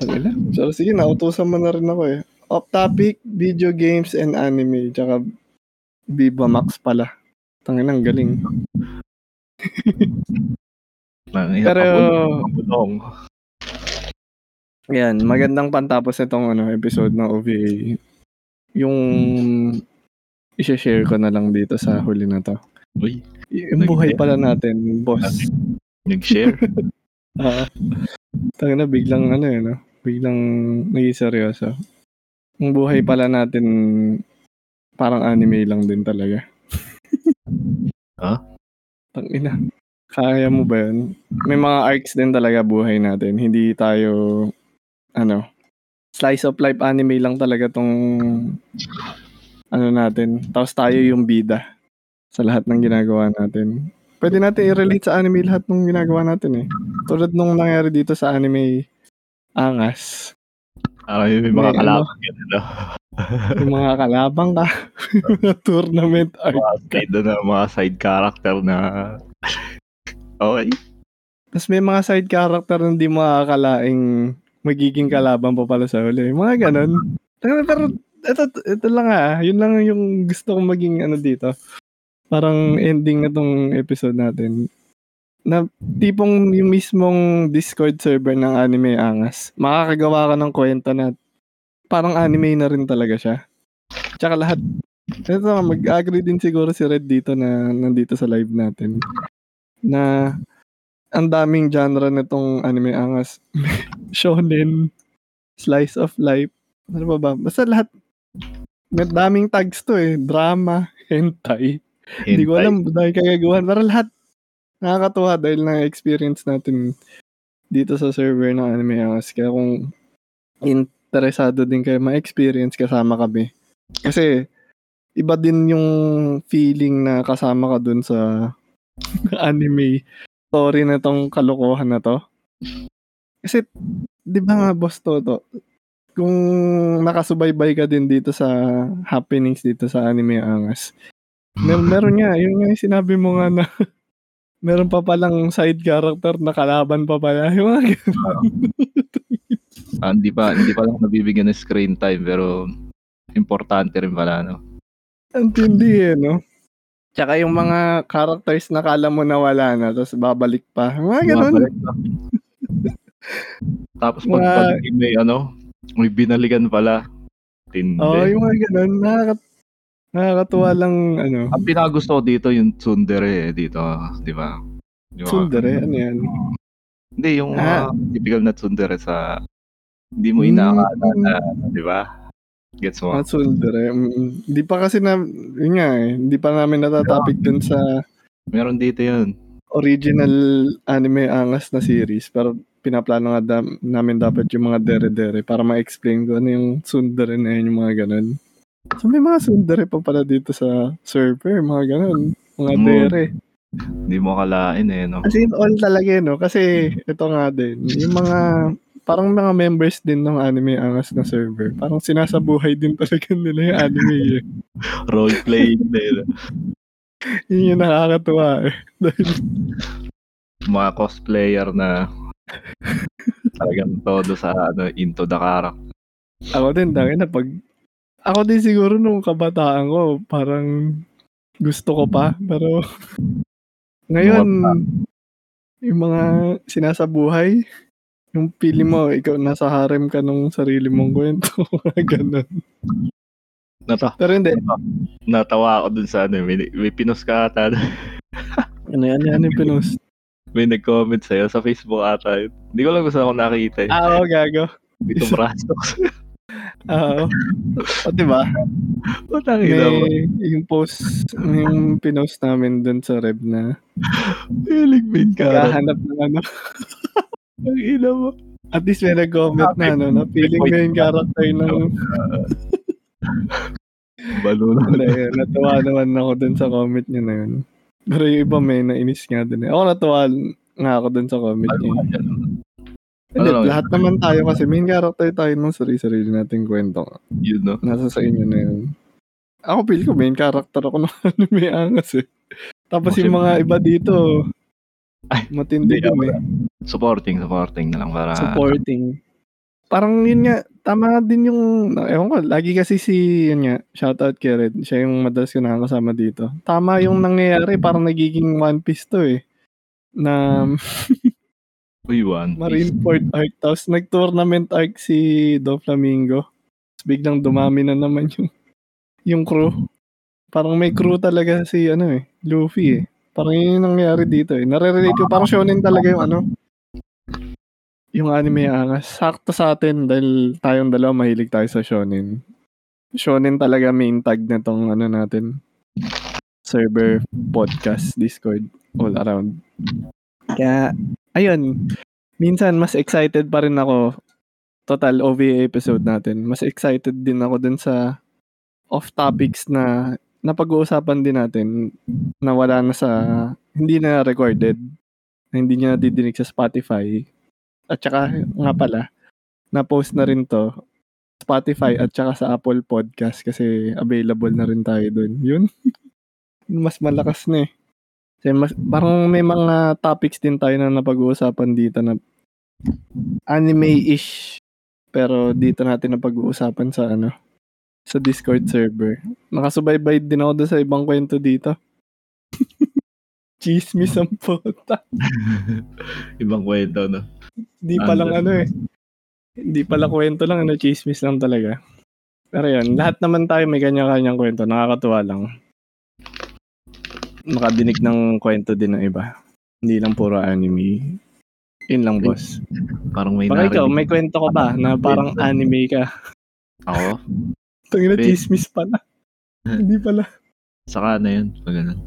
Tangina. So, sige, nautusan mo na rin ako eh. Off topic, video games and anime. Tsaka Viva Max pala. Tangina, ang galing. Ang Pero, ang bulong. Yan, magandang pantapos itong ano, episode ng OVA. Yung i-share ko na lang dito sa huli na to. Uy, Yung buhay pala natin, boss. nag-share. [laughs] Ah, tayo na biglang ano eh, no? Biglang naging seryoso. Yung buhay pala natin parang anime lang din talaga. Ha? Tangina. Kaya mo ba yun? May mga arcs din talaga buhay natin. Hindi tayo ano, slice of life anime lang talaga tong ano natin. Tapos tayo yung bida sa lahat ng ginagawa natin. Pwede natin i-relate sa anime lahat ng ginagawa natin eh. Tulad nung nangyari dito sa anime Angas. Ah, may, may May mga ano? kalaban yan, ano? [laughs] Yung mga kalabang ka. [laughs] mga tournament arc. Mga side, ano, mga side character na... okay. Tapos may mga side character na hindi makakalaing magiging kalaban pa pala sa huli. Mga ganon. Pero, pero ito, ito lang ah. Yun lang yung gusto kong maging ano dito. Parang ending na tong episode natin. Na tipong yung mismong Discord server ng Anime Angas, makakagawa ka ng kwento na parang anime na rin talaga siya. Tsaka lahat, ito mag-agree din siguro si Red dito na nandito sa live natin. Na ang daming genre nitong anime angas. [laughs] Shonen, slice of life, ano ba ba? Basta lahat, may daming tags to eh. Drama, hentai. Hindi ko alam dahil kagagawan. Pero lahat nakakatuwa dahil na-experience natin dito sa server ng Anime Angas. Kaya kung interesado din kayo ma-experience kasama kami. Kasi iba din yung feeling na kasama ka dun sa [laughs] anime story na tong kalokohan na to. Kasi, di ba nga boss Toto, kung nakasubaybay ka din dito sa happenings dito sa anime angas, Mer meron nga, yun nga yung sinabi mo nga na [laughs] meron pa palang side character na kalaban pa pala. [laughs] Yung mga ganun. Ah, hindi pa, hindi pa lang nabibigyan ng screen time, pero importante rin pala, no? Ang tindi eh, no? Tsaka yung mga characters na kala mo na wala na, tapos babalik pa. Mga ganun. Tapos pag, Mga- pag may ano, may binaligan pala. Tindi. Oo, oh, yung mga ganun. Nakakat nakakatuwa lang, ano, Ang pinagusto dito yung tsundere eh, dito, di ba? Yung tsundere, ano yan? Hindi, yung Ah. mga typical na tsundere sa hindi mo inaakala na, di ba? Gets mo? Mga tsundere. Mm, Hindi pa kasi na, yun nga eh, hindi pa namin natatopic dun sa Meron dito yun. original anime angas na series pero pinaplano nga da- namin dapat yung mga dere-dere para ma-explain ko ano yung tsundere na yun, yung mga ganun. So may mga tsundere pa pala dito sa server, mga ganun. Mga Mm. dere. Hindi mo akalain eh, no? As in all talaga eh, no? Kasi ito nga din, yung mga parang mga members din ng anime angas na server. Parang sinasabuhay din talaga nila yung anime eh. [laughs] Role playing nila. Yun yung nakakatuwa eh. Dahil Mga cosplayer na [laughs] talagang todo sa ano, into the character. ako din, dahil na pag ako din siguro nung kabataan ko, parang gusto ko pa. Pero ngayon, yung mga sinasabuhay, yung pili mo, ikaw nasa harem ka nung sarili mong kwento. [laughs] mga Ganun. Nata Pero hindi. natawa ako dun sa ano, may, may pinos ka ata. Ano yan? Ano yung pinost? may nag-comment sa'yo sa Facebook ata. yun. Hindi ko lang gusto ako nakita. Eh. Ah, oo, gago. Dito [laughs] braso. Oo. O, diba? Putang ina mo. Yung post, yung pinost namin dun sa Reb na Hilig main character. kahanap ng ano. [laughs] Ang ina mo. At least may nag-comment na ano, na feeling yung character ng... [laughs] Balulo Hindi, natuwa naman ako dun sa comment niya na yun. Pero yung iba may nainis nga dun eh. Ako natuwa nga ako dun sa comment niya. Hindi, Ano lahat naman tayo kasi main character tayo ng sarili-sarili nating kwento. Yun, no? Nasa sa inyo na yun. Ako feel ko main character ako [laughs] ng anime angas eh. Tapos yung mga iba dito, Ay, matindi din eh. Supporting, supporting na lang para... Supporting. Parang yun nga, tama din yung, ewan ko, lagi kasi si, yun nga, shoutout kay Red, siya yung madalas ko nakakasama dito. Tama yung nangyayari, parang nagiging One Piece to eh. Na [laughs] Uy, One Piece. Marineford arc, tapos nag-tournament arc si Do Flamingo. Tapos biglang dumami na naman yung, yung crew. Parang may crew talaga si, ano eh, Luffy eh. Parang yun yung nangyayari dito eh. Nare-relate ko, parang shonen talaga yung ano, yung anime angas. Sakto sa atin dahil tayong dalawa mahilig tayo sa shonen. Shonen talaga main tag na tong ano natin. Server, podcast, Discord, all around. Kaya, ayun. Minsan, mas excited pa rin ako. Total OVA episode natin. Mas excited din ako dun sa off topics na napag-uusapan din natin na wala na sa, hindi na recorded, na hindi niya nadidinig sa Spotify. At saka, nga pala, na-post na rin to Spotify at saka sa Apple Podcast kasi available na rin tayo dun. Yun. [laughs] mas malakas na eh. Kasi mas, parang may mga topics din tayo na napag-uusapan dito na anime-ish. Pero dito natin napag-uusapan sa ano, sa Discord server. Nakasubaybay din ako doon sa ibang kwento dito. [laughs] Chismis ang puta. [laughs] Ibang kwento, no? Hindi pa lang ano eh. Hindi pala kwento lang, ano, chismis lang talaga. Pero yun, lahat naman tayo may kanya-kanyang kwento. Nakakatuwa lang. Makadinig ng kwento din ng iba. Hindi lang puro anime. Yun lang, boss. Parang may Baka ikaw, may kwento ka ba na parang anime ka? ako. Tangina, chismis pala. Hindi pala. Saka na yun. Pag ganun.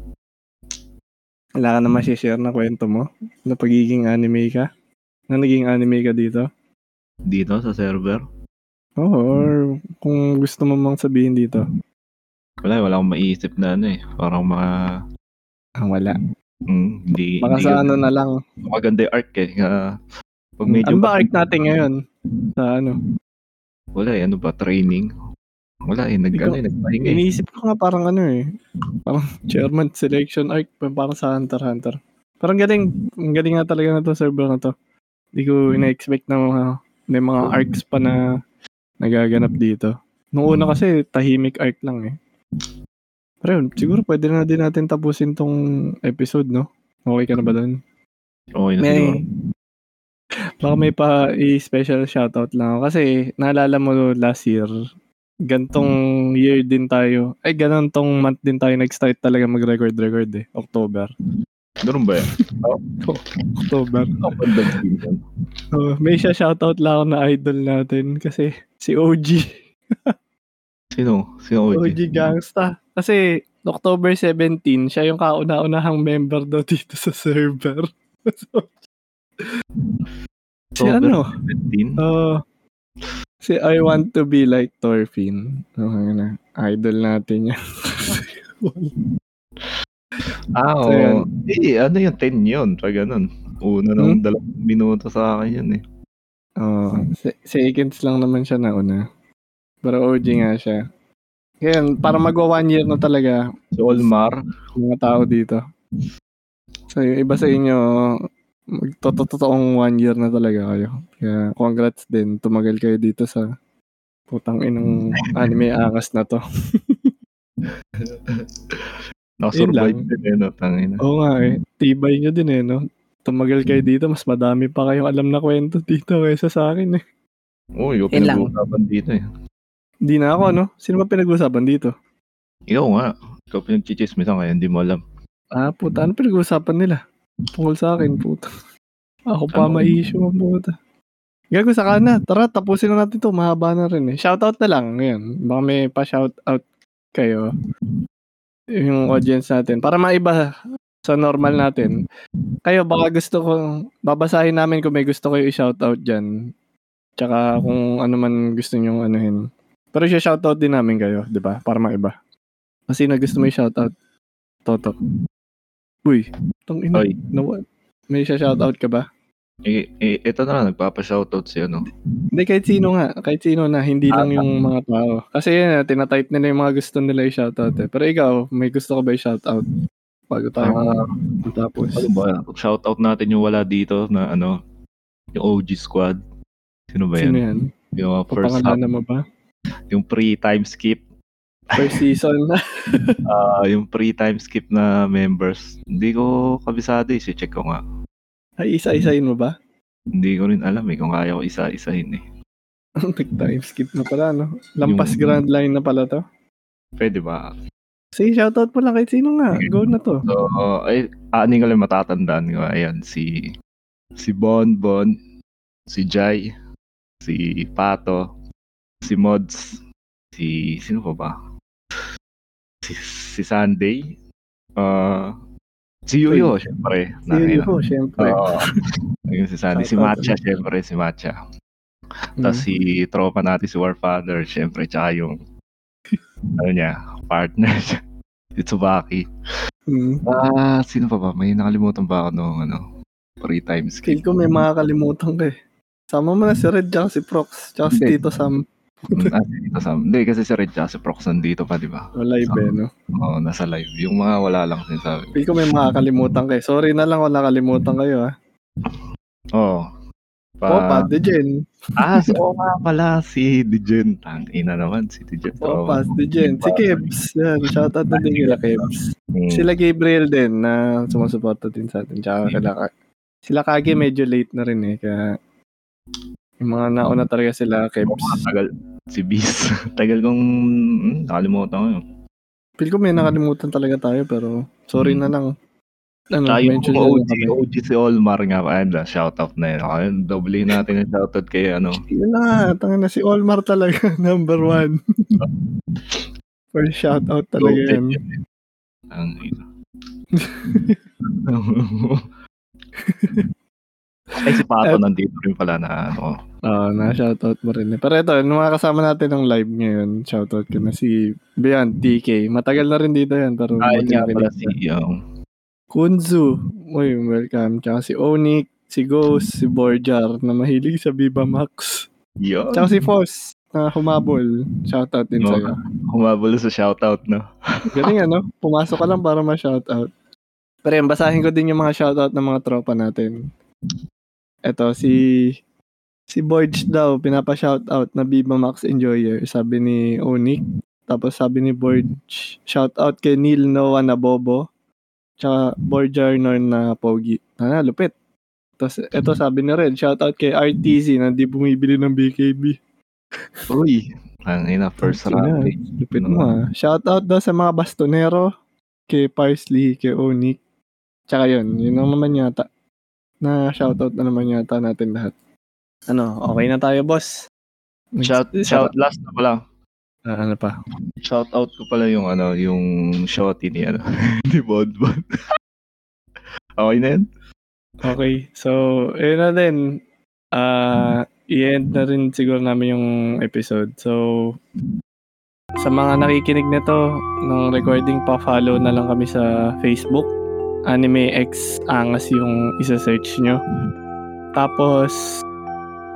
Wala ka na share na kwento mo? Na pagiging anime ka? Na naging anime ka dito? Dito sa server. Oo, or kung gusto mo mang sabihin dito. Wala, wala akong maiisip na ano eh. Parang mga... Ah, wala. Mm, hindi, Baka hindi sa ano na lang. Maganda yung arc eh. Nga, pag medyo... Ano ba arc natin ngayon? Sa ano? Wala eh. Ano ba? Training? Wala eh. Nag, Ikaw- ano, eh, nagpahinga eh. Iniisip ko nga parang ano eh. Parang [laughs] chairman selection arc. Parang sa Hunter Hunter. Parang galing. Ang galing nga talaga na to server na to. Hindi ko ina-expect na mga, may mga arcs pa na nagaganap dito. Nung una kasi tahimik arc lang eh. Pero yun, siguro pwede na din natin tapusin tong episode, no? Okay ka na ba doon? Okay na siguro. May, baka may pa i-special shoutout lang ako. Kasi naalala mo last year, gantong year din tayo, ay ganantong month din tayo nag-start talaga mag-record-record eh. October. Ganun ba yan? [laughs] October. Ang ganda din yan. Oh, may siya shoutout lang ako na idol natin kasi si OG. [laughs] Sino? Sino OG? OG Gangsta. Kasi October 17, siya yung kauna-unahang member daw dito sa server. so, [laughs] si ano? 17? Oh, si I want to be like Thorfinn. Okay na. Idol natin yan. [laughs] Ah, So, yun. Eh, ano yun? 10 yun. Pag ganun. Una Hmm? ng dalawang minuto sa akin yun eh. Oo. se- seconds lang naman siya nauna. Pero OG nga siya. Ngayon, para magwa one year na talaga Si Olmar. yung mga tao dito. So, yung iba sa inyo, magtototoong one year na talaga kayo. Kaya, congrats din. Tumagal kayo dito sa putang inang [laughs] anime angas na to. [laughs] Nakasurvive din eh, no? Tangina. Oo nga eh. Tibay nyo din eh, no? Tumagal kayo dito, mas madami pa kayong alam na kwento dito kaysa sa akin eh. Oo, yung Yun lang. pinag-uusapan dito eh. Hindi na ako, no? Sino ba pinag-usapan dito? Ikaw nga. Ikaw pinag-chichismisan kaya hindi mo alam. Ah, puta. Ano pinag-usapan nila? Tungkol sa akin, puta. Ako pa Ano? ma-issue ang puta. Gago sa kana. Tara, tapusin na natin to. Mahaba na rin eh. Shoutout na lang. Ngayon. Baka may pa-shoutout kayo. Yung audience natin. Para maiba sa normal natin. Kayo, baka gusto ko, babasahin namin kung may gusto kayo i-shoutout dyan. Tsaka kung ano man gusto nyo anuhin. Pero i-shoutout din namin kayo, di ba? Para maiba. Kasi na gusto mo i-shoutout. Toto. Uy, tong ina. Oy. Nawa. May shoutout ka ba? Eh, eh, ito na lang, nagpapa-shoutout si ano. Hindi, kahit sino nga. Kahit sino na. Hindi lang yung mga tao. Kasi yun, eh, tinatype nila yung mga gusto nila i-shoutout eh. Pero ikaw, may gusto ka ba i-shoutout? Bago tayo Ah, tapos. ano ba? Shoutout natin yung wala dito na ano, yung OG squad. Sino ba Sino yan? yan? Yung uh, first half, Papangalanan mo ba? Yung pre-time skip. First season na. [laughs] Ah, yung pre-time skip na members. Hindi ko kabisado eh. Si-check ko nga. Ay, isa-isahin mo ba? Hindi ko rin alam eh kung kaya ko isa-isahin eh. [laughs] Nag-time skip na pala, no? Lampas Yung- grand line na pala to. Pwede ba? Sige, shoutout mo lang kahit sino nga. Go na to. So, ay, ani ko lang matatandaan ko. Ayan, si si Bon Bon, si Jai, si Pato, si Mods, si sino pa ba? Si, si Sunday, uh, si Yuyo, syempre. Sige po, syempre. Oo. Ayun, si Sunday. Si. Matcha, syempre, si Matcha. Mm. Tapos si tropa natin, si Warfather, syempre, tsaka yung ano niya, partner siya. [laughs] Si Tsubaki. Mm. Ah, sino pa ba? May nakalimutan ba ako nung ano, three times Feel ko may makakalimutan ka eh. Sama mo na si Red, tsaka si Prox, tsaka si. Tito Sam. Ah, dito sa, hindi, kasi si Red tsaka si Prox nandito pa, di ba? O live eh, no? Oo, nasa live. Yung mga wala lang sinasabi. Feel ko may makakalimutan kayo. Sorry na lang kung nakalimutan kayo, ha? Oo. Oh, Pat Degen. ah, so, oo nga pala, si Dijen. Tang ina naman, si Dijen. Oh, Pat Degen. Si Kebs. Yan, shoutout na din kila Kebs. Hmm. Sila Gabriel din na sumusuporta din sa atin. Tsaka kila Ka- Sila Kage medyo late na rin eh. Kaya yung mga nauna talaga sila Kebs. tagal. Si Beast. [laughs] tagal kong hmm, nakalimutan ko yun. Feel ko may nakalimutan talaga tayo pero sorry na lang. Ano, Tsaka yung OG, kami. OG si Olmar nga pa. Ayun, shoutout na yun. Okay, doble natin yung shoutout kay ano. [laughs] Yun na nga, tanga na si Olmar talaga, [laughs] number one. First shoutout talaga yan. yun. Ang ina. Ay, si Pato nandito rin pala na ano. Oo, na-shoutout mo rin. Pero ito, yung mga kasama natin ng live ngayon, shoutout ko na si Beyond DK. Matagal na rin dito yan, pero buti nga pala si yung Kunzu. Uy, welcome. Tsaka si Onik, si Ghost, si Borjar na mahilig sa Viva Max. yun. Tsaka si Foss na humabol. Shoutout din No. sa'yo. Humabol sa shoutout, no? [laughs] Galing ano? Pumasok ka lang para ma-shoutout. Pero yun, basahin ko din yung mga shoutout ng mga tropa natin. Eto, si si Borge daw, pinapa-shoutout na Viva Max Enjoyer. Sabi ni Onik. Tapos sabi ni Borge, shoutout kay Neil Noah na Bobo. Tsaka Borjar Norn na Pogi. Ah, lupit. Tapos eto sabi ni Red, shoutout kay RTZ na di bumibili ng BKB. [laughs] Uy. Ang ina, first round. eh. Lupit mo ah. Shoutout daw sa mga bastonero, kay Parsley, kay Onik. Tsaka yun, yun ang naman yata. Na shoutout na naman yata natin lahat. Ano, okay na tayo, boss. Shout, shout, last na pala. Ah, ano pa? Shout out ko pala yung ano, yung shorty ni ano, [laughs] ni Bod Bod. okay na yun? Okay, so, yun na din. Ah, i-end na rin siguro namin yung episode. So, sa mga nakikinig nito ng recording pa, follow na lang kami sa Facebook. Anime X Angas yung isa-search nyo. Tapos,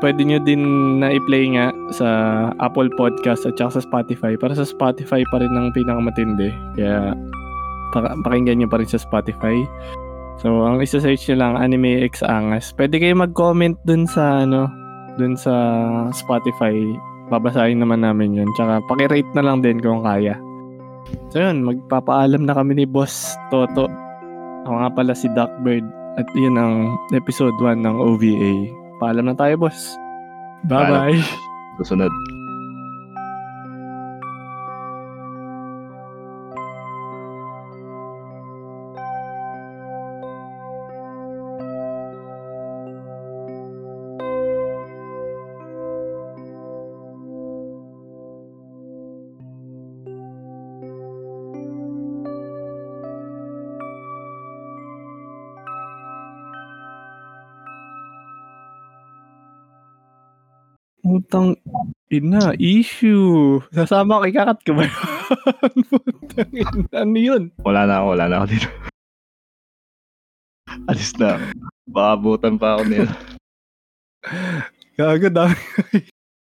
pwede nyo din na i-play nga sa Apple Podcast at sa Spotify. Para sa Spotify pa rin ang pinakamatindi. Kaya pa- pakinggan nyo pa rin sa Spotify. So, ang isa-search nyo lang, Anime X Angas. Pwede kayo mag-comment dun sa, ano, dun sa Spotify. Babasahin naman namin yun. Tsaka, pakirate na lang din kung kaya. So, yun, magpapaalam na kami ni Boss Toto. Ako nga pala si Duckbird. At yun ang episode 1 ng OVA. Paalam na tayo, boss. Bye-bye. Susunod. Putang ina, issue. Sasama ko, ikakat ko ba yun? [laughs] Putang ina, ano yun? Wala na ako, wala na ako dito. Alis na. ako. Baka abutan pa ako nila. Gago, dami